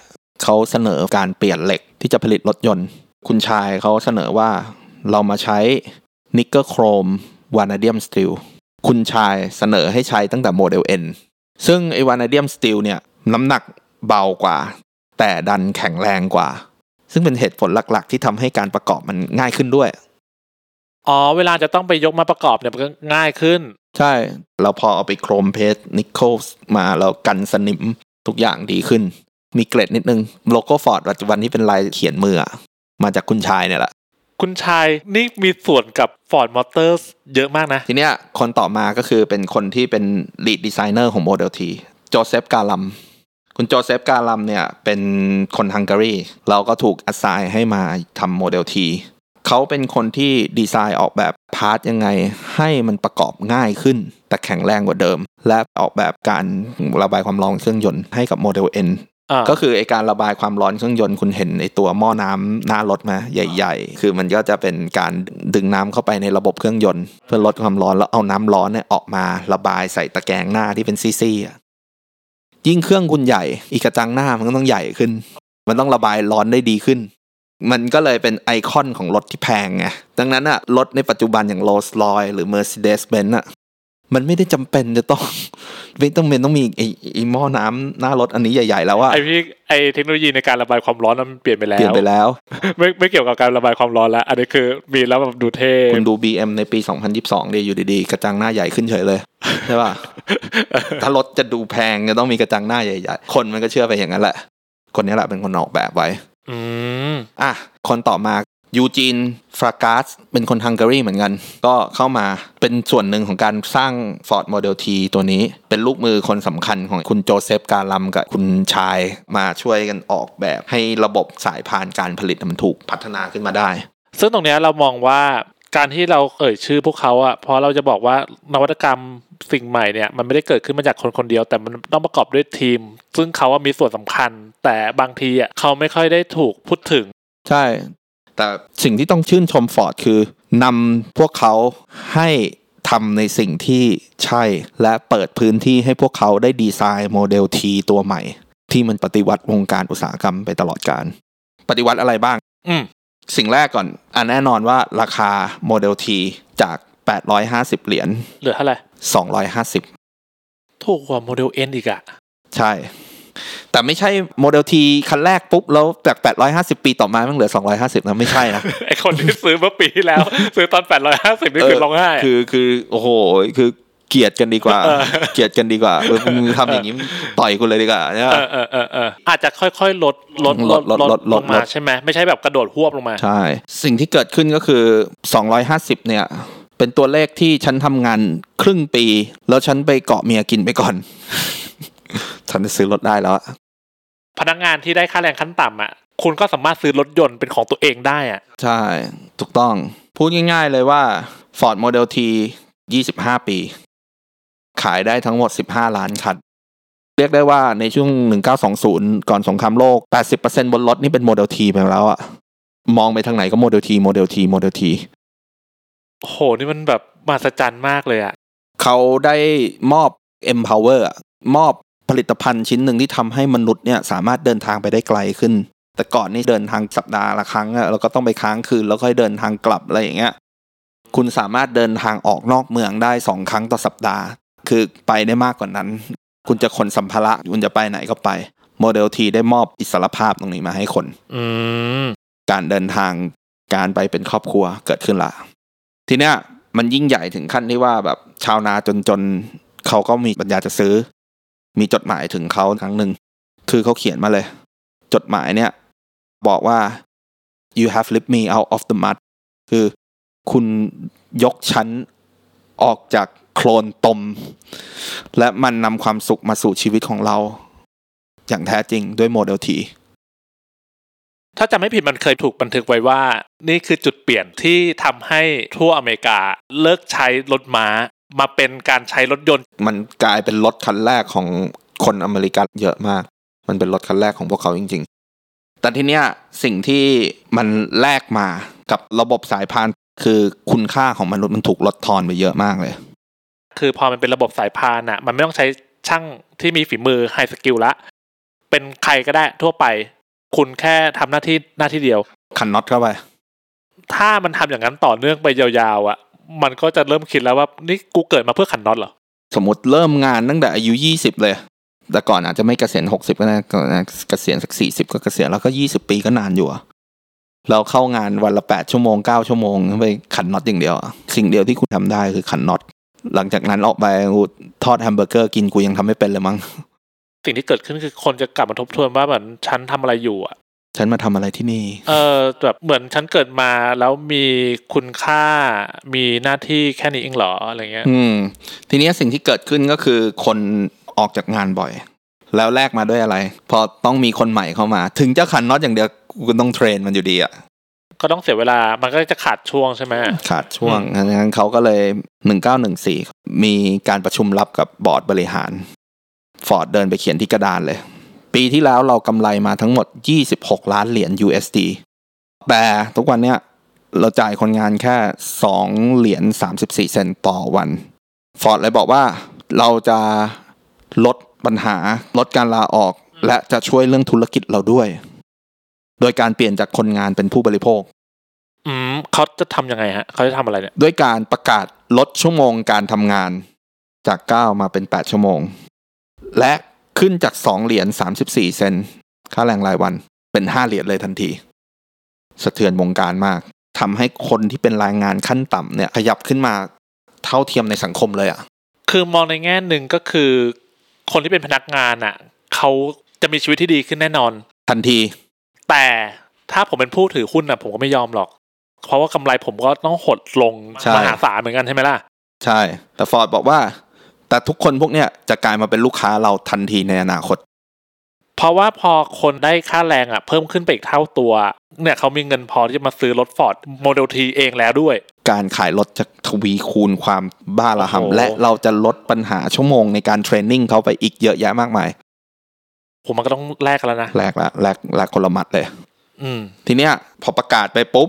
เขาเสนอการเปลี่ยนเหล็กที่จะผลิตรถยนต์ คุณชายเขาเสนอว่าเรามาใช้ nickel chrome vanadium steel คุณชายเสนอให้ใช้ตั้งแต่โมเดล N ซึ่งไอ vanadium steel เนี่ยน้ำหนักเบากว่า แต่ดันแข็งแรงกว่า ซึ่งเป็นเหตุผลหลักๆ ที่ทำให้การประกอบมันง่ายขึ้นด้วย อ๋อ เวลาจะต้องไปยกมาประกอบเนี่ยมันก็ง่ายขึ้น ใช่ เราพอเอาไป chrome plate nickel มาแล้วกันสนิมทุกอย่างดีขึ้น มีเกรดนิดนึงโลโก้ฟอร์ดปัจจุบันที่เป็นลายเขียนมืออะมาจากคุณชายเนี่ยแหละคุณชายนี่มีส่วนกับ Ford Motors เยอะมากนะ ทีเนี้ยคนต่อมาก็คือเป็นคนที่เป็น lead designer ของโมเดลทีโจเซฟกาลัม คุณโจเซฟกาลัมเนี่ยเป็นคนฮังการี เราก็ถูก assign ให้มาทำโม เดลทีเขาเป็นคนที่ดีไซน์ออกแบบ part ยังไง ให้มันประกอบง่ายขึ้น แต่แข็งแรงกว่าเดิม และออกแบบการระบายความร้อนเครื่องยนต์ให้กับโมเดล N อ่าก็คือไอการระบายความร้อนเครื่องยนต์คุณเห็นไอตัวหม้อน้ำหน้ารถมาใหญ่ ๆ คือมันก็จะเป็นการดึงน้ำเข้าไปในระบบเครื่องยนต์ เพื่อลดความร้อนแล้วเอาน้ำร้อนเนี่ยออกมาระบายใส่ตะแกรงหน้าที่เป็นซี่ๆอะยิ่งเครื่องคุณใหญ่ อีกกระจังหน้ามันก็ต้องใหญ่ขึ้น มันต้องระบายร้อนได้ดีขึ้น มันก็เลยเป็นไอคอนของรถที่แพงไง ดังนั้นอะรถในปัจจุบันอย่าง Rolls Royce หรือ Mercedes-Benz อะมันไม่ได้จำเป็นจะต้องไม่ต้องเป็นต้องมีไอไอหม้อน้ำหน้ารถอันนี้ใหญ่ ๆ แล้วอะไอพี่ไอเทคโนโลยีในการระบายความร้อนนั้นมันเปลี่ยนไปแล้วเปลี่ยนไปแล้ว ไม่ไม่เกี่ยวกับการระบายความร้อนแล้ว อันนี้คือมีแล้วแบบดูเท่คุณดู BM ในปี 2022ดีอยู่ดีๆ กระจังหน้าใหญ่ขึ้นเฉยเลยใช่ป่ะถ้ารถจะดูแพงจะต้องมีกระจังหน้าใหญ่ ๆ คนมันก็เชื่อไปอย่างนั้นแหละ คนนี้แหละเป็นคนออกแบบไว้ อืมอะคนต่อมายูจีนฟรากัสเป็นคนฮังการีเหมือนกัน ก็เข้ามาเป็นส่วนหนึ่งของการสร้าง Ford Model T ตัวนี้ เป็นลูกมือคนสำคัญของคุณโจเซฟกาลัมกับคุณชายมาช่วยกันออกแบบให้ระบบสายพานการผลิตมันถูกพัฒนาขึ้นมาได้ ซึ่งตรงเนี้ยเรามองว่า การที่เราเอ่ยชื่อพวกเขาอะเพราะเราจะบอกว่านวัตกรรมสิ่งใหม่เนี่ยมันไม่ได้เกิดขึ้นมาจากคนคนเดียว แต่มันต้องประกอบด้วยทีม ซึ่งเขาว่ามีส่วนสำคัญ แต่บางทีอะเขาไม่ค่อยได้ถูกพูดถึง ใช่ แต่สิ่งที่ต้องชื่นชมฟอร์ดคือนำพวกเขาให้ทำในสิ่งที่ใช่และเปิดพื้นที่ให้พวกเขาได้ design Model T ตัวใหม่ ที่มันปฏิวัติวงการอุตสาหกรรมไปตลอดกาล ปฏิวัติอะไรบ้าง อืม สิ่งแรกก่อน อันแน่นอนว่าราคาโมเดล T จาก 850 เหรียญเหลือเท่าไหร่250 ถูกกว่าโมเดล N อีกอะใช่ แต่ไม่ใช่โมเดล T คันแรกปุ๊บ แล้วจาก 850 ปีต่อมามันเหลือ 250นะไม่ใช่นะ ไอคนที่ซื้อเมื่อปีที่แล้ว ซื้อตอน 850 นี่คือร้องไห้อะคือคือโอ้โหคือ เกลียดกันดีกว่าเออเกลียดกันดีกว่าเออมึงทำอย่างนี้ต่อยกูเลยดีกว่าเนี่ยเออเออเออเอออาจจะค่อยๆลดลดลดลดลดลลดงมาใช่ไหมไม่ใช่แบบกระโดดหวบลงมาใช่ สิ่งที่เกิดขึ้นก็คือ 250 เนี่ย เป็นตัวเลขที่ฉันทำงานครึ่งปี แล้วฉันไปเกาะเมียกินไปก่อน ฉันจะซื้อรถได้แล้วอะพนักงานที่ได้ค่าแรงขั้นต่ำอะคุณก็สามารถซื้อรถยนต์เป็นของตัวเองได้อะใช่ ถูกต้อง พูดง่าย ๆเลยว่า Ford Model T 25 ปี ขายได้ทั้งหมด 15 ล้านคัน เรียกได้ว่าในช่วง 1920 ก่อนสงครามโลก 80%บนรถนี่เป็น Model T ไปแล้วอะมองไปทางไหนก็ Model T Model T Model T โอ้โห นี่มันแบบมหัศจรรย์มากเลยอะเขาได้มอบ empower อะมอบผลิตภัณฑ์ชิ้นหนึ่งที่ทำให้มนุษย์เนี่ยสามารถเดินทางไปได้ไกลขึ้น แต่ก่อนนี่เดินทางสัปดาห์ละครั้งอะแล้วก็ต้องไปค้างคืนแล้วค่อยเดินทางกลับอะไรอย่างเงี้ยคุณสามารถเดินทางออกนอกเมืองได้สองครั้งต่อสัปดาห์ คือไปได้มากกว่านั้น คุณจะขนสัมภาระคุณจะไปไหนก็ไป โมเดลทีได้มอบอิสรภาพตรงนี้มาให้คนอืมการเดินทางการไปเป็นครอบครัวเกิดขึ้นละทีเนี้ยมันยิ่งใหญ่ถึงขั้นที่ว่าแบบชาวนาจนๆเขาก็มีปัญญาจะซื้อ มีจดหมายถึงเขาครั้งหนึ่งคือเขาเขียนมาเลย จดหมายเนี่ย บอกว่า you have lifted me out of the mud คือคุณยกฉันออกจาก โคลนตม และมันนำความสุขมาสู่ชีวิตของเรา อย่างแท้จริงด้วยโมเดลทีถ้าจำไม่ผิดมันเคยถูกบันทึกไว้ว่า นี่คือจุดเปลี่ยนที่ทำให้ทั่วอเมริกาเลิกใช้รถม้ามาเป็นการใช้รถยนต์ มันกลายเป็นรถคันแรกของคนอเมริกันเยอะมาก มันเป็นรถคันแรกของพวกเขาจริง ๆ แต่ทีเนี้ยสิ่งที่มันแลกมากับระบบสายพานคือคุณค่าของมนุษย์มันถูกลดทอนไปเยอะมากเลย คือพอมันเป็นระบบสายพานอะมันไม่ต้องใช้ช่างที่มีฝีมือ high skill ละ เป็นใครก็ได้ทั่วไป คุณแค่ทำหน้าที่หน้าที่เดียว ขันน็อตเข้าไป ถ้ามันทำอย่างนั้นต่อเนื่องไปยาวๆอะมันก็จะเริ่มคิดแล้วว่านี่กูเกิดมาเพื่อขันน็อตเหรอสมมติเริ่มงานตั้งแต่อายุยี่สิบเลย แต่ก่อนอาจจะไม่เกษียณหกสิบก็ได้ก่อนนะเกษียณสักสี่สิบก็เกษียณแล้วก็ยี่สิบปีก็นานอยู่อะเราเข้างานวันละแปดชั่วโมงเก้าชั่วโมงไปขันน็อตอย่างเดียวอะสิ่งเดียวที่คุณทำได้คือขันน็อต หลังจากนั้นออกไปกูทอดแฮมเบอร์เกอร์กินกูยังทำไม่เป็นเลยมั้งสิ่งที่เกิดขึ้นคือคนจะกลับมาทบทวนว่าเหมือนฉันทำอะไรอยู่อะฉันมาทำอะไรที่นี่ เออแบบเหมือนฉันเกิดมาแล้วมีคุณค่ามีหน้าที่แค่นี้เองเหรออะไรเงี้ย อืม ทีนี้สิ่งที่เกิดขึ้นก็คือคนออกจากงานบ่อย แล้วแลกมาด้วยอะไร พอต้องมีคนใหม่เข้ามา ถึงจะขันน็อตอย่างเดียวกูต้อง train มันอยู่ดีอะ ก็ต้องเสียเวลา มันก็จะขาดช่วงใช่ไหมขาดช่วงอืมดังนั้นเขาก็เลย1914มีการประชุมลับกับบอร์ดบริหาร ฟอร์ดเดินไปเขียนที่กระดานเลย ปีที่แล้วเรากำไรมาทั้งหมด 26 ล้านเหรียญ USD แต่ทุกวันเนี้ยเราจ่ายคนงานแค่ 2 เหรียญ34 เซนต์ต่อวัน ฟอร์ดเลยบอกว่าเราจะลดปัญหาลดการลาออก และจะช่วยเรื่องธุรกิจเราด้วย โดยการเปลี่ยนจากคนงานเป็นผู้บริโภค อืมเขาจะทำยังไงฮะเขาจะทำอะไรเนี่ยด้วยการประกาศลดชั่วโมงการทำงานจาก 9 มาเป็น 8 ชั่วโมง และขึ้นจาก 2 เหรียญ34 เซนต์ค่าแรงรายวันเป็น 5 เหรียญเลยทันที สะเทือนวงการมากทำให้คนที่เป็นแรงงานขั้นต่ำเนี่ยขยับขึ้นมาเท่าเทียมในสังคมเลยอะ่ะคือมองในแง่หนึ่งก็คือ คนที่เป็นพนักงานอะเขาจะมีชีวิตที่ดีขึ้นแน่นอน ทันที แต่ถ้าผมเป็นผู้ถือหุ้นอะผมก็ไม่ยอมหรอก เพราะว่ากำไรผมก็ต้องหดลงใช่มหาศาลเหมือนกันใช่ไหมล่ะ ใช่ แต่ฟอร์ดบอกว่า แต่ทุกคนพวกเนี้ยจะกลายมาเป็นลูกค้าเราทันทีในอนาคต เพราะว่าพอคนได้ค่าแรงอะ เพิ่มขึ้นไปอีกเท่าตัว เนี่ยเขามีเงินพอที่จะมาซื้อรถ Ford Model T เองแล้วด้วย การขายรถจะทวีคูณความบ้าระโอ้โหห่ำและเราจะลดปัญหาชั่วโมงในการเทรนนิ่งเขาไปอีกเยอะแยะมากมาย ผมมันก็ต้องแลกกันแล้วนะแลกละแลกแลกคนละหมัดเลย อืม ทีเนี้ย พอประกาศไปปุ๊บ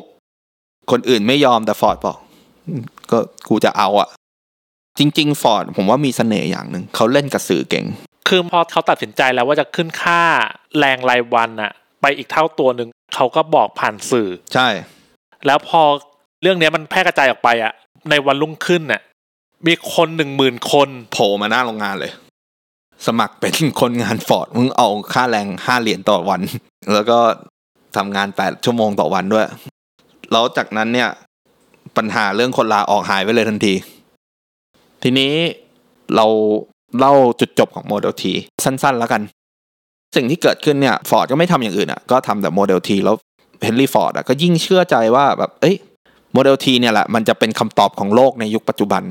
คนอื่นไม่ยอมแต่ฟอร์ดบอกอืมก็กูจะเอาอะจริง ๆ ฟอร์ดผมว่ามีเสน่ห์อย่างหนึ่งเขาเล่นกับสื่อเก่ง คือพอเขาตัดสินใจแล้วว่าจะขึ้นค่าแรงรายวันอะไปอีกเท่าตัวหนึ่งเขาก็บอกผ่านสื่อ ใช่ แล้วพอเรื่องเนี้ยมันแพร่กระจายออกไปอะในวันรุ่งขึ้นน่ะมีคนหนึ่งหมื่นคนโผล่มาหน้าโรงงานเลย สมัครเป็นคนงานฟอร์ดมึงเอาค่าแรงห้าเหรียญต่อวัน แล้วก็ทำงานแปดชั่วโมงต่อวันด้วย แล้วจากนั้นเนี่ย ปัญหาเรื่องคนลาออกหายไปเลยทันที ทีนี้เราเล่าจุดจบของ Model T สั้นๆแล้วกัน สิ่งที่เกิดขึ้นเนี่ยฟอร์ดก็ไม่ทำอย่างอื่นอะ ก็ทำแต่ Model T แล้วHenry Ford อะก็ยิ่งเชื่อใจว่าแบบเอ้ย Model T เนี่ยแหละมันจะเป็นคำตอบของโลกในยุคปัจจุบัน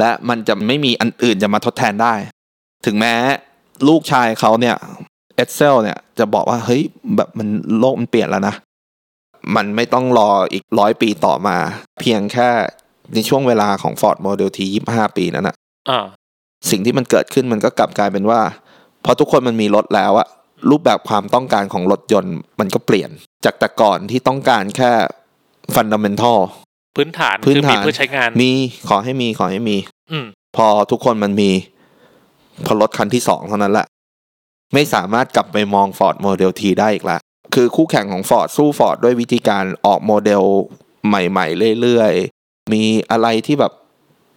และมันจะไม่มีอันอื่นจะมาทดแทนได้ ถึงแม้ลูกชายเขาเนี่ย Edsel เนี่ยจะบอกว่าเฮ้ยแบบมันโลกมันเปลี่ยนแล้วนะ มันไม่ต้องรออีกร้อยปีต่อมา เพียงแค่ในช่วงเวลาของ Ford Model T 25 ปีนั้นนะอ่าสิ่งที่มันเกิดขึ้นมันก็กลับกลายเป็นว่าพอทุกคนมันมีรถแล้วอะรูปแบบความต้องการของรถยนต์มันก็เปลี่ยน จากแต่ก่อนที่ต้องการแค่ fundamental พื้นฐานพื้นคือมีฐานเพื่อใช้งานมีขอให้มีขอให้มี อืมพอทุกคนมันมี พอรถคันที่สองเท่านั้นแหละ ไม่สามารถกลับไปมอง Ford Model T ได้อีกละคือคู่แข่งของ Ford สู้ Ford ด้วยวิธีการออกโมเดลใหม่ๆ เรื่อยๆ มีอะไรที่แบบ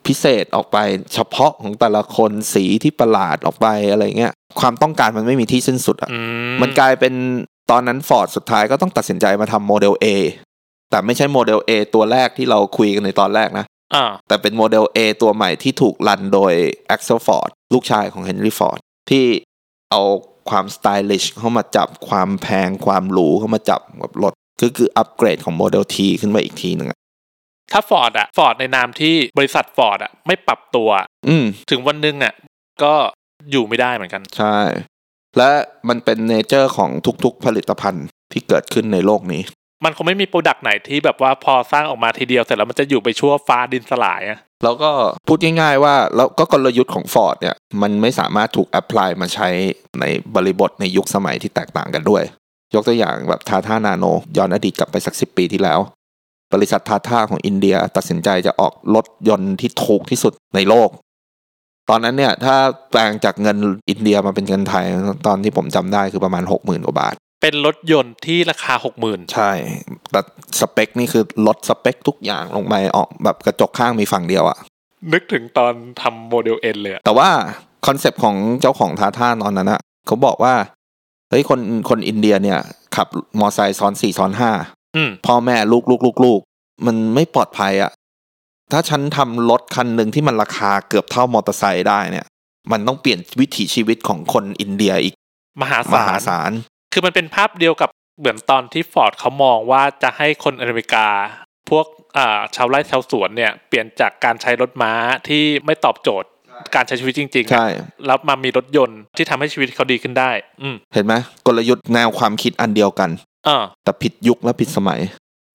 พิเศษออกไปเฉพาะของแต่ละคนสีที่ประหลาดออกไปอะไรเงี้ยความต้องการมันไม่มีที่สิ้นสุดอะมมันกลายเป็นตอนนั้น Ford สุดท้ายก็ต้องตัดสินใจมาทำโมเดล A แต่ไม่ใช่โมเดล A ตัวแรกที่เราคุยกันในตอนแรกนะ แต่เป็นโมเดล A ตัวใหม่ที่ถูกรันโดย Axel Ford ลูกชายของ Henry Ford ที่เอาความ stylish เข้ามาจับความแพงความหรูเข้ามาจับกับรถก็คืออัปเกรดของโมเดล T ขึ้นมาอีกทีหนึ่งอะถ้าฟอร์ดอะฟอร์ดในนามที่บริษัทฟอร์ดอะไม่ปรับตัว อืมถึงวันหนึ่งอะก็อยู่ไม่ได้เหมือนกัน ใช่ และมันเป็น nature ของทุกๆผลิตภัณฑ์ที่เกิดขึ้นในโลกนี้ มันคงไม่มี product ไหนที่แบบว่าพอสร้างออกมาทีเดียวเสร็จแล้วมันจะอยู่ไปชั่วฟ้าดินสลายอะแล้วก็พูดง่ายๆว่าแล้วก็กลยุทธ์ของ Ford เนี่ยมันไม่สามารถถูก apply มาใช้ในบริบทในยุคสมัยที่แตกต่างกันด้วย ยกตัวอย่างแบบ Tata Nano ย้อนอดีตกลับไปสักสิบปีที่แล้ว บริษัท Tata ของอินเดียตัดสินใจจะออกรถยนต์ที่ถูกที่สุดในโลก ตอนนั้นเนี่ยถ้าแปลงจากเงินอินเดียมาเป็นเงินไทย ตอนที่ผมจำได้คือประมาณหกหมื่นกว่าบาท เป็นรถยนต์ที่ราคาหกหมื่นใช่ แต่สเปคนี่คือลดสเปคทุกอย่างลงไปออกแบบกระจกข้างมีฝั่งเดียวอะนึกถึงตอนทำ Model N เลยอะแต่ว่าconcept ของเจ้าของ Tata ตอนนั้นอะเขาบอกว่าเฮ้ยคนคนอินเดียเนี่ย ขับมอไซค์ซ้อนสี่ซ้อนห้าอืมพ่อแม่ลูกลูกลูกลูกมันไม่ปลอดภัยอะถ้าฉันทำรถคันหนึ่งที่มันราคาเกือบเท่ามอเตอร์ไซค์ได้เนี่ย มันต้องเปลี่ยนวิถีชีวิตของคนอินเดียอีก มหาศาล มหาศาล คือมันเป็นภาพเดียวกับเหมือนตอนที่ฟอร์ดเขามองว่าจะให้คนอเมริกา พวกอ่าชาวไร่ชาวสวนเนี่ย เปลี่ยนจากการใช้รถม้าที่ไม่ตอบโจทย์การใช้ชีวิตจริงๆอะใช่แล้วมามีรถยนต์ที่ทำให้ชีวิตเขาดีขึ้นได้ อืมเห็นไหมกลยุทธ์แนวความคิดอันเดียวกันเออแต่ผิดยุคและผิดสมัย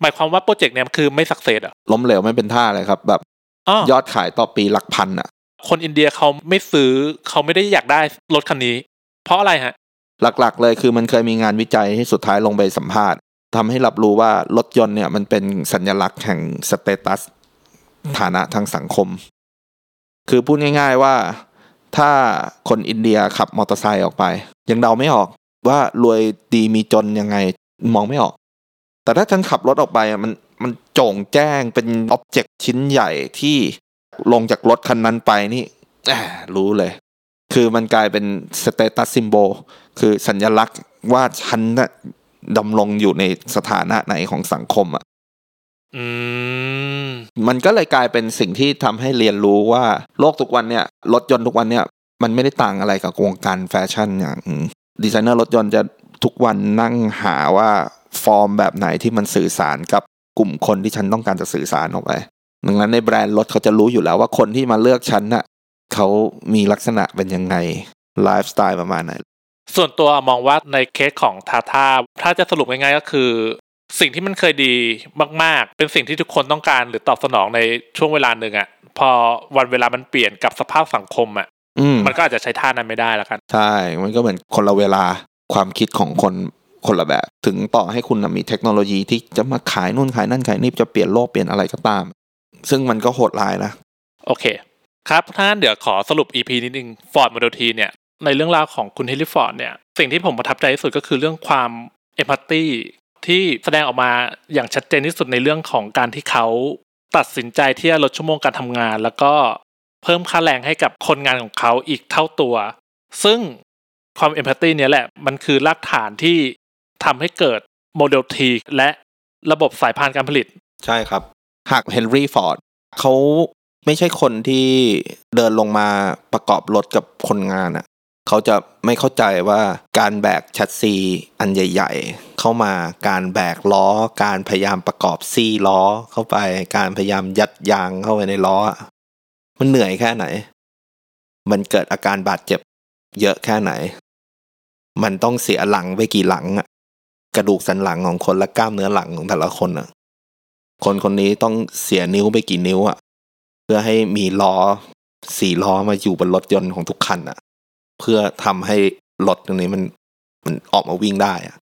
หมายความว่าโปรเจกต์เนี่ยคือไม่สักเซสอะล้มเหลวไม่เป็นท่าเลยครับ แบบอ๋อยอดขายต่อปีหลักพันอะคนอินเดียเขาไม่ซื้อเขาไม่ได้อยากได้รถคันนี้ เพราะอะไรฮะ หลักๆ เลยคือมันเคยมีงานวิจัยที่สุดท้ายลงไปสัมภาษณ์ทำให้รับรู้ว่ารถยนต์เนี่ยมันเป็นสัญลักษณ์แห่ง status ฐานะทางสังคม คือพูดง่ายๆว่าถ้าคนอินเดียขับมอเตอร์ไซค์ออกไป ยังเดาไม่ออกว่ารวยดีมีจนยังไงมองไม่ออก แต่ถ้าฉันขับรถออกไปมันมันโจ่งแจ้งเป็น object ชิ้นใหญ่ที่ลงจากรถคันนั้นไปนี่รู้เลย คือมันกลายเป็น status symbol คือสัญลักษณ์ว่าฉันน่ะดำรงอยู่ในสถานะไหนของสังคมอะอืมมันก็เลยกลายเป็นสิ่งที่ทำให้เรียนรู้ว่าโลกทุกวันเนี่ยรถยนต์ทุกวันเนี่ยมันไม่ได้ต่างอะไรกับวงการแฟชั่นอย่างดีไซเนอร์รถยนต์จะทุกวันนั่งหาว่าฟอร์มแบบไหนที่มันสื่อสารกับกลุ่มคนที่ฉันต้องการจะสื่อสารออกไปดังนั้นในแบรนด์รถเขาจะรู้อยู่แล้วว่าคนที่มาเลือกฉันน่ะ เขามีลักษณะเป็นยังไงไลฟ์สไตล์ประมาณไหนส่วนตัวมองว่าในเคสของทาทาถ้าจะสรุปง่ายๆก็คือ สิ่งที่มันเคยดีมากๆ เป็นสิ่งที่ทุกคนต้องการหรือตอบสนองในช่วงเวลาหนึ่งอะพอวันเวลามันเปลี่ยนกับสภาพสังคมอะอืมมันก็อาจจะใช้ท่านั้นไม่ได้แล้วกัน ใช่ มันก็เหมือนคนละเวลาความคิดของคนคนละแบบ ถึงต่อให้คุณน่ะมีเทคโนโลยีที่จะมาขายนู่นขายนั่นขายนี่จะเปลี่ยนโลกเปลี่ยนอะไรก็ตาม ซึ่งมันก็โหดร้ายนะ โอเค ครับถ้างั้นเดี๋ยวขอสรุป EP นิดนึง Ford Model T เนี่ยในเรื่องราวของคุณเฮนรี่ฟอร์ดเนี่ยสิ่งที่ผมประทับใจที่สุดก็คือเรื่องความ empathy ที่แสดงออกมาอย่างชัดเจนที่สุดในเรื่องของการที่เขาตัดสินใจที่จะลดชั่วโมงการทำงาน แล้วก็เพิ่มค่าแรงให้กับคนงานของเขาอีกเท่าตัว ซึ่งความ empathy เนี่ยแหละมันคือรากฐานที่ทำให้เกิดโมเดล T และระบบสายพานการผลิต ใช่ครับหากเฮนรี่ฟอร์ดเขา ไม่ใช่คนที่เดินลงมาประกอบรถกับคนงานอะ่ะเขาจะไม่เข้าใจว่าการแบกแชสซีอันใหญ่ ๆ เข้ามาการแบกล้อ การพยายามประกอบซี่ล้อเข้าไป การพยายามยัดยางเข้าไปในล้อ มันเหนื่อยแค่ไหน มันเกิดอาการบาดเจ็บเยอะแค่ไหน มันต้องเสียหลังไปกี่หลังอะกระดูกสันหลังของคนและกล้ามเนื้อหลังของแต่ละคนอะคนคนนี้ต้องเสียนิ้วไปกี่นิ้วอะ พื่อให้มีล้อสี่ล้อมาอยู่บนรถยนต์ของทุกคันอะเพื่อทำให้รถตรงนี้มันมันออกมาวิ่งได้อะ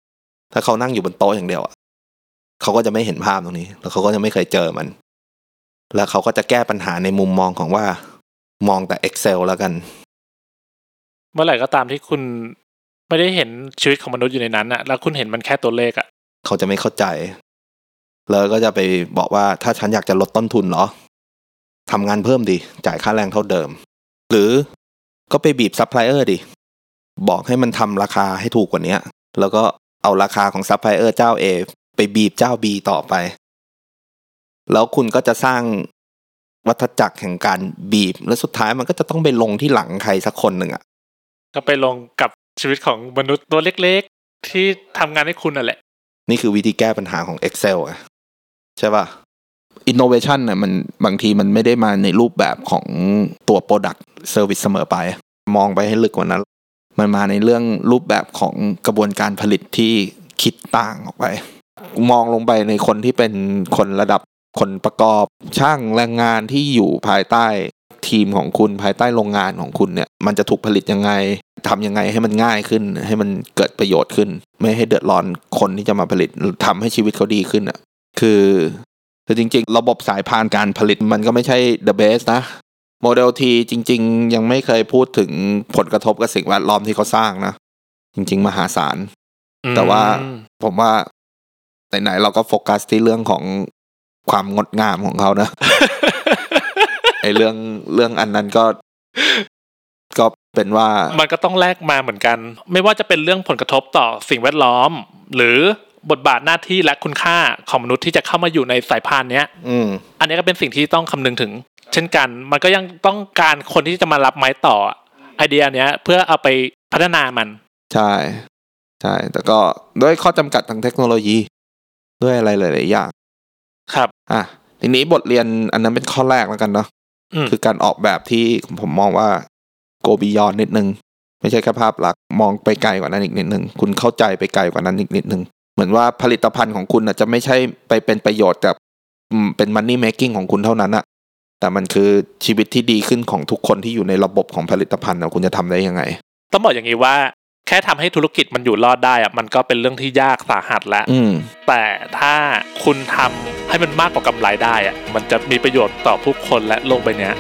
ถ้าเขานั่งอยู่บนโต๊ะอย่างเดียวอะเขาก็จะไม่เห็นภาพตรงนี้ แล้วเขาก็จะไม่เคยเจอมัน แล้วเขาก็จะแก้ปัญหาในมุมมองของว่ามองแต่ Excel แล้วกัน เมื่อไหร่ก็ตามที่คุณไม่ได้เห็นชีวิตของมนุษย์อยู่ในนั้นอะแล้วคุณเห็นมันแค่ตัวเลขอะเขาจะไม่เข้าใจ แล้วก็จะไปบอกว่าถ้าฉันอยากจะลดต้นทุนเหรอ ทำงานเพิ่มดิจ่ายค่าแรงเท่าเดิม หรือก็ไปบีบซัพพลายเออร์ดิบอกให้มันทำราคาให้ถูกกว่านี้แล้วก็เอาราคาของซัพพลายเออร์เจ้า A ไปบีบเจ้า B ต่อไป แล้วคุณก็จะสร้างวัฏจักรแห่งการบีบ แล้วสุดท้ายมันก็จะต้องไปลงที่หลังใครสักคนหนึ่งอะก็ไปลงกับชีวิตของมนุษย์ตัวเล็กๆ ที่ทำงานให้คุณนั่นแหละ นี่คือวิธีแก้ปัญหาของ Excel อะใช่ป่ะ Innovation เนี่ยมันบางทีมันไม่ได้มาในรูปแบบของตัว Product Service เสมอไป มองไปให้ลึกกว่านั้น มันมาในเรื่องรูปแบบของกระบวนการผลิตที่คิดต่างออกไป มองลงไปในคนที่เป็นคนระดับคนประกอบช่างแรงงานที่อยู่ภายใต้ทีมของคุณภายใต้โรงงานของคุณเนี่ย มันจะถูกผลิตยังไงทำยังไงให้มันง่ายขึ้น ให้มันเกิดประโยชน์ขึ้น ไม่ให้เดือดร้อนคนที่จะมาผลิตทำให้ชีวิตเขาดีขึ้นอะคือ คือจริง ๆ ระบบสายพานการผลิตมันก็ไม่ใช่ the best นะโมเดลทีจริง ๆ ยังไม่เคยพูดถึงผลกระทบกับสิ่งแวดล้อมที่เขาสร้างนะ จริง ๆ มหาศาล แต่ว่าอืมผมว่าไหนๆเราก็โฟกัสที่เรื่องของความงดงามของเขานะไอเรื่องเรื่องอันนั้นก็ก็เป็นว่ามันก็ต้องแลกมาเหมือนกัน ไม่ว่าจะเป็นเรื่องผลกระทบต่อสิ่งแวดล้อม หรือ บทบาทหน้าที่และคุณค่าของมนุษย์ที่จะเข้ามาอยู่ในสายพานเนี้ยอืมอันนี้ก็เป็นสิ่งที่ต้องคำนึงถึง เช่นกัน มันก็ยังต้องการคนที่จะมารับไม้ต่อไอเดียเนี้ยเพื่อเอาไปพัฒนามัน ใช่ใช่แต่ก็ด้วยข้อจำกัดทางเทคโนโลยี ด้วยอะไรหลายๆอย่าง ครับ อะทีนี้บทเรียนอันนั้นเป็นข้อแรกแล้วกันเนาะอืมคือการออกแบบที่ผมมองว่าโกบิยอนนิดนึง ไม่ใช่แค่ภาพลักษณ์มองไปไกลกว่านั้นอีกนิดนึง คุณเข้าใจไปไกลกว่านั้นอีกนิดนึงเห มือนว่าผลิตภัณฑ์ของคุณอาจจะไม่ใช่ไปเป็นประโยชน์กับอืมเป็นมันนี่เมคกิ้งของคุณเท่านั้นอะแต่มันคือชีวิตที่ดีขึ้นของทุกคนที่อยู่ในระบบของผลิตภัณฑ์อะคุณจะทำได้ยังไง ต้องบอกอย่างนี้ว่า แค่ทำให้ธุรกิจมันอยู่รอดได้อะมันก็เป็นเรื่องที่ยากสาหัสแล้วอืมแต่ถ้าคุณทำให้มันมากกว่ากำไรได้อะมันจะมีประโยชน์ต่อผู้คนและโลกใบเนี้ย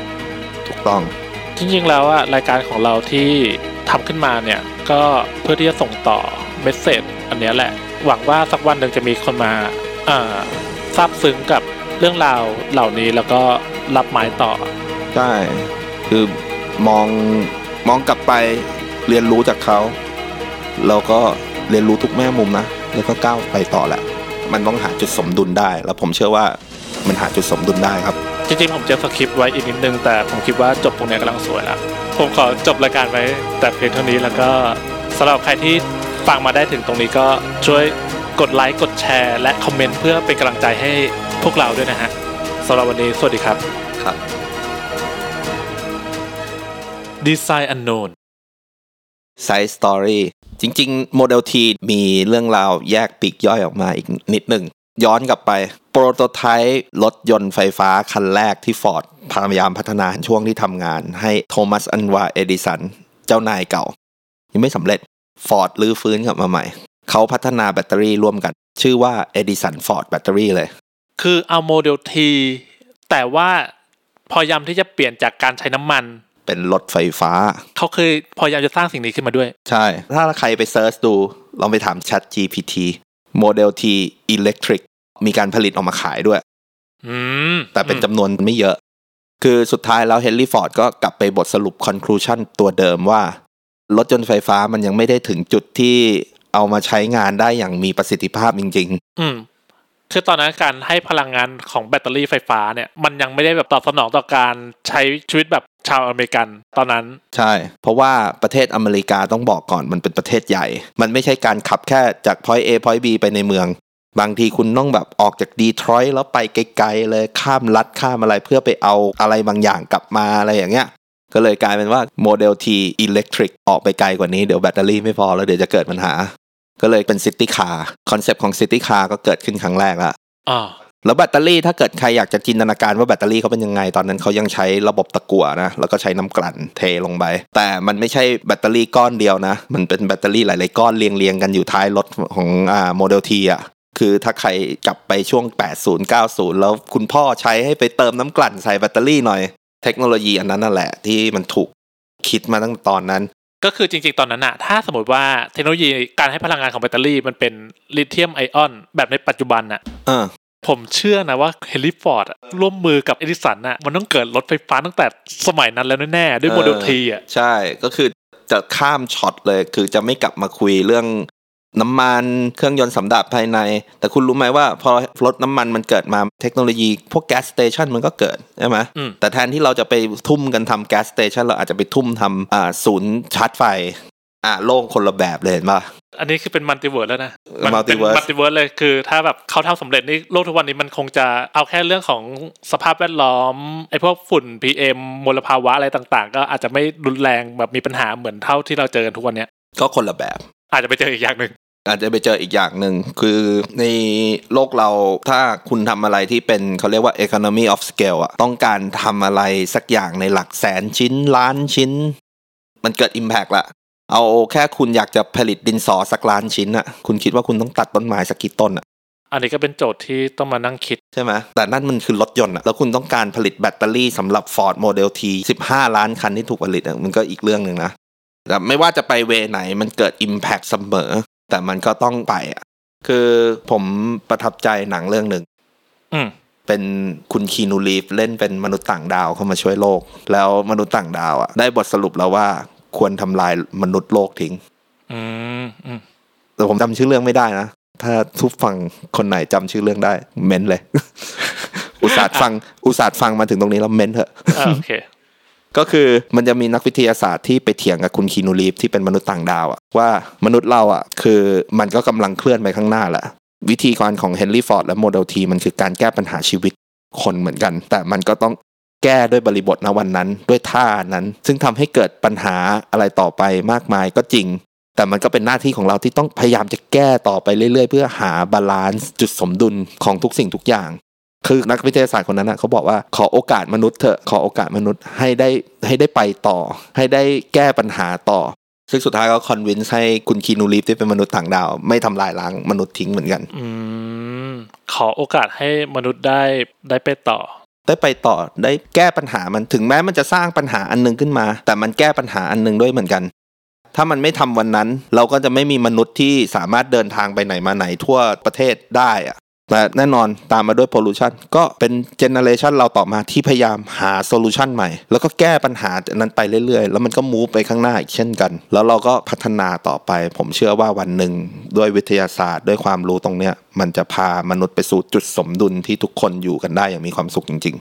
ถูกต้องจริงๆแล้วอะรายการของเราที่ทำขึ้นมาเนี่ยก็เพื่อที่จะส่งต่อเมสเซจอันเนี้ยแหละ หวังว่าสักวันหนึ่งจะมีคนมาอ่าซาบซึ้งกับเรื่องราวเหล่านี้แล้วก็รับไม้ต่อ ใช่ คือมองมองกลับไปเรียนรู้จากเขาแล้วก็เรียนรู้ทุกแง่มุมนะ แล้วก็ก้าวไปต่อแหละ มันต้องหาจุดสมดุลได้ แล้วผมเชื่อว่ามันหาจุดสมดุลได้ครับ จริงๆ ผมจะสคริปต์ไว้อีกนิดนึง แต่ผมคิดว่าจบตรงเนี้ยกำลังสวยแล้ว ผมขอจบรายการไว้แต่เพียงเท่านี้แล้วก็สำหรับใครที่ ฟังมาได้ถึงตรงนี้ก็ช่วยกดไลค์กดแชร์ และคอมเมนต์เพื่อเป็นกำลังใจให้พวกเราด้วยนะฮะสำหรับวันนี้สวัสดีครับครับ Design Unknown side story จริง ๆ Model T มีเรื่องราวแยกปลีกย่อยออกมาอีกนิดหนึ่ง ย้อนกลับไป prototype รถยนต์ไฟฟ้าคันแรกที่ฟอร์ดพยายามพัฒนาช่วงที่ทำงานให้โทมัสอัลวาเอดิสัน เจ้านายเก่า ยังไม่สำเร็จ ฟอร์ดลื้อฟื้นกลับมาใหม่ เขาพัฒนาแบตเตอรี่ร่วมกัน ชื่อว่าเอดิสันฟอร์ดแบตเตอรี่เลย คือเอา Model T แต่ว่าพยายามที่จะเปลี่ยนจากการใช้น้ำมันเป็นรถไฟฟ้า เขาเคยพยายามจะสร้างสิ่งนี้ขึ้นมาด้วย ใช่ ถ้าใครไป search ดู ลองไปถาม Chat GPT Model T Electric มีการผลิตออกมาขายด้วยอืมแต่เป็นจำนวนไม่เยอะ คือสุดท้ายแล้วเฮนรี่ฟอร์ดก็กลับไปบทสรุป conclusion ตัวเดิมว่า รถยนต์ไฟฟ้ามันยังไม่ได้ถึงจุดที่เอามาใช้งานได้อย่างมีประสิทธิภาพจริงอืมคือตอนนั้นการให้พลังงานของแบตเตอรี่ไฟฟ้าเนี่ยมันยังไม่ได้แบบตอบสนองต่อการใช้ชีวิตแบบชาวอเมริกันตอนนั้นๆใช่ เพราะว่าประเทศอเมริกาต้องบอกก่อนมันเป็นประเทศใหญ่ มันไม่ใช่การขับแค่จาก point A point B ไปในเมือง บางทีคุณต้องแบบออกจากดีทรอยต์แล้วไปไกลๆเลยข้ามลัดข้ามอะไรเพื่อไปเอาอะไรบางอย่างกลับมาอะไรอย่างเงี้ย ก็เลยกลายเป็นว่าโมเดล T Electric ออกไปไกลกว่านี้เดี๋ยวแบตเตอรี่ไม่พอแล้วเดี๋ยวจะเกิดปัญหา ก็เลยเป็น city car concept ของ city car ก็เกิดขึ้นครั้งแรกละอ่าแล้วแบตเตอรี่ถ้าเกิดใครอยากจะจินตนาการว่าแบตเตอรี่เขาเป็นยังไง ตอนนั้นเขายังใช้ระบบตะกั่วนะ แล้วก็ใช้น้ำกลั่นเทลงไป แต่มันไม่ใช่แบตเตอรี่ก้อนเดียวนะ มันเป็นแบตเตอรี่หลายๆก้อนเรียงๆกันอยู่ท้ายรถของอ่า Model T อะคือถ้าใครกลับไปช่วง 80 90 แล้วคุณพ่อใช้ให้ไปเติมน้ำกลั่นใส่แบตเตอรี่หน่อย เทคโนโลยีอันนั้นนั่นแหละที่มันถูกคิดมาตั้งแต่ตอนนั้น ก็คือจริง ๆ ตอนนั้นอะถ้าสมมติว่าเทคโนโลยีการให้พลังงานของแบตเตอรี่มันเป็นลิเธียมไอออนแบบในปัจจุบันอะเออผมเชื่อนะว่าเฮนรี่ฟอร์ดร่วมมือกับเอดิสันอะมันต้องเกิดรถไฟฟ้าตั้งแต่สมัยนั้นแล้วแน่ๆด้วยโมเดลเออ T อะใช่ก็คือจะข้ามช็อตเลยคือจะไม่กลับมาคุยเรื่อง น้ำมันเครื่องยนต์สันดาปภายใน แต่คุณรู้ไหมว่าพอรถน้ำมันมันเกิดมาเทคโนโลยี พวก gas station มันก็เกิดใช่ไหมอืมแต่แทนที่เราจะไปทุ่มกันทำ gas station เราอาจจะไปทุ่มทำอ่าศูนย์ชาร์จไฟอ่าโลกคนละแบบเลยเห็นปะอันนี้คือเป็น multiverse แล้วนะมัเป็น Multiverse มัลติเวิร์สเลยคือ ถ้าแบบเขาทำสำเร็จนี่โลกทุกวันนี้มันคงจะเอาแค่เรื่องของสภาพแวดล้อมไอ้พวกฝุ่น PM มลภาวะอะไรต่างๆ ก็อาจจะไม่รุนแรงแบบมีปัญหาเหมือนเท่าที่เราเจอกันทุกวันเนี้ยก็คนละแบบ อาจจะไปเจออีกอย่างหนึ่ง อาจจะไปเจออีกอย่างหนึ่งคือในโลกเราถ้าคุณทำอะไรที่เป็นเขาเรียกว่า economy of scale อะต้องการทำอะไรสักอย่างในหลักแสนชิ้นล้านชิ้น มันเกิด impact ละเอาแค่คุณอยากจะผลิตดินสอสักล้านชิ้นอะคุณคิดว่าคุณต้องตัดต้นไม้สักกี่ต้นอะอันนี้ก็เป็นโจทย์ที่ต้องมานั่งคิดใช่ไหมแต่นั่นมันคือรถยนต์อะแล้วคุณต้องการผลิตแบตเตอรี่สำหรับ Ford Model T 15 ล้านคันที่ถูกผลิตอะมันก็อีกเรื่องหนึ่งนะแต่ไม่ว่าจะไปเวไหนมันเกิด Impact เสมอ แต่มันก็ต้องไปอะคือผมประทับใจหนังเรื่องหนึ่งอืมเป็นคุณคีนูรีฟเล่นเป็นมนุษย์ต่างดาวเข้ามาช่วยโลก แล้วมนุษย์ต่างดาวอะได้บทสรุปแล้วว่าควรทำลายมนุษย์โลกทิ้งอืมอืมแต่ผมจำชื่อเรื่องไม่ได้นะ ถ้าผู้ฟังคนไหนจำชื่อเรื่องได้ เม้นเลย อุตส่าห์ฟัง อุตส่าห์ฟังมาถึงตรงนี้แล้วเม้นเถอะอ่าโอเค ก็คือมันจะมีนักวิทยาศาสตร์ที่ไปเถียงกับคุณคีนูรีฟที่เป็นมนุษย์ต่างดาวอะว่ามนุษย์เราอะคือมันก็กำลังเคลื่อนไปข้างหน้าแหละวิธีการของเฮนรี่ฟอร์ดและ Model T มันคือการแก้ปัญหาชีวิตคนเหมือนกัน แต่มันก็ต้องแก้ด้วยบริบทณวันนั้นด้วยเท่านั้น ซึ่งทำให้เกิดปัญหาอะไรต่อไปมากมายก็จริง แต่มันก็เป็นหน้าที่ของเราที่ต้องพยายามจะแก้ต่อไปเรื่อยๆ เพื่อหา balance จุดสมดุลของทุกสิ่งทุกอย่าง คือนักวิทยาศาสตร์คนนั้นนะเขาบอกว่าขอโอกาสมนุษย์เถอะขอโอกาสมนุษย์ให้ได้ให้ได้ไปต่อ ให้ได้แก้ปัญหาต่อ ซึ่งสุดท้ายก็ convince ให้คุณคีนูรีฟที่เป็นมนุษย์ต่างดาว ไม่ทำลายล้างมนุษย์ทิ้งเหมือนกันอืมขอโอกาสให้มนุษย์ได้ได้ไปต่อ ได้ไปต่อได้แก้ปัญหามันถึงแม้มันจะสร้างปัญหาอันหนึ่งขึ้นมา แต่มันแก้ปัญหาอันหนึ่งด้วยเหมือนกันถ้ามันไม่ทำวันนั้น เราก็จะไม่มีมนุษย์ที่สามารถเดินทางไปไหนมาไหนทั่วประเทศได้อะ แต่แน่นอนตามมาด้วย pollution ก็เป็น generation เราต่อมาที่พยายามหา solution ใหม่ แล้วก็แก้ปัญหานั้นไปเรื่อยๆ แล้วมันก็ move ไปข้างหน้าอีกเช่นกัน แล้วเราก็พัฒนาต่อไป ผมเชื่อว่าวันหนึ่งด้วยวิทยาศาสตร์ ด้วยความรู้ตรงเนี้ยมันจะพามนุษย์ไปสู่จุดสมดุลที่ทุกคนอยู่กันได้อย่างมีความสุขจริง